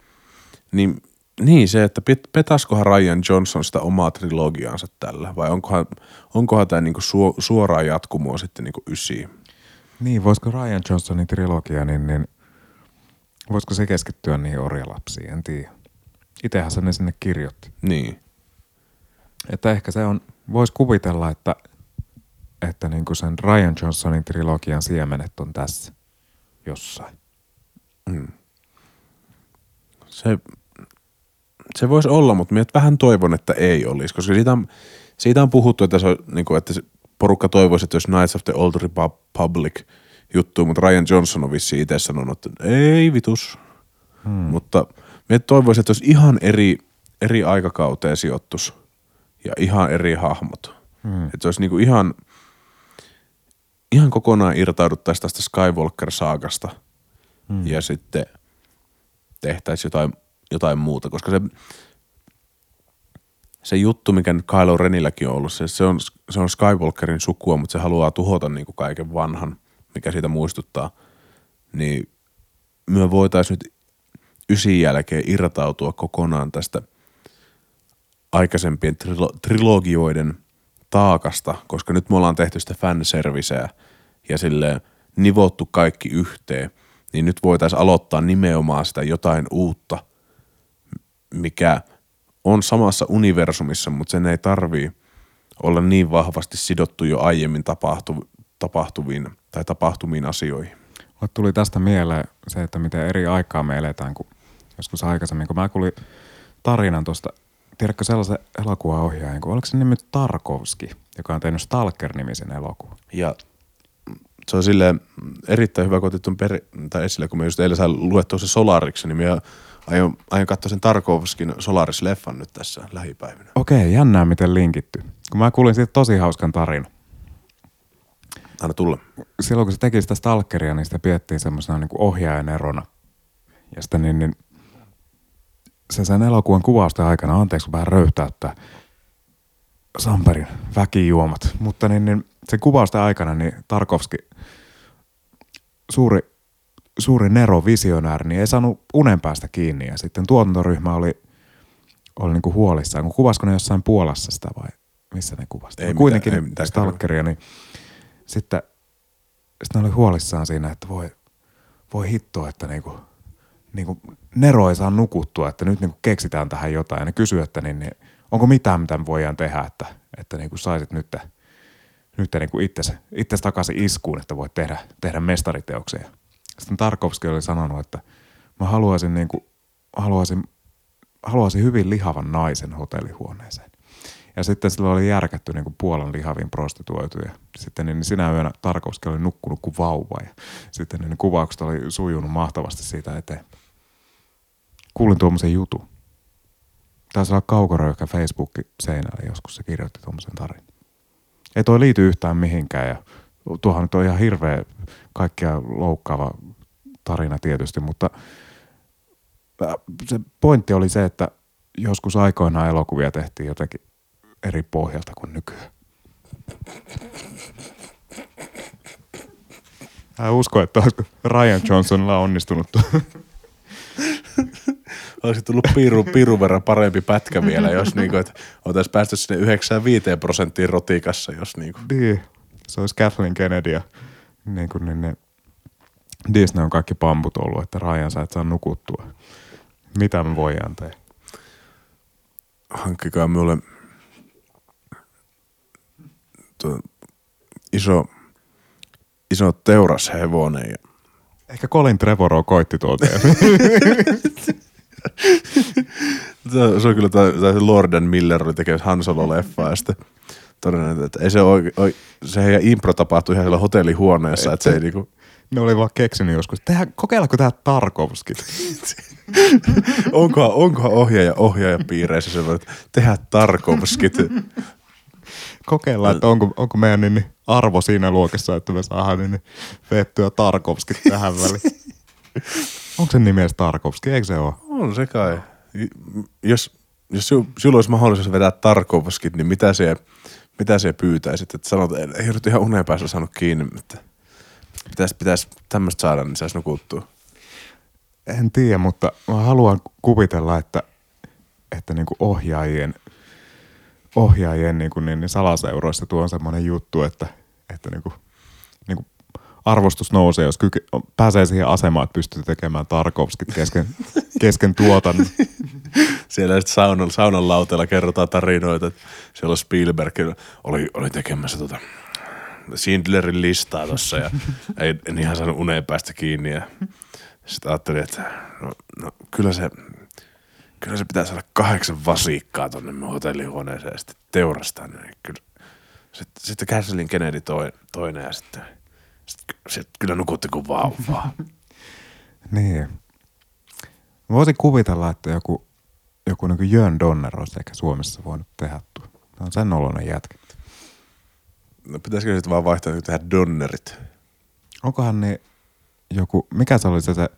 Niin, niin se, että pet, petaskohan Ryan Johnson sitä omaa trilogiaansa tällä, vai onkohan, onkohan tämä niinku su, suoraan jatkumoa sitten niinku ysiin? Niin, voisiko Ryan Johnsonin trilogia, niin, niin voisiko se keskittyä niihin orjalapsiin, en tiedä. Itsehän se ne sinne kirjoitti. Niin. Että ehkä se on, voisi kuvitella, että, että niin kuin sen Ryan Johnsonin trilogian siemenet on tässä jossain. Se, se voisi olla, mutta minä vähän toivon, että ei olisi, koska siitä on, siitä on puhuttu, että, se on, niin kuin, että se porukka toivoisi, että olisi Knights of the Old Republic juttu, mutta Ryan Johnson on vissiin itse sanonut, että ei vitus. Hmm. Mutta minä toivoisin, että olisi ihan eri, eri aikakauteen sijoittus ja ihan eri hahmot. Hmm. Että se olisi niin kuin ihan, ihan kokonaan irtauduttaisiin tästä Skywalker-saagasta hmm. ja sitten tehtäisiin jotain, jotain muuta, koska se, se juttu, mikä nyt Kylo Renilläkin on ollut, se, se, on, se on Skywalkerin sukua, mutta se haluaa tuhota niin kuin kaiken vanhan, mikä siitä muistuttaa, niin me voitaisiin nyt ysin jälkeen irtautua kokonaan tästä aikaisempien trilo- trilogioiden taakasta, koska nyt me ollaan tehty sitä fanserviceä ja silleen nivottu kaikki yhteen, niin nyt voitaisiin aloittaa nimenomaan sitä jotain uutta, mikä on samassa universumissa, mutta sen ei tarvii olla niin vahvasti sidottu jo aiemmin tapahtu, tapahtuviin tai tapahtumiin asioihin. Mulle tuli tästä mieleen se, että miten eri aikaa me eletään, kun joskus aikaisemmin, kun mä kuulin tarinan tuosta, tiedätkö sellaisen elokuvaohjaajan, kun oliko se nimi Tarkovski, joka on tehnyt Stalker-nimisen elokuvan. Ja se on silleen erittäin hyvä, kun otit tuon per, tai esille, kun me just eilen sain luettua se Solariksi, niin aion, aion katsoa sen Tarkovskin Solaris-leffan nyt tässä lähipäivinä. Okei, jännää miten linkitty. kun mä kuulin siitä tosi hauskan tarinan. Anna tulla. Silloin kun se teki sitä stalkeria, niin sitä piettiin semmoisena niin ohjaajan erona. Ja sitten niin, niin se sen elokuvan kuvausten aikana, anteeksi kun vähän röyhtäyttää, Samperin väkijuomat. Mutta niin, niin sen kuvausten aikana niin Tarkovski, suuri, suuri Nero visionääri, niin ei saanut unen päästä kiinni. Ja sitten tuotantoryhmä oli, oli niin kuin huolissaan, kun kuvasiko ne jossain Puolassa sitä vai missä ne kuvasi. Ei No mitään, Kuitenkin ei mitään stalkeria, niin sitten, sitten ne oli huolissaan siinä, että voi, voi hittoa, että niinku, niinku Nero ei saa nukuttua, että nyt niinku keksitään tähän jotain. Ja ne kysyy, että niin, niin, onko mitään, mitä me voidaan tehdä, että, että niinku saisit nyt, nyt itses, itses takaisin iskuun, että voit tehdä, tehdä mestariteoksia. Sitten Tarkovski oli sanonut, että mä haluaisin, niinku, haluaisin, haluaisin hyvin lihavan naisen hotellihuoneeseen. Ja sitten sillä oli järkätty niin kuin Puolan lihavin prostituoituja. Sitten niin sinä yönä Tarkovski oli nukkunut kuin vauva. Ja sitten niin kuvaukset oli sujunut mahtavasti siitä eteen. Kuulin tuommoisen jutun. Taisi olla kaukoröyhkä Facebook-seinällä joskus se kirjoitti tuommoisen tarinan. Ei toi liity yhtään mihinkään ja tuohan nyt on ihan hirveä kaikkia loukkaava tarina tietysti, mutta se pointti oli se, että joskus aikoinaan elokuvia tehtiin jotenkin eri pohjalta kuin nykyään. Mä usko, että olisiko Ryan Johnsonilla onnistunut. Olisi tullut piirun, piirun verran parempi pätkä vielä, jos niinku, että oltaisiin päästy sinne 95 prosenttiin rotikassa, jos niinku. niin, se olisi Kathleen Kennedy ja niin kuin niin ne Disney on kaikki pamput ollut, että Ryan sä et saa nukuttua. Mitä me voidaan tehdä? hankkikaa minulle tuo iso, iso teurashevonen ja Ehkä Colin Trevorrow koitti tuolta. [laughs] Se, se on kyllä tämä, Lorden Miller oli tekemässä Han Solo-leffaa ja sitten todennut, että ei se, ole, oi, se heidän impro tapahtui ihan siellä hotellihuoneessa, että se ei niinku, ne oli vaan keksinyt joskus. Tehdä, kokeillaanko tämä Tarkovski? [laughs] onkohan, onkohan ohjaaja ohjaajapiireissä se että tehdä Tarkovskit. Kokeillaan, että onko, onko meidän niin, niin arvo siinä luokassa, että me saadaan niin, niin vettyä Tarkovski tähän väliin. Onko se nimi edes Tarkovski? Eikö se ole? On se kai. Jos, jos sinulla olisi mahdollisuus vetää Tarkovskit, niin mitä se, mitä se pyytäisit? Että sanot, ei nyt ihan unen päässä saanut kiinni, mutta pitäisi, pitäisi tämmöistä saada, niin saisi nukuttua. En tiedä, mutta mä haluan kuvitella, että, että niin kuin ohjaajien, ohjaajien niin kuin niin, niin salaseuroissa tuo on semmoinen juttu, että, että niin kuin, niin kuin arvostus nousee, jos kyke, pääsee siihen asemaan, että pystyy tekemään Tarkovskit kesken, [laughs] kesken tuotannon. Siellä sitten saunan, saunan lauteella kerrotaan tarinoita, että siellä Spielberg oli, oli tekemässä tota Schindlerin listaa tossa ja ei, en ihan saanut uneen päästä kiinni ja sitten ajattelin, että no, no kyllä se kyllä se pitää saada kahdeksan vasikkaa tonne mun hotellihuoneeseen ja sitten teurastaa ne. Kyllä. Sitten, sitten Kathleen Kennedy toi, toinen ja sitten, sitten, sitten kyllä nukutti kuin vauvaa. [laughs] Niin. Voisin kuvitella, että joku, joku niin Jön Donner olisi ehkä Suomessa voinut tehdä tuo. Se on sen oloinen jätkä. No pitäisikö sitten vaan vaihtaa niin tehdä donnerit? Onkohan niin joku, mikä se oli se, se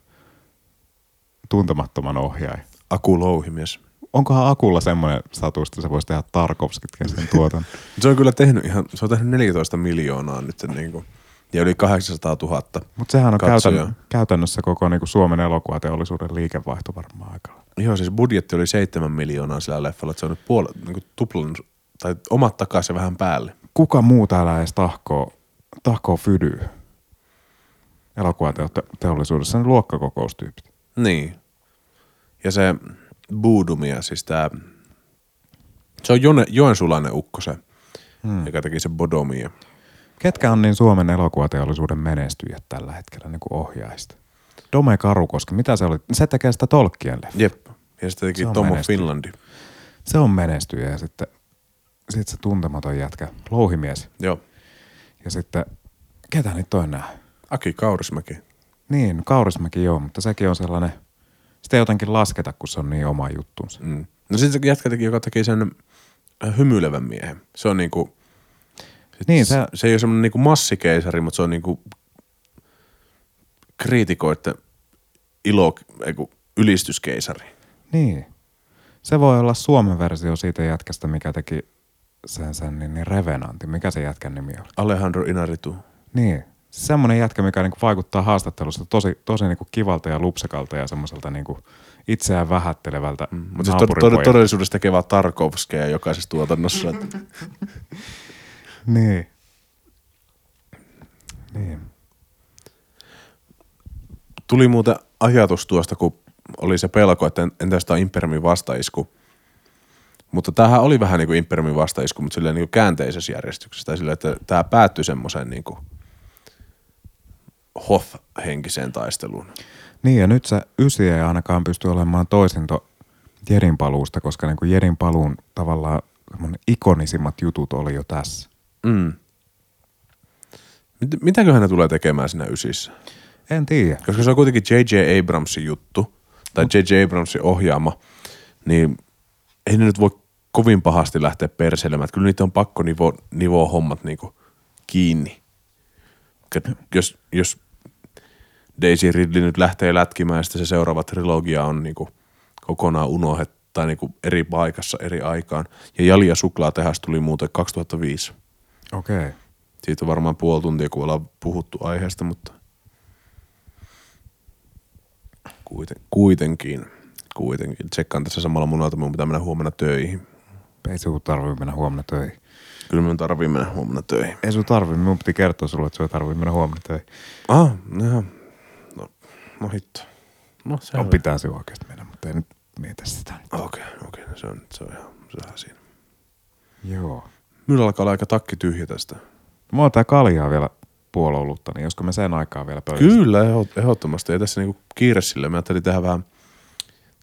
tuntemattoman ohjaaja? Aku Louhimies. Onkohan Akulla semmoinen status, että se voisi tehdä Tarkovskit kesken tuotan? [laughs] Se on kyllä tehnyt ihan, se on tehnyt 14 miljoonaa nyt niin kuin, ja yli 800 000. Mutta sehän on Katsoja. käytän, käytännössä koko niin kuin Suomen elokuvateollisuuden liikevaihto varmaan aikaa. Joo, siis budjetti oli 7 miljoonaa sillä leffalla, että se on nyt puolet, niin kuin tuplannut, tai omat takaisin vähän päälle. Kuka muu täällä edes tahkoo, tahkoo fydyä elokuvateollisuudessa? Ne luokkakokoustyypit. Niin. Ja se Boodumia, siis tää, se on Jone, Joensulainen ukko se, hmm. joka teki se Bodomia. Ketkä on niin Suomen elokuvateollisuuden menestyjät tällä hetkellä niin kuin ohjaajista? Dome Karukoski, mitä se oli? Se tekee sitä Tolkien leffa. Jep. Ja sitten teki Se on Tom of menestyjä. Finlandi. Se on menestyjä ja sitten, sitten se tuntematon jätkä, louhimies. Joo. Ja sitten, ketä niitä on nää? Aki Kaurismäki. Niin, Kaurismäki joo, mutta sekin on sellainen, sitä ei jotenkin lasketa, kun se on niin oma juttunsa. Mm. No sitten se jätkä teki, joka teki sen hymyilevän miehen. Se on niinku, Niin, se, se, se ei ole semmoinen niinku massikeisari, mutta se on niinku kriitikoiden ilo, eiku, ylistyskeisari. niin. Se voi olla Suomen versio siitä jätkästä, mikä teki sen, sen niin, niin Revenantin. Mikä se jätkän nimi oli? Alejandro Inaritu. Niin. Semmoinen jätkä, mikä niinku vaikuttaa haastattelussa tosi, tosi niinku kivalta ja lupsekalta ja semmoiselta niinku itseään vähättelevältä Mm. Mutta siis tod- tod- todellisuudessa tekee vaan Tarkovskeja jokaisessa tuotannossa. että- [laughs] Niin. Niin. Tuli muuten ajatus tuosta, kun oli se pelko, että en- entä jos tämä on Imperiumin vastaisku. Mutta tämähän oli vähän niin kuin Imperiumin vastaisku, mutta silleen niin kuin käänteisessä järjestyksessä. Tai silleen, että tämä päättyi semmoiseen niin kuin Hoth-henkiseen taisteluun. Niin, ja nyt se ysi ei ainakaan pysty olemaan toisinto Jerin paluusta, koska niin kuin Jerin paluun tavallaan ikonisimmat jutut oli jo tässä. Mm. Mit- mitäköhän ne tulee tekemään siinä ysissä? En tiedä. Koska se on kuitenkin J.J. Abramsin juttu, tai J.J. Abramsin ohjaama, niin ei ne nyt voi kovin pahasti lähteä perseilemään. Että Kyllä niitä on pakko nivo, nivoa hommat niinku kiinni. Et Jos, jos Daisy Ridley nyt lähtee lätkimään ja sitten se seuraava trilogia on niinku kokonaan unohdettu tai niinku eri paikassa eri aikaan. Ja Jali ja suklaatehas tuli muuten 2005. Okei. Okay. Siitä on varmaan puoli tuntia, kun ollaan puhuttu aiheesta, mutta kuiten, kuitenkin, kuitenkin. Tsekkaan tässä samalla munalta, mun pitää mennä huomenna töihin. Ei sun tarvii mennä huomenna töihin. Kyllä minun tarvii mennä huomenna töihin. Ei sun tarvii, minun piti kertoa sulle, että sun ei tarvii mennä huomenna töihin. Ah, no, no, no hitto. No se On on. pitää se oikeasti mennä, mutta ei nyt mieti sitä. Okei, okei, no se on, se on ihan, se on ihan siinä. Joo. Minulla alkaa olla aika takki tyhjä tästä. Mulla on tää kaljaa vielä puoli olutta, niin josko me sen aikaa vielä pöydässä. Kyllä, ehdot- ehdottomasti. Ei tässä niinku kiire sille. Mä ajattelin tehdä vähän,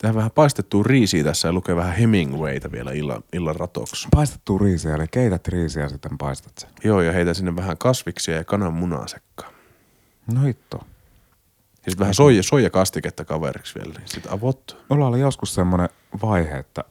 tehdä vähän paistettua riisiä tässä ja lukea vähän Hemingwayta vielä illan, illan ratoksi. Paistettu riisiä, eli keität riisiä ja sitten paistat sen. Joo, ja heitä sinne vähän kasviksia ja kananmunaa sekkaan. No hitto. Ja sitten vähän soija, soijakastiketta kaveriksi vielä. niin Sitten avot. Mulla oli joskus semmoinen vaihe, että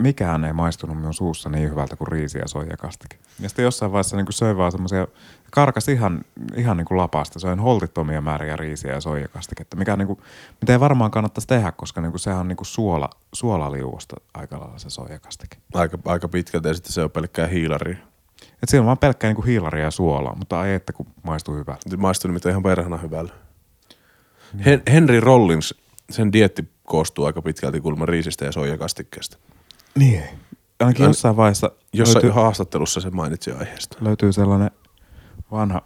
mikään ei maistunut minun suussa niin hyvältä kuin riisi ja soijakastike. Ja sitten jossain vaiheessa niin söin vaan semmoisia, karkas ihan, ihan niin kuin lapasta, söin holtittomia määriä riisiä ja soijakastiketta, mikä niin kuin, mitä ei varmaan kannattaisi tehdä, koska niin kuin sehän on niin kuin suola, suolaliuosta aika lailla se soijakastike. Aika, aika pitkälti ja sitten se on pelkkää hiilari. Et siinä on vaan pelkkää niin kuin hiilaria ja suolaa, mutta ai että kun maistuu hyvältä. Maistuu nimittäin ihan perhana hyvällä. Hen, Henry Rollins, sen dietti koostuu aika pitkälti kulma riisistä ja soijakastikkeesta. Niin. Ainakin Ain- jossain vaiheessa Jossain löytyy, haastattelussa se mainitsi aiheesta. löytyy sellainen vanha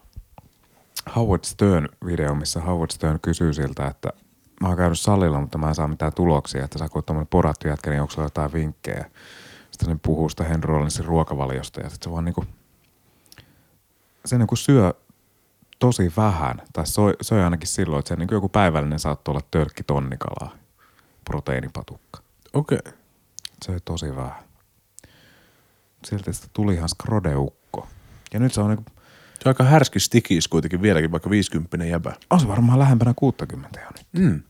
Howard Stern video, missä Howard Stern kysyy siltä, että mä oon käynyt salilla, mutta mä en saa mitään tuloksia, että sä kun oot tämmönen porattu jätkä, niin onko sulla jotain vinkkejä? Sitten ne puhuu sitä Henry Rollinsin ruokavaliosta ja sitten se vaan niinku, se niinku syö tosi vähän, tai soi, söi ainakin silloin, että se niinku joku päivällinen saattoi olla tölkki tonnikalaa, proteiinipatukka. Okei. Okay. Söi tosi vähän. Silti sitä tuli ihan skrodeukko. Ja nyt se on niinku, Se on aika härski stikis kuitenkin vieläkin, vaikka 50 jäbä. on se varmaan lähempänä 60 jo nyt. Mm.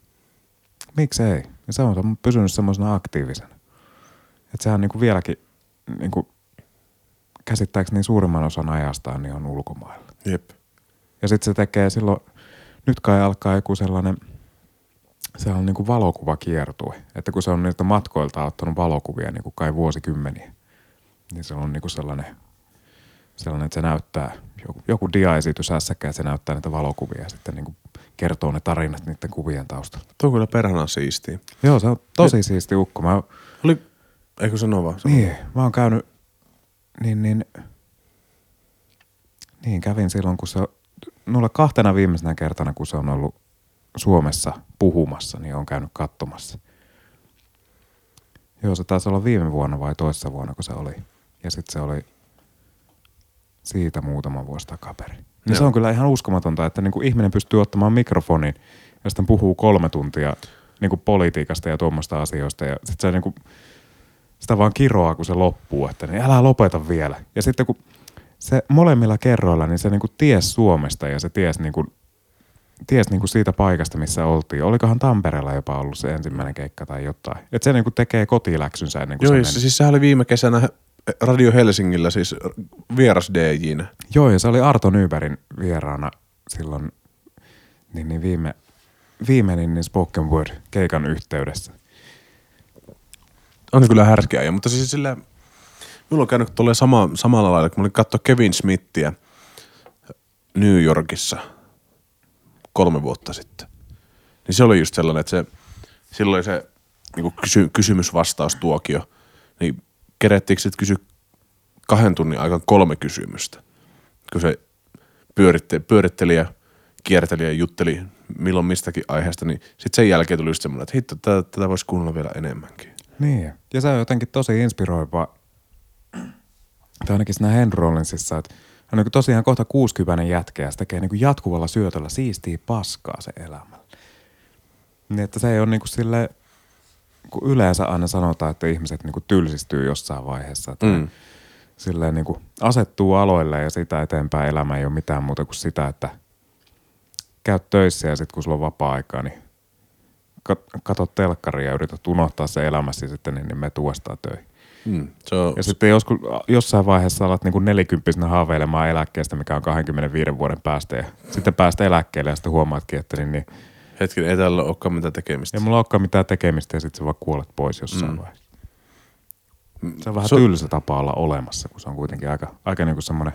Miksei? Ja se on pysynyt semmoisena aktiivisena. Että sehän niinku vieläkin niinku, käsittääkseni suurimman osan ajastaan niin on ulkomailla. Jep. Ja sitten se tekee silloin, nyt kai alkaa joku sellainen, se on niinku valokuvakiertue. Että kun se on niiltä matkoilta ottanut valokuvia niinku kai vuosikymmeniä, niin se on niinku sellainen, sellainen, että se näyttää, joku, joku dia-esitys hässäkkä, että se näyttää niitä valokuvia ja sitten niinku kertoo ne tarinat niiden kuvien taustalla. Tuo on kyllä perhana siistiä. Joo, se on tosi siisti ukko. Mä, Oli, eikö sano vaan? Sano. niin, mä oon käynyt, niin, niin, niin kävin silloin, kun se, noilla kahtena viimeisenä kertana, kun se on ollut Suomessa puhumassa, niin on käynyt katsomassa. Joo, se taisi olla viime vuonna vai toissa vuonna, kun se oli. Ja sitten se oli siitä muutama vuosi takaperin. Ja Joo. se on kyllä ihan uskomatonta, että niin kuin ihminen pystyy ottamaan mikrofonin ja sitten puhuu kolme tuntia niin kuin politiikasta ja tuommoista asioista. Ja sitten se niin kuin, sitä vaan kiroaa, kun se loppuu, että niin älä lopeta vielä. Ja sitten kun se molemmilla kerroilla, niin se niin kuin ties Suomesta ja se ties, niin kuin, ties niin kuin siitä paikasta, missä oltiin. Olikohan Tampereella jopa ollut se ensimmäinen keikka tai jotain. Että se niin kuin tekee kotiläksynsä ennen kuin Joo, se siis sehän oli viime kesänä Radio Helsingillä siis vieras DJnä. Joo, ja se oli Arto Nybergin vieraana silloin niin, niin viime, viime niin, niin spoken word keikan yhteydessä. On kyllä härskeä ja, mutta siis sillä, minulla on käynyt tulee sama, samalla lailla, kun mä olin katsoa Kevin Smithia New Yorkissa kolme vuotta sitten. Niin se oli just sellainen, että se, silloin se niin kysy, kysymys-vastaustuokio, niin kerettiinkö sitten kysyä kahden tunnin aikaan kolme kysymystä. Kun se pyöritteli, pyöritteli ja kierteli ja jutteli milloin mistäkin aiheesta, niin sitten sen jälkeen tuli just semmoinen, että hitto, tätä, tätä voisi kuunnella vielä enemmänkin. Niin, ja se on jotenkin tosi inspiroiva, tai ainakin siinä Henry Rollinsissa, että hän on niin tosiaan kohta 60 jätkä ja se tekee niin jatkuvalla syötöllä siistiä paskaa se elämä. Niin, että se ei ole niin kuin sille, kun yleensä aina sanotaan, että ihmiset niin kuin tylsistyy jossain vaiheessa. Että mm. silleen niin kuin asettuu aloille ja sitä eteenpäin elämä ei ole mitään muuta kuin sitä, että käyt töissä ja sitten kun sulla on vapaa-aikaa, niin katot telkkaria ja yrität unohtaa se elämässä sitten, niin, niin me tuostaa töihin. Mm, so, ja sitten joskus, jossain vaiheessa alat niin nelikymppisenä haaveilemaan eläkkeestä, mikä on 25 vuoden päästä. Ja sitten päästä eläkkeelle ja sitten huomaatkin, että niin, niin Hetken, ei täällä olekaan mitään tekemistä. Ei mulla olekaan mitään tekemistä ja sitten sä vaan kuolet pois jossain mm. vaiheessa. Se on vähän so- tylsä tapa olla olemassa, kun se on kuitenkin aika, aika niinku semmoinen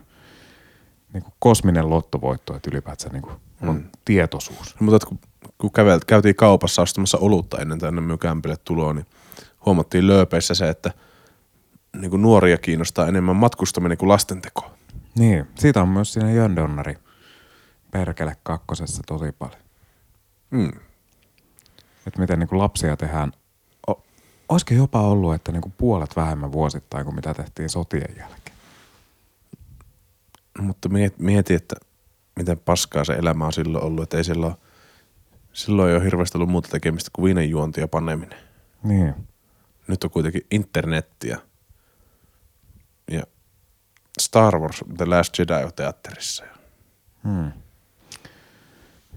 niinku kosminen lottovoitto, että ylipäätään niinku mm. on tietoisuus. No, mutta kun, kun kävelt, käytiin kaupassa ostamassa olutta ennen tänne minun kämpille tuloa, niin huomattiin lööpeissä se, että niin kuin nuoria kiinnostaa enemmän matkustaminen kuin lastenteko. Niin, siitä on myös siinä Jön Donnari perkele kakkosessa tosi paljon. Mm. Että miten niin kuin lapsia tehdään. O, olisiko jopa ollut, että niin kuin puolet vähemmän vuosittain kuin mitä tehtiin sotien jälkeen? Mutta mieti, että miten paskaa se elämä on silloin ollut, että ei silloin, silloin ei ole hirveästi ollut muuta tekemistä kuin viinenjuonti ja paneminen. Niin. Nyt on kuitenkin internettiä ja Star Wars The Last Jedi on teatterissa. Hmm.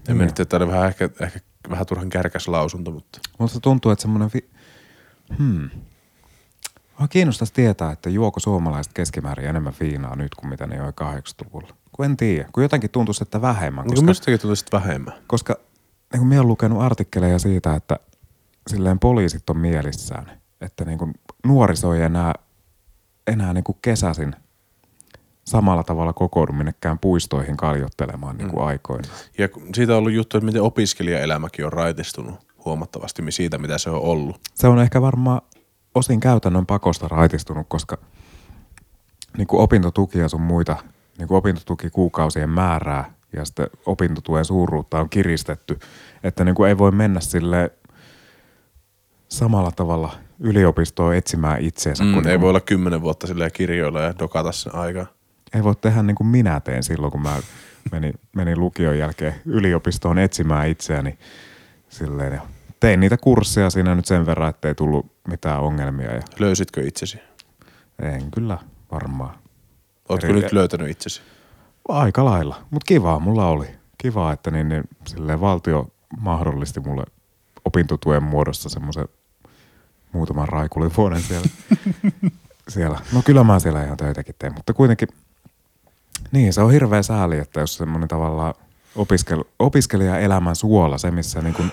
En niin. että tämä oli vähän, ehkä, ehkä vähän turhan kärkäs lausunto, mutta... Mutta tuntuu, että semmoinen... Vi... Hmm. Mä kiinnostaisi tietää, että juoko suomalaiset keskimäärin enemmän viinaa nyt kuin mitä ne joi 80-luvulla. Kun en tiedä. Kun jotenkin tuntuu, että vähemmän. Koska, niin tuntuu, että vähemmän. Koska niin kun minä olen lukenut artikkeleja siitä, että silleen poliisit on mielissään, että niin kuin nuoriso ei enää, enää niin kuin kesäsin samalla tavalla kokoudu minnekään puistoihin kaljottelemaan niin kuin mm. aikoina. Ja siitä on ollut juttu, että miten opiskelijaelämäkin on raitistunut huomattavasti siitä, mitä se on ollut. Se on ehkä varmaan osin käytännön pakosta raitistunut, koska niin kuin opintotuki ja sun muita niin kuin opintotukikuukausien määrää ja sitten opintotuen suuruutta on kiristetty, että niin kuin ei voi mennä sille samalla tavalla yliopistoon etsimään itseensä. Mm, kun ei niin voi olla kymmenen vuotta silleen kirjoilla ja dokata sen aikaa ei voi tehdä niin kuin minä teen silloin, kun mä menin, menin lukion jälkeen yliopistoon etsimään itseäni silleen. Ja tein niitä kursseja siinä nyt sen verran, ettei tullut mitään ongelmia. Ja Löysitkö itsesi? En kyllä varmaan. Oletko Eri... nyt löytänyt itsesi? Aika lailla, mutta kivaa mulla oli. Kiva, että niin, niin silleen valtio mahdollisti mulle opintotuen muodossa semmoisen muutaman raikulin vuoden siellä. siellä. No kyllä mä siellä ihan töitäkin teen, mutta kuitenkin – niin, se on hirveä sääli, että jos semmoinen tavallaan opiskel, opiskelijaelämän suola, se missä niin kuin,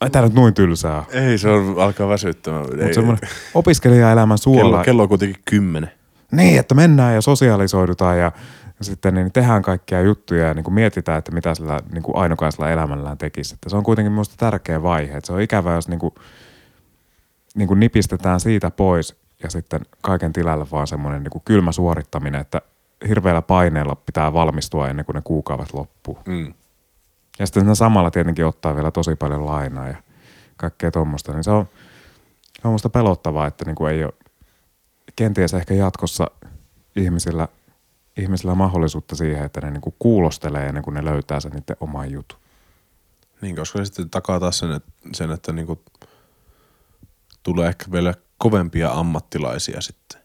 Ai tää nyt noin tylsää. Ei, se on, alkaa väsyttämään. Mutta semmoinen opiskelijaelämän suola. Kello, kello on kuitenkin kymmenen. Niin, että mennään ja sosiaalisoidutaan ja, ja sitten niin tehdään kaikkia juttuja ja niin kuin mietitään, että mitä sillä niin kuin ainokaisella elämällään tekisi. Että se on kuitenkin minusta tärkeä vaihe. Että se on ikävä, jos niin kuin, niin kuin nipistetään siitä pois ja sitten kaiken tilalle vaan semmoinen niin kylmä suorittaminen, että hirveällä paineella pitää valmistua ennen kuin ne kuukaudet loppuu. Mm. Ja sitten siinä samalla tietenkin ottaa vielä tosi paljon lainaa ja kaikkea tuommoista, niin se on, se on musta pelottavaa, että niin kuin ei ole kenties ehkä jatkossa ihmisillä, ihmisillä mahdollisuutta siihen, että ne niin kuin kuulostelee ennen kuin ne löytää sen niiden oman jutun. Niin, koska se sitten takaa taas sen, että, sen, että niin kuin tulee ehkä vielä kovempia ammattilaisia sitten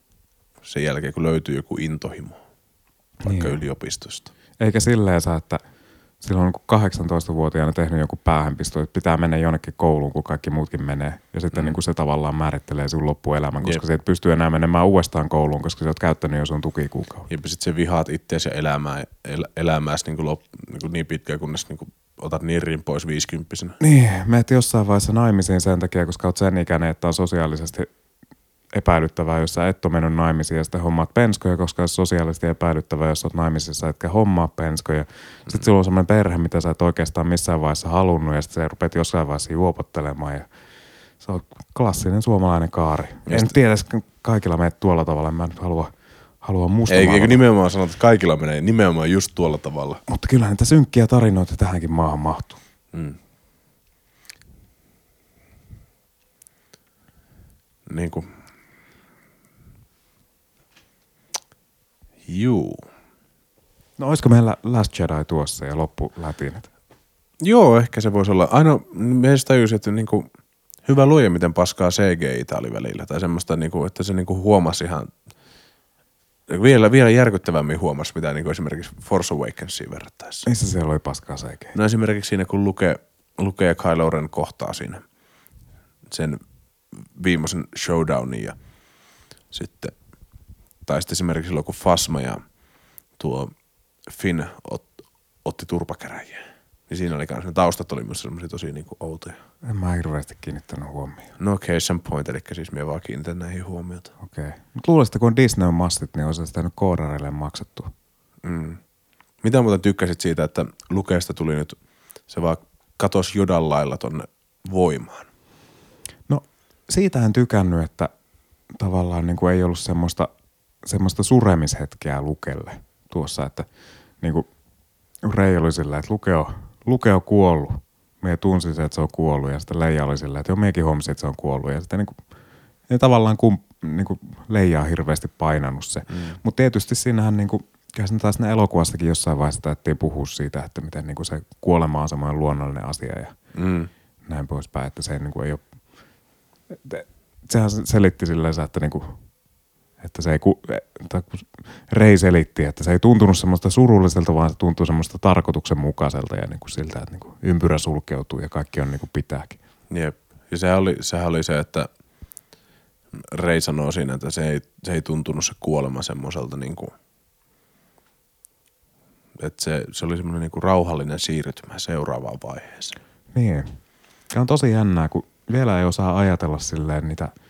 sen jälkeen, kun löytyy joku intohimo vaikka niin. yliopistosta. Eikä silleen saa, että silloin niin 18-vuotiaana tehnyt joku päähänpisto, että pitää mennä jonnekin kouluun, kun kaikki muutkin menee. Ja sitten mm. niin kuin se tavallaan määrittelee sun loppuelämän, koska Jep. se et pysty enää menemään uudestaan kouluun, koska sä oot käyttänyt jo sun tukikuukauden. Ja sitten se vihaat itseäsi ja elämää, el, elämääsi niin, kuin lop, niin, kuin niin pitkään, kunnes niin kuin otat nirrin pois viisikymppisenä. Niin, meet jossain vaiheessa naimisiin sen takia, koska oot sen ikäinen, että on sosiaalisesti epäilyttävää, jos sä et ole mennyt naimisiin ja sitten hommaat penskoja, koska on sosiaalisesti epäilyttävää, jos oot naimisissa etkä hommaa penskoja. Sitten mm. sulla on semmoinen perhe, mitä sä et oikeastaan missään vaiheessa halunnut ja sitten sä rupeat jossain vaiheessa juopottelemaan ja se on klassinen suomalainen kaari. Ja en tiedä, kaikilla meitä tuolla tavalla, en mä nyt halua, halua musta Ei, eikö nimenomaan sanota, että kaikilla menee nimenomaan just tuolla tavalla. Mutta kyllä niitä synkkiä tarinoita tähänkin maahan mahtuu. Mm. Niin kuin Juu. No olisiko meillä Last Jedi tuossa ja loppu lätinet? Joo, ehkä se voisi olla. Aina meistä tajusin, että niinku, hyvä luoja, miten paskaa CGI oli välillä. Tai semmoista, niinku, että se niinku huomasi ihan, vielä, vielä järkyttävämmin huomasi, mitä niinku esimerkiksi Force Awakensiin verrattaessa. Missä siellä oli paskaa CGI? No esimerkiksi siinä, kun lukee, lukee Kylo Ren kohtaa siinä sen viimeisen showdownin ja sitten tai sitten esimerkiksi silloin, kun Fasma ja tuo Finn ot, otti turpakäräjiä. Niin siinä oli kanssa, ne taustat oli myös semmoisia tosi niin kuin outoja. En mä hirveästi kiinnittänyt huomioon. No case point, eli siis minä vaan kiinnitän näihin huomiota. Okei. Okay. Mutta luulisin, kun Disney on mastit, niin olisi sitä nyt koodareille maksettu. Mm. Mitä muuten tykkäsit siitä, että lukeesta tuli nyt, se vaan katos jodan lailla tonne voimaan? No siitä en tykännyt, että tavallaan niin kuin ei ollut semmoista – semmoista suremishetkeä Lukelle tuossa, että niin kuin Rei oli sillä, että Luke on, Luke on kuollut. Mie tunsin se, että se on kuollut ja sitten Leija oli sillä, että joo, miekin huomasin, että se on kuollut. Ja sitten niin kuin, ei tavallaan kum, niin kuin Leija on hirveästi painanut se. Mm. Mutta tietysti siinähän niin kuin, kyllä sen taas elokuvastakin jossain vaiheessa taidettiin puhua siitä, että miten niin kuin se kuolema on semmoinen luonnollinen asia ja mm. näin poispäin, että se niin kuin ei ole, sehän selitti silleen, että niin kuin että se ei, että Rei selitti, että se ei tuntunut semmoista surulliselta, vaan se tuntui semmoista tarkoituksenmukaiselta ja niin kuin siltä, että niin kuin ympyrä sulkeutuu ja kaikki on niin kuin pitääkin. Jep. Ja sehän oli, sehän oli se, että Rei sanoo siinä, että se ei, se ei tuntunut se kuolema semmoiselta niin kuin, että se, se oli semmoinen niin kuin rauhallinen siirtymä seuraavaan vaiheeseen. Niin. Ja on tosi jännää, kun vielä ei osaa ajatella silleen niitä –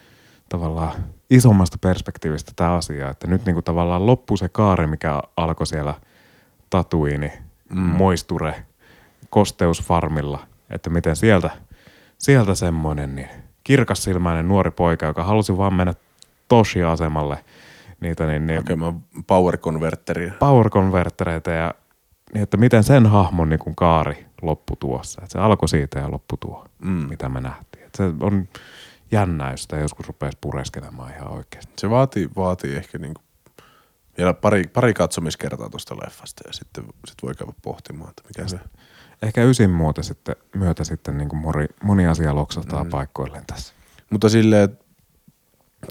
tavallaan isommasta perspektiivistä tämä asia, että nyt niin kuin tavallaan loppuu se kaari, mikä alkoi siellä Tatuini, mm. Moisture, kosteusfarmilla, että miten sieltä, sieltä semmoinen niin kirkassilmäinen nuori poika, joka halusi vaan mennä Toshi-asemalle niitä niin, niin Hakemaan power converteria. Power convertereita ja niin, että miten sen hahmon niin kuin kaari loppu tuossa. Että se alkoi siitä ja loppu tuo, mm. mitä me nähtiin. Että se on jännää, jos sitä joskus rupeaisi pureskelemaan ihan oikeasti. Se vaatii, vaatii ehkä niinku vielä pari, pari katsomiskertaa tuosta leffasta ja sitten sit voi käydä pohtimaan, että mikä se... Ehkä ysin muuta sitten, myötä sitten niin kuin moni, moni asia loksahtaa mm. paikkoilleen tässä. Mutta silleen,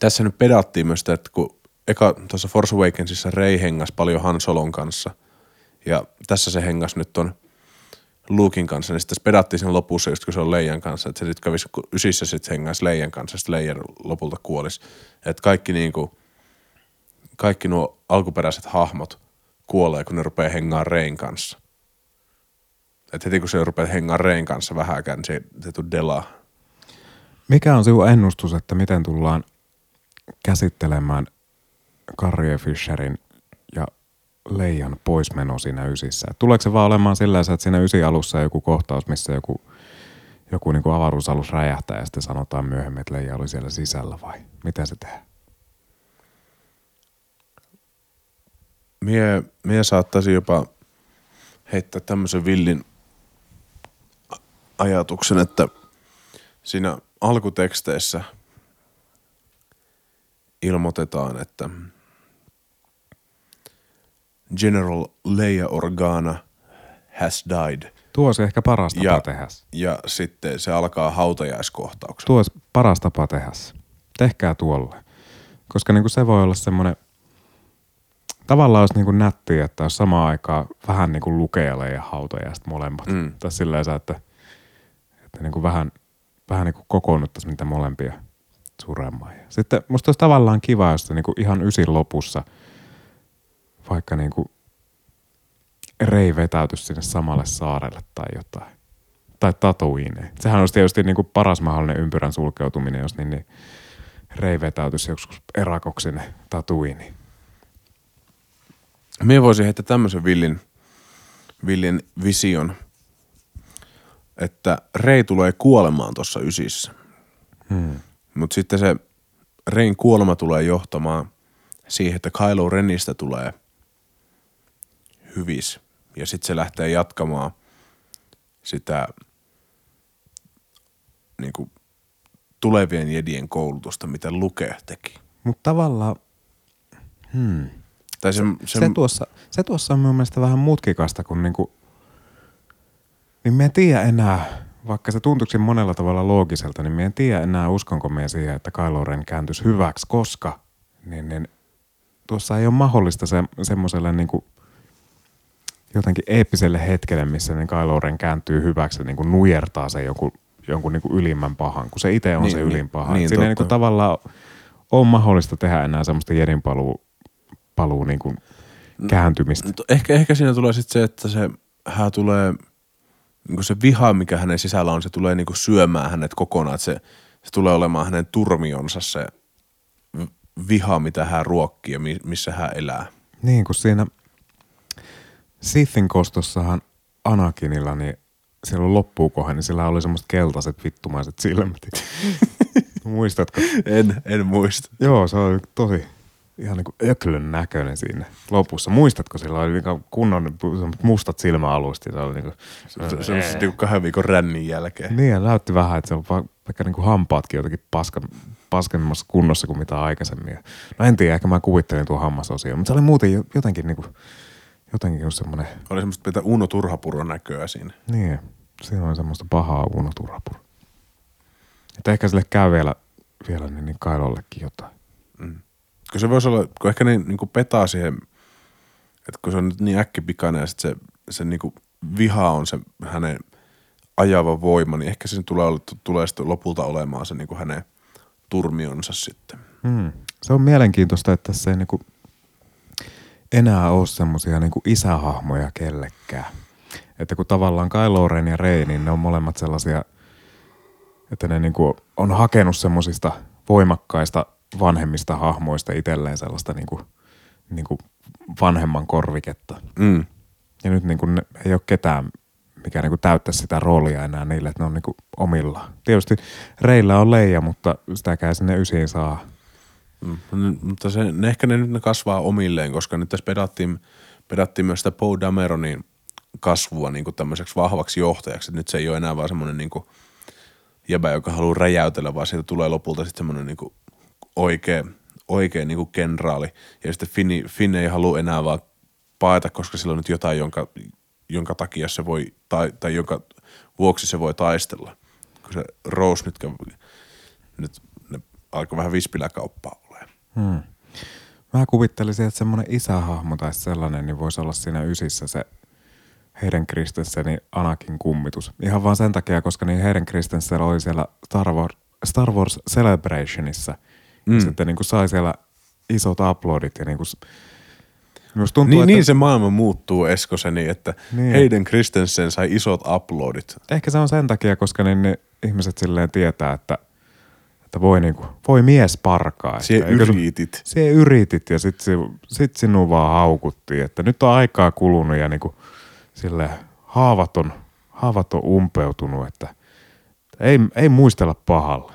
tässä nyt pedattiin myös sitä, että kun eka tuossa Force Awakensissa Rey hengas paljon Han Solon kanssa ja tässä se hengas nyt on Luukin kanssa, niin sitten pedattiin sen lopussa, just kun se on Leijan kanssa, että se sitten kävisi ysissä sitten hengäisi Leijan kanssa, sitten Leijan lopulta kuolisi. Että kaikki niinku, kaikki nuo alkuperäiset hahmot kuolee, kun ne rupeaa hengaan Rein kanssa. Että heti kun se rupeaa hengaan Rein kanssa vähäkään, niin se, se tuu delaa. Mikä on sinun ennustus, että miten tullaan käsittelemään Carrie Fisherin leijan poismeno siinä ysissä. Et tuleeko se vaan olemaan sillä että siinä ysi alussa joku kohtaus, missä joku, joku niin kuin avaruusalus räjähtää ja sitten sanotaan myöhemmin, että leija oli siellä sisällä vai miten se tehdään? Mie, mie saattaisi jopa heittää tämmöisen villin ajatuksen, että siinä alkuteksteissä ilmoitetaan, että – General Leia Organa has died. Tuo olisi ehkä paras tapa ja, tehdä. Ja sitten se alkaa hautajaiskohtauksella. Tuo olisi paras tapa tehdä. Tehkää tuolle. Koska niin kuin se voi olla semmoinen, tavallaan olisi niin kuin nättiä, että olisi samaan aikaan vähän niin kuin lukealle ja hautajaiset molemmat. Mm. Tai silleen, että, että niin kuin vähän, vähän niin kuin kokoonnuttaisiin niitä molempia suremaan. Sitten musta olisi tavallaan kiva, jos se niin kuin ihan ysin lopussa vaikka niin kuin Rei vetäytyisi sinne samalle saarelle tai jotain. Tai Tatooineen. Sehän olisi tietysti niin kuin paras mahdollinen ympyrän sulkeutuminen, jos niin, niin Rei vetäytyisi joskus erakoksi sinne Tatooineen. Voisin heittää tämmöisen villin, villin vision, että Rei tulee kuolemaan tuossa ysissä. Hmm. Mutta sitten se Rein kuolema tulee johtamaan siihen, että Kylo Renistä tulee hyvis. Ja sitten se lähtee jatkamaan sitä niin kuin, tulevien jedien koulutusta, mitä Luke teki. Mutta tavallaan, hmm. Tai se, se, se, tuossa, se tuossa on mun mielestä vähän mutkikasta, kun niinku, niin me en tiedä enää, vaikka se tuntuisi monella tavalla loogiselta, niin me en tiedä enää uskonko me siihen, että Kylo Ren kääntyisi hyväksi, koska niin, niin, tuossa ei ole mahdollista se, semmoiselle niinku, jotenkin eeppiselle hetkelle, missä niin Kylo Ren kääntyy hyväksi ja niinku nujertaa se jonkun, jonkun niinku ylimmän pahan, kun se itse on Niin, se niin, ylin paha. niin, Niin, Siinä totta. niinku tavallaan ole mahdollista tehdä enää semmoista jedin paluu, paluu niinku kääntymistä. Mut ehkä, ehkä siinä tulee sitten se, että se hän tulee, niin se viha, mikä hänen sisällä on, se tulee niin syömään hänet kokonaan. Että se, se tulee olemaan hänen turmionsa se viha, mitä hän ruokkii ja mi, missä hän elää. Niin, kun siinä Sithin kostossahan Anakinilla, niin silloin loppuukohan, niin sillä oli semmoiset keltaiset vittumaiset silmät. [laughs] Muistatko? En, en muista. Joo, se oli tosi ihan niin kuin öklön näköinen siinä lopussa. Muistatko, sillä oli niin kunnon mustat silmäalusti. Se oli niin kuin, Se, se on sitten niin kahden viikon rännin jälkeen. niin, ja näytti vähän, että se on va- vaikka niin kuin hampaatkin jotenkin paskan, paskemmassa kunnossa kuin mitä aikaisemmin. No en tiedä, ehkä mä kuvittelin tuon hammasosion, mutta se oli muuten jo- jotenkin niin kuin, jotenkin just semmoinen Oli semmoista mitä Uno Turhapuro näköä siinä. Niin, siinä on semmoista pahaa Uno Turhapuro. Että ehkä sille käy vielä, vielä niin, niin Kailollekin jotain. Kun se voisi olla, kun ehkä ne niin kuin petaa siihen, että kun se on nyt niin äkkipikainen ja sit se, se niin kuin viha on se hänen ajava voima, niin ehkä se tulee, tulee sitten lopulta olemaan se niin kuin hänen turmionsa sitten. Hmm. Se on mielenkiintoista, että tässä ei niinku enää ole semmoisia niinku isähahmoja kellekään. Että kun tavallaan Kylo Ren ja Rey, niin ne on molemmat sellaisia, että ne niinku on hakenut semmoisista voimakkaista vanhemmista hahmoista itselleen sellaista niinku, niinku vanhemman korviketta. Mm. Ja nyt niin kuin ei ole ketään, mikä niin kuin täyttäisi sitä roolia enää niille, että ne on niin kuin omillaan. Tietysti Reillä on leija, mutta sitäkään sinne ysiin saa. Mm. Mutta se, ne ehkä ne nyt ne kasvaa omilleen, koska nyt tässä pedattiin, pedattiin myös sitä Poe Dameronin kasvua niin kuin tämmöiseksi vahvaksi johtajaksi. Nyt se ei ole enää vaan semmoinen niin kuin jäbä, joka haluaa räjäytellä, vaan siitä tulee lopulta sitten semmoinen niin kuin oikea, oikea niin kuin kenraali. Ja sitten Finn, Finn ei halua enää vaan paeta, koska sillä on nyt jotain, jonka, jonka takia se voi, tai, tai jonka vuoksi se voi taistella. Kun se Rose nyt, nyt ne alkoi vähän vispiläkauppaa. Hmm. Mä kuvittelisin, että semmoinen isähahmo tai sellainen, niin voisi olla siinä ysissä se Heiden Kristensenin Anakin kummitus. Ihan vaan sen takia, koska niin Heiden Kristensen oli siellä Star Wars, Star Wars Celebrationissa. Mm. Ja sitten niin kuin sai siellä isot uploadit ja niin kuin, Minusta tuntuu, Niin, että niin se maailma muuttuu Eskoseni, että Niin. niin. Hayden Christensen sai isot uploadit. Ehkä se on sen takia, koska niin ne ihmiset silleen tietää, että, että voi, niinku, voi mies parkaa. Että eikö- yritit. Sie yritit ja sit, si- sit sinua vaan haukuttiin, että nyt on aikaa kulunut ja niinku, sille haavat on, haavat on umpeutunut, että ei, ei muistella pahalle.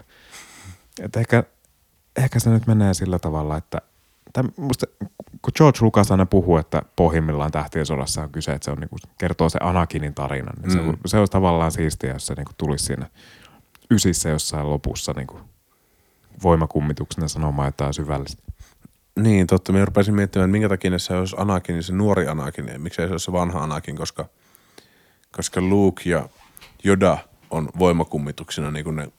Et ehkä, ehkä se nyt menee sillä tavalla, että tai musta, kun George Lucas aina puhuu, että pohjimmillaan tähtien sodassa on kyse, että se on niinku, kertoo se Anakinin tarinan, niin se, Mm. se olisi tavallaan siistiä, jos se niinku tulisi siinä ysissä jossain lopussa niinku voimakummituksena sanomaan jotain syvällistä. Niin, totta. Mä rupesin miettimään, että minkä takia se olisi Anakin, se nuori Anakin, ja miksei se olisi se vanha Anakin, koska, koska Luke ja Yoda on voimakummituksina niin kuin ne,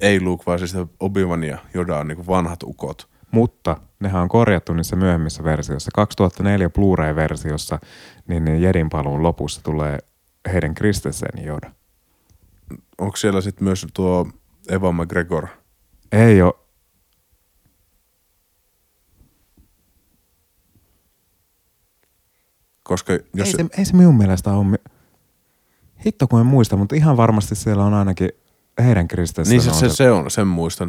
ei Luke, vaan siis Obi-Wan ja Yoda on niin kuin vanhat ukot. Mutta nehän on korjattu niissä myöhemmissä versioissa. 2004 Blu-ray-versiossa, niin, niin Jedin paluun lopussa tulee heidän Kristensen Yoda. Onko siellä sitten myös tuo Eva McGregor? Ei ole. Koska jos... Ei se, ei se minun mielestä ole. Hitto kun en muista, mutta ihan varmasti siellä on ainakin heidän Kristensen. niin se, se, se, on, sen muistan.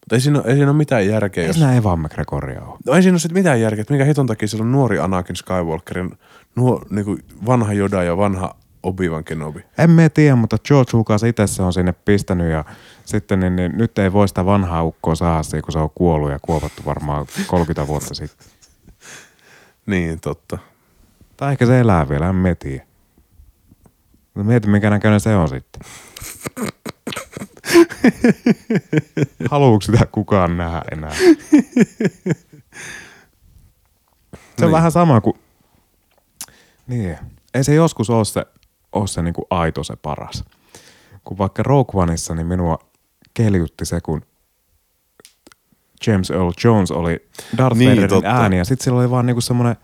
Mutta ei siinä, ole- ei siinä ole mitään järkeä, Ei jos... siinä Eva McGregoria ole. No ei siinä ole sit mitään järkeä, että minkä hiton takia siellä on nuori Anakin Skywalkerin, nuo, niinku vanha Yoda ja vanha Obi-Wan Kenobi. En mä tiedä, mutta George Lucas itse se on sinne pistänyt ja sitten niin, niin, nyt ei voi sitä vanhaa ukkoa saada siihen, kun se on kuollut ja kuopattu varmaan 30 vuotta sitten. [laughs] Niin, totta. Tai ehkä se elää vielä, en mä tiedä. Mieti, minkä näköinen se on sitten. [laughs] Haluuks sitä kukaan nähdä enää? Se on Niin. vähän sama kuin... Niin. Ei se joskus ole se, ole se niinku aito se paras. Kun vaikka Rogue Oneissa, niin minua keljutti se, kun James Earl Jones oli Darth Niin, Vaderin totta. ääni. Ja sitten sillä oli vaan niinku semmoinen...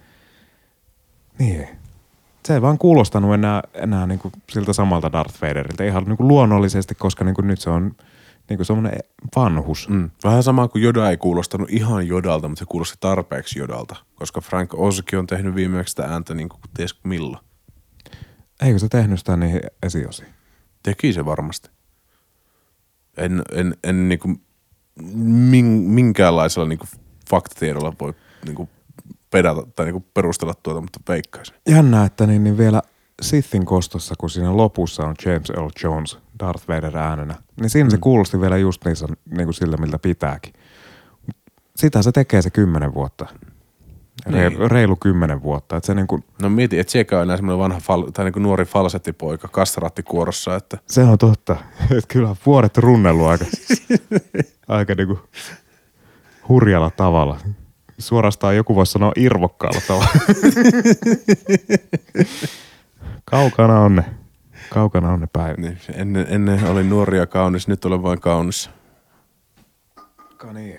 Niin. Se ei vaan kuulostanut enää, enää niinku siltä samalta Darth Vaderilta. Ihan niinku luonnollisesti, koska niinku nyt se on niinku semmoinen vanhus. Mm. Vähän sama kuin Joda ei kuulostanut ihan Jodalta, mutta se kuulosti tarpeeksi Jodalta. Koska Frank Oski on tehnyt viimeksi sitä ääntä niin kuin ties milloin. Eikö se tehnyt sitä niihin esiosiin? Teki se varmasti. En, en, en niinku min, minkäänlaisella niinku faktatiedolla voi niinku pedata tai niinku perustella tuota, mutta veikkaisin. Jännä, että niin, niin vielä Sithin kostossa, kun siinä lopussa on James Earl Jones Darth Vader äänenä, niin siinä mm. se kuulosti vielä just niissä, niin kuin sillä, miltä pitääkin. Sitä se tekee se kymmenen vuotta. Niin. Reilu kymmenen vuotta. Että se, niin kuin, No mieti, että sielläkään on enää semmoinen vanha fal, tai niinku nuori falsettipoika kastraattikuorossa, että se on totta. [laughs] Että kyllä vuodet runnellut aika, [laughs] aika niin kuin hurjalla tavalla. Suorastaan joku voisi sanoa irvokkaalla tavalla. [laughs] Kaukana on ne. Kaukana on ne päivät. niin, ennen, ennen oli nuori ja kaunis, nyt olen vain kaunis. Kani.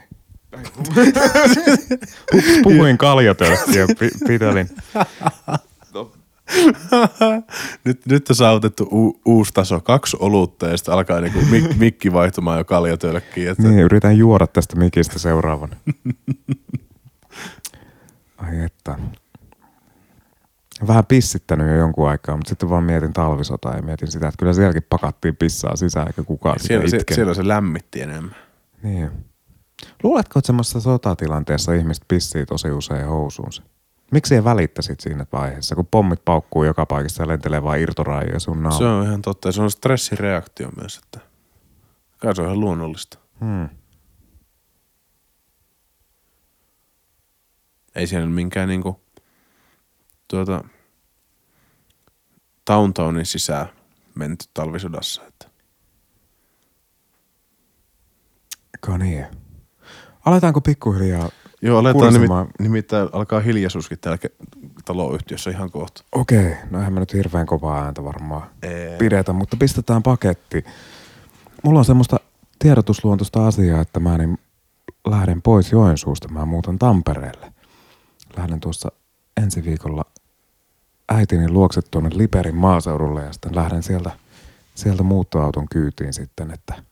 Hups, puhuin kaljatölkkiä ja pi- pitelin. nyt, nyt on saavutettu u, uusi taso, kaksi olutta ja sitten alkaa niinku mik, mikki vaihtumaan jo kaljatölkkiin. Että Niin, yritän juoda tästä mikistä seuraavan. Ai että. Vähän pissittänyt jo jonkun aikaa, mutta sitten vaan mietin talvisotaa ja mietin sitä, että kyllä sielläkin pakattiin pissaa sisään, eikä kukaan sitä siellä, se, itkenyt. siellä se lämmitti enemmän. Niin. Luuletko, että semmoisessa sotatilanteessa ihmiset pissii tosi usein housuunsa? Miksi ei välittäisit siinä vaiheessa, kun pommit paukkuu joka paikassa ja lentelee vaan irtorajoja sun naama? Se on ihan totta. Se on stressireaktio myös, että kai se on ihan luonnollista. Hmm. Ei siellä minkään niinku tuota Downtownin sisään menty talvisodassa. Että. Ka niin. Aletaanko pikkuhiljaa? Joo, aletaan nimi, nimittäin alkaa hiljaisuuskin täällä taloyhtiössä ihan kohta. Okei, no eihän mä nyt hirveän kovaa ääntä varmaan Ei. pidetä, mutta pistetään paketti. Mulla on semmoista tiedotusluontoista asiaa, että mä niin lähden pois Joensuusta, mä muutan Tampereelle. Lähden tuossa ensi viikolla äitini luokse tuonne Liperin maaseudulle ja sitten lähden sieltä, sieltä muuttoauton kyytiin sitten, että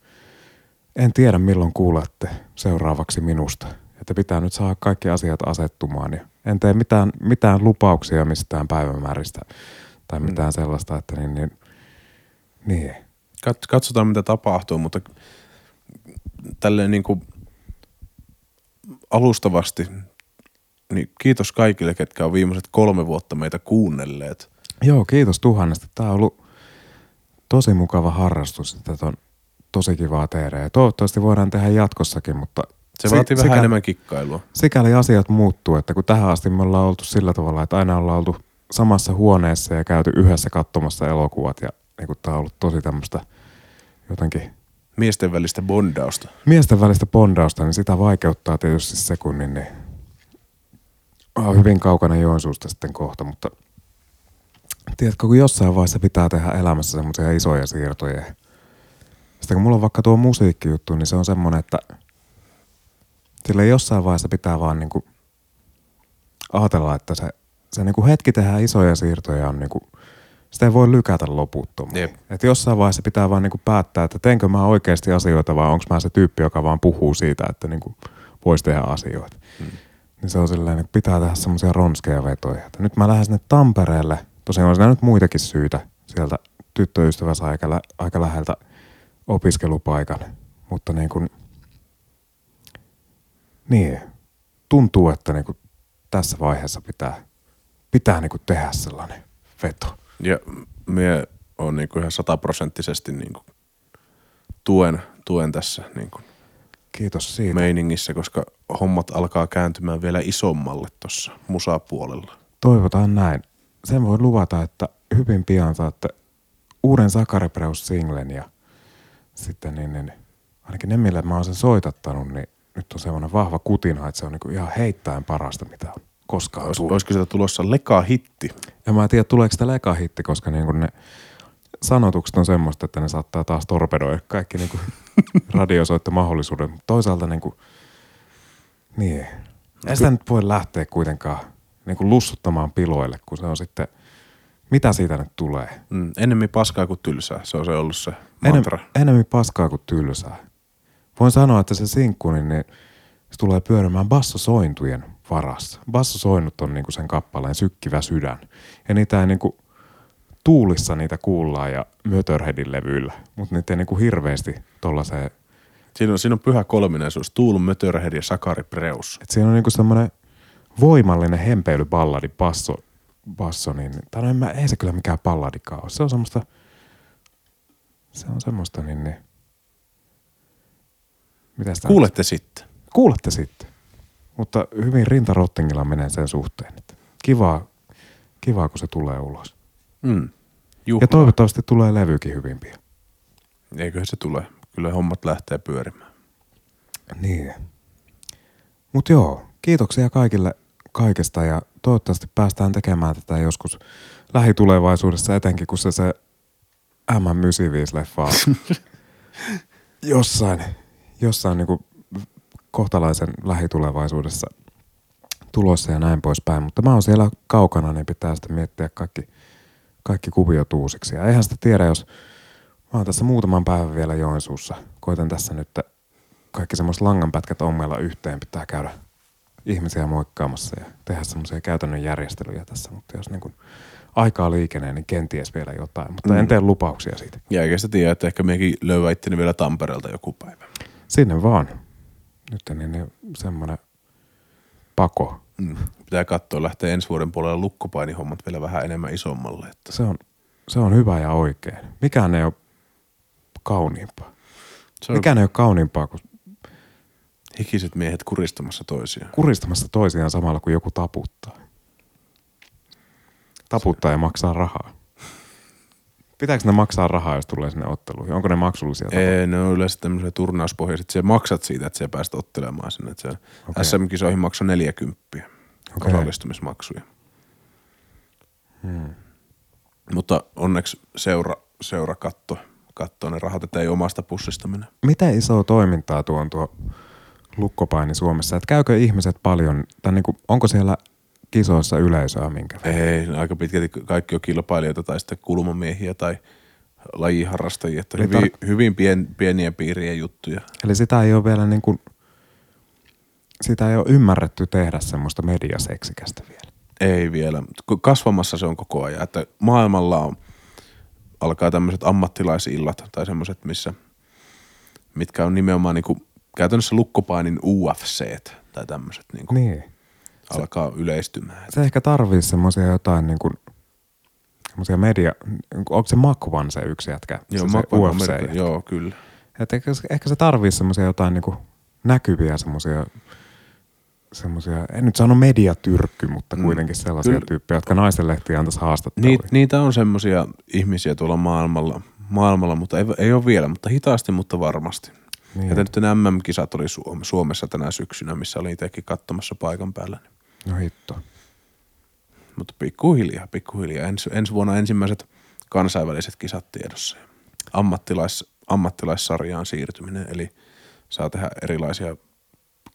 en tiedä milloin kuulette seuraavaksi minusta. Että pitää nyt saada kaikki asiat asettumaan ja en tee mitään, mitään lupauksia mistään päivämääristä tai mitään sellaista, että niin, niin, niin. Kat- katsotaan mitä tapahtuu, mutta tälleen niin kuin alustavasti, niin kiitos kaikille, ketkä on viimeiset kolme vuotta meitä kuunnelleet. Joo, kiitos tuhannesta. Tämä on ollut tosi mukava harrastus. Tätä on tosi kivaa tehdä ja toivottavasti voidaan tehdä jatkossakin, mutta Se vaatii vähän sikäli- enemmän kikkailua. Sikäli asiat muuttuu, että kun tähän asti me ollaan oltu sillä tavalla, että aina ollaan oltu samassa huoneessa ja käyty yhdessä katsomassa elokuvat ja niin kuin tämä on ollut tosi tämmöistä jotenkin Miesten välistä bondausta. miesten välistä bondausta, niin sitä vaikeuttaa tietysti sekunnin, niin on hyvin kaukana Joensuusta sitten kohta, mutta tiedätkö, kun jossain vaiheessa pitää tehdä elämässä semmoisia isoja siirtoja. Sitten kun mulla on vaikka tuo musiikkijuttu, niin se on semmoinen, että Sillä jossain vaiheessa pitää vaan niinku ajatella, että se, se niinku hetki tehdään isoja siirtoja on niinku, sitä ei voi lykätä loputtomiin. Jep. Et jossain vaiheessa pitää vaan niinku päättää, että teenkö mä oikeasti asioita vai onko mä se tyyppi, joka vaan puhuu siitä, että niinku voisi tehdä asioita. Hmm. Niin se on silleen, että pitää tehdä semmoisia ronskeja vetoja. Että nyt mä lähden sinne Tampereelle. Tosiaan on siinä nyt muitakin syitä. Sieltä tyttöystävä saa aika, lä- aika läheltä opiskelupaikan. Mutta niin kuin, niin, tuntuu, että niin kuin tässä vaiheessa pitää, pitää niin kuin tehdä sellainen veto. Ja me on niinku ihan sataprosenttisesti niinku tuen, tuen tässä niinku Kiitos siitä. meiningissä, koska hommat alkaa kääntymään vielä isommalle tuossa musapuolella. Toivotaan näin. Sen voi luvata, että hyvin pian saatte uuden Sakaripreus-singlen ja sitten niin, niin, ainakin ne, mille mä oon sen soitattanut, niin nyt on semmoinen vahva kutina, että se on niinku ihan heittäen parasta, mitä on koskaan Olis, tullut. olisiko sieltä tulossa leka-hitti? Ja mä en tiedä, tuleeko sitä lekahitti, koska niin ne sanotukset on semmoista, että ne saattaa taas torpedoida kaikki niin [laughs] radiosoittomahdollisuudet. Mutta toisaalta niin kuin, niin. Ei sitä nyt voi lähteä kuitenkaan niin kuin lussuttamaan piloille, kun se on sitten, mitä siitä nyt tulee? Mm, enemmän paskaa kuin tylsää, se on se ollut se Enem, mantra. enemmän paskaa kuin tylsää. Voin sanoa, että se sinkku, niin, niin se tulee pyörimään bassosointujen varassa. Bassosoinnut on niinku sen kappaleen sykkivä sydän. Ja niitä ei niinku, tuulissa niitä kuullaan ja Mötörheadin levyillä, mutta niitä ei niinku hirveästi tollaiseen, Siinä on, siinä on pyhä kolminaisuus, Tuul, Mötörhead ja Sakari Preus. että siinä on niinku semmoinen voimallinen hempeilyballadi basso, basso niin, tai no en mä, ei se kyllä mikään balladikaan ole. Se on semmoista, se on semmoista niin, niin mitä sitä Kuulette sitten. Kuulette sitten. Mutta hyvin rintarottingilla menee sen suhteen. Että kivaa, kivaa, kun se tulee ulos. Mm. Juhlaa. Ja toivottavasti tulee levykin hyvin pian. Eiköhän se tule. Kyllä hommat lähtee pyörimään. Niin. Mutta joo, kiitoksia kaikille kaikesta ja toivottavasti päästään tekemään tätä joskus lähitulevaisuudessa, etenkin kun se se M95-leffa on [laughs] jossain, jossain niinku kohtalaisen lähitulevaisuudessa tulossa ja näin poispäin. Mutta mä oon siellä kaukana, niin pitää sitten miettiä kaikki, kaikki kuviot uusiksi. Ja eihän sitä tiedä, jos mä oon tässä muutaman päivän vielä Joensuussa. Koitan tässä nyt kaikki semmoiset langanpätkät ommella yhteen. Pitää käydä ihmisiä moikkaamassa ja tehdä semmoisia käytännön järjestelyjä tässä. Mutta jos niin kun aikaa liikenee, niin kenties vielä jotain. Mutta en Mm. tee lupauksia siitä. Ja eikä sitä tiedä, että ehkä mekin itteni vielä Tampereelta joku päivä. Sinne vaan. Nyt niin, niin semmoinen pako. Mm. Pitää katsoa, lähtee ensi vuoden puolella lukkopainihommat vielä vähän enemmän isommalle. Että Se on, se on hyvä ja oikein. Mikään ei ole kauniimpaa. se on Mikään ei ole kauniimpaa kuin hikiset miehet kuristamassa toisiaan. kuristamassa toisiaan samalla kun joku taputtaa. Taputtaa ja maksaa rahaa. Pitääkö ne maksaa rahaa, jos tulee sinne otteluihin? Onko ne maksullisia? Ei, ne on yleensä tämmöisiä turnauspohjaiset. Sä maksat siitä, että sä päästä ottelemaan sinne. Että se Okei. SM-kisoihin maksaa 40 Okei. osallistumismaksuja. Hmm. Mutta onneksi seura, seura katto, katto ne rahat, että ei omasta pussista mene. Miten iso toimintaa tuo on tuo lukkopaini Suomessa? Et käykö ihmiset paljon, tai niinku, onko siellä kisoissa yleisöä minkä? Ei, aika pitkälti kaikki on kilpailijoita tai sitten kulmamiehiä tai lajiharrastajia. Että Eli hyvin, tar- hyvin pien, pieniä piiriä juttuja. Eli sitä ei ole vielä niin kuin, sitä ei ole ymmärretty tehdä semmoista mediaseksikästä vielä. Ei vielä. Kasvamassa se on koko ajan. Että maailmalla on, alkaa tämmöiset ammattilaisillat tai semmoiset, missä, mitkä on nimenomaan niin kuin, käytännössä lukkopainin UFC tai tämmöiset niin kuin, Niin. Alkaa yleistymään. Se ehkä tarvii semmoisia jotain niin kuin, semmoisia media, onko se Makvan se yksi jätkä? Joo, se, se UFC jätkä? joo, kyllä. Et ehkä, ehkä se tarvii semmoisia jotain niin kuin näkyviä semmoisia semmoisia, en nyt sano mediatyrkky, mutta Mm. kuitenkin sellaisia Kyllä. tyyppejä, jotka naistenlehtiä antaisi haastatteluja. Niit, niitä on semmoisia ihmisiä tuolla maailmalla, maailmalla mutta ei, ei ole vielä, mutta hitaasti, mutta varmasti. Niin. Ja nyt nämä MM-kisat oli Suom- Suomessa tänä syksynä, missä oli itsekin katsomassa paikan päällä. No hitto. Mutta pikkuhiljaa, pikkuhiljaa. Ens, ensi vuonna ensimmäiset kansainväliset kisat tiedossa. Ammattilais, ammattilaissarjaan siirtyminen, eli saa tehdä erilaisia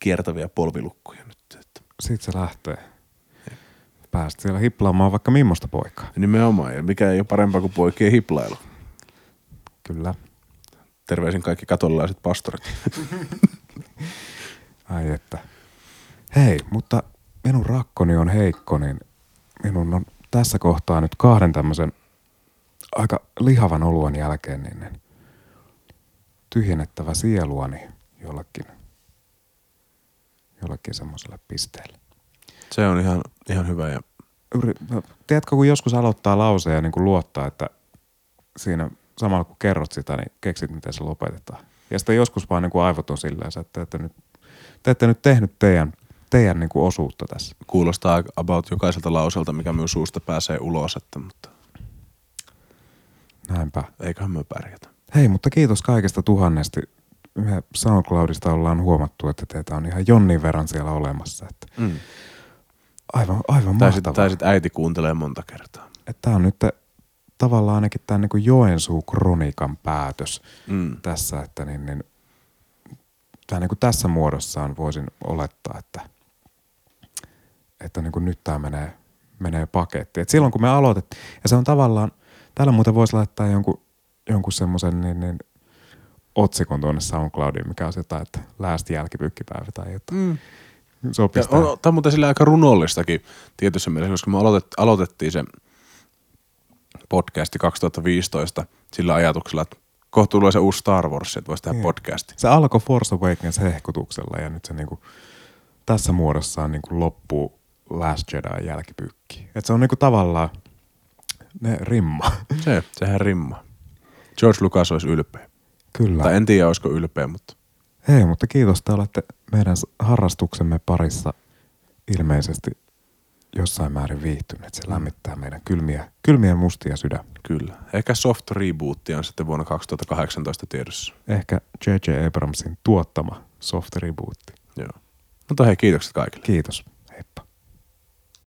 kiertäviä polvilukkuja nyt. Että. Siitä se lähtee. Päästä siellä hiplaamaan vaikka millaista poikaa. Nimenomaan, ja mikä ei ole parempaa kuin poikien hiplailu. Kyllä. Terveisin kaikki katolilaiset pastorit. [laughs] Ai että. Hei, mutta minun rakkoni on heikko, niin minun on tässä kohtaa nyt kahden tämmöisen aika lihavan oluan jälkeen niin niin tyhjennettävä sieluani jollekin, jollekin semmoiselle pisteelle. Se on ihan, ihan hyvä ja Yri, no, tiedätkö, kun joskus aloittaa lauseen ja niin kuin luottaa, että siinä samalla kun kerrot sitä, niin keksit, miten se lopetetaan. Ja sitten joskus vaan niin kuin aivot on silleen, että te ette nyt, te ette nyt tehnyt teidän, teidän niin kuin osuutta tässä. kuulostaa about jokaiselta lauselta, mikä myös suusta pääsee ulos, että, mutta Näinpä. eiköhän me pärjätä. Hei, mutta kiitos kaikesta tuhannesti. Me SoundCloudista ollaan huomattu, että teitä on ihan jonnin verran siellä olemassa. Että Mm. aivan, aivan Tai sitten mahtavaa. sit äiti kuuntelee monta kertaa. Että tämä on nyt tavallaan ainakin tämän niin Joensuu-kronikan päätös Mm. tässä, että niin, niin, tämä niin kuin tässä muodossaan voisin olettaa, että, että niin kuin nyt tämä menee, menee pakettiin. Et silloin kun me aloitettiin, ja se on tavallaan, täällä muuten voisi laittaa jonkun, jonkun semmoisen niin, niin, otsikon tuonne SoundCloudiin, mikä on jotain, että läästi jälkipykkipäivä tai jotain. Mm. Sopisi tämä on muuten sillä aika runollistakin tietyssä mielessä, koska me aloitet, aloitettiin se podcasti 2015 sillä ajatuksella, että kohta tulee se uusi Star Wars, että voisi tehdä Niin. podcasti. Se alkoi Force Awakens hehkutuksella ja nyt se niinku, tässä muodossaan niinku loppuu Last Jedi jälkipykki. Et se on niinku tavallaan ne rimma. [laughs] Se, sehän rimma. George Lucas olisi ylpeä. Kyllä. Tai en tiedä, olisiko ylpeä, mutta Hei, mutta kiitos, että olette meidän harrastuksemme parissa ilmeisesti jossain määrin viihtyneet. Se lämmittää meidän kylmiä, kylmiä mustia sydän. kyllä. Ehkä soft rebootti on sitten vuonna 2018 tiedossa. Ehkä J.J. Abramsin tuottama soft rebootti. Joo. Mutta hei, kiitokset kaikille. Kiitos. Heippa.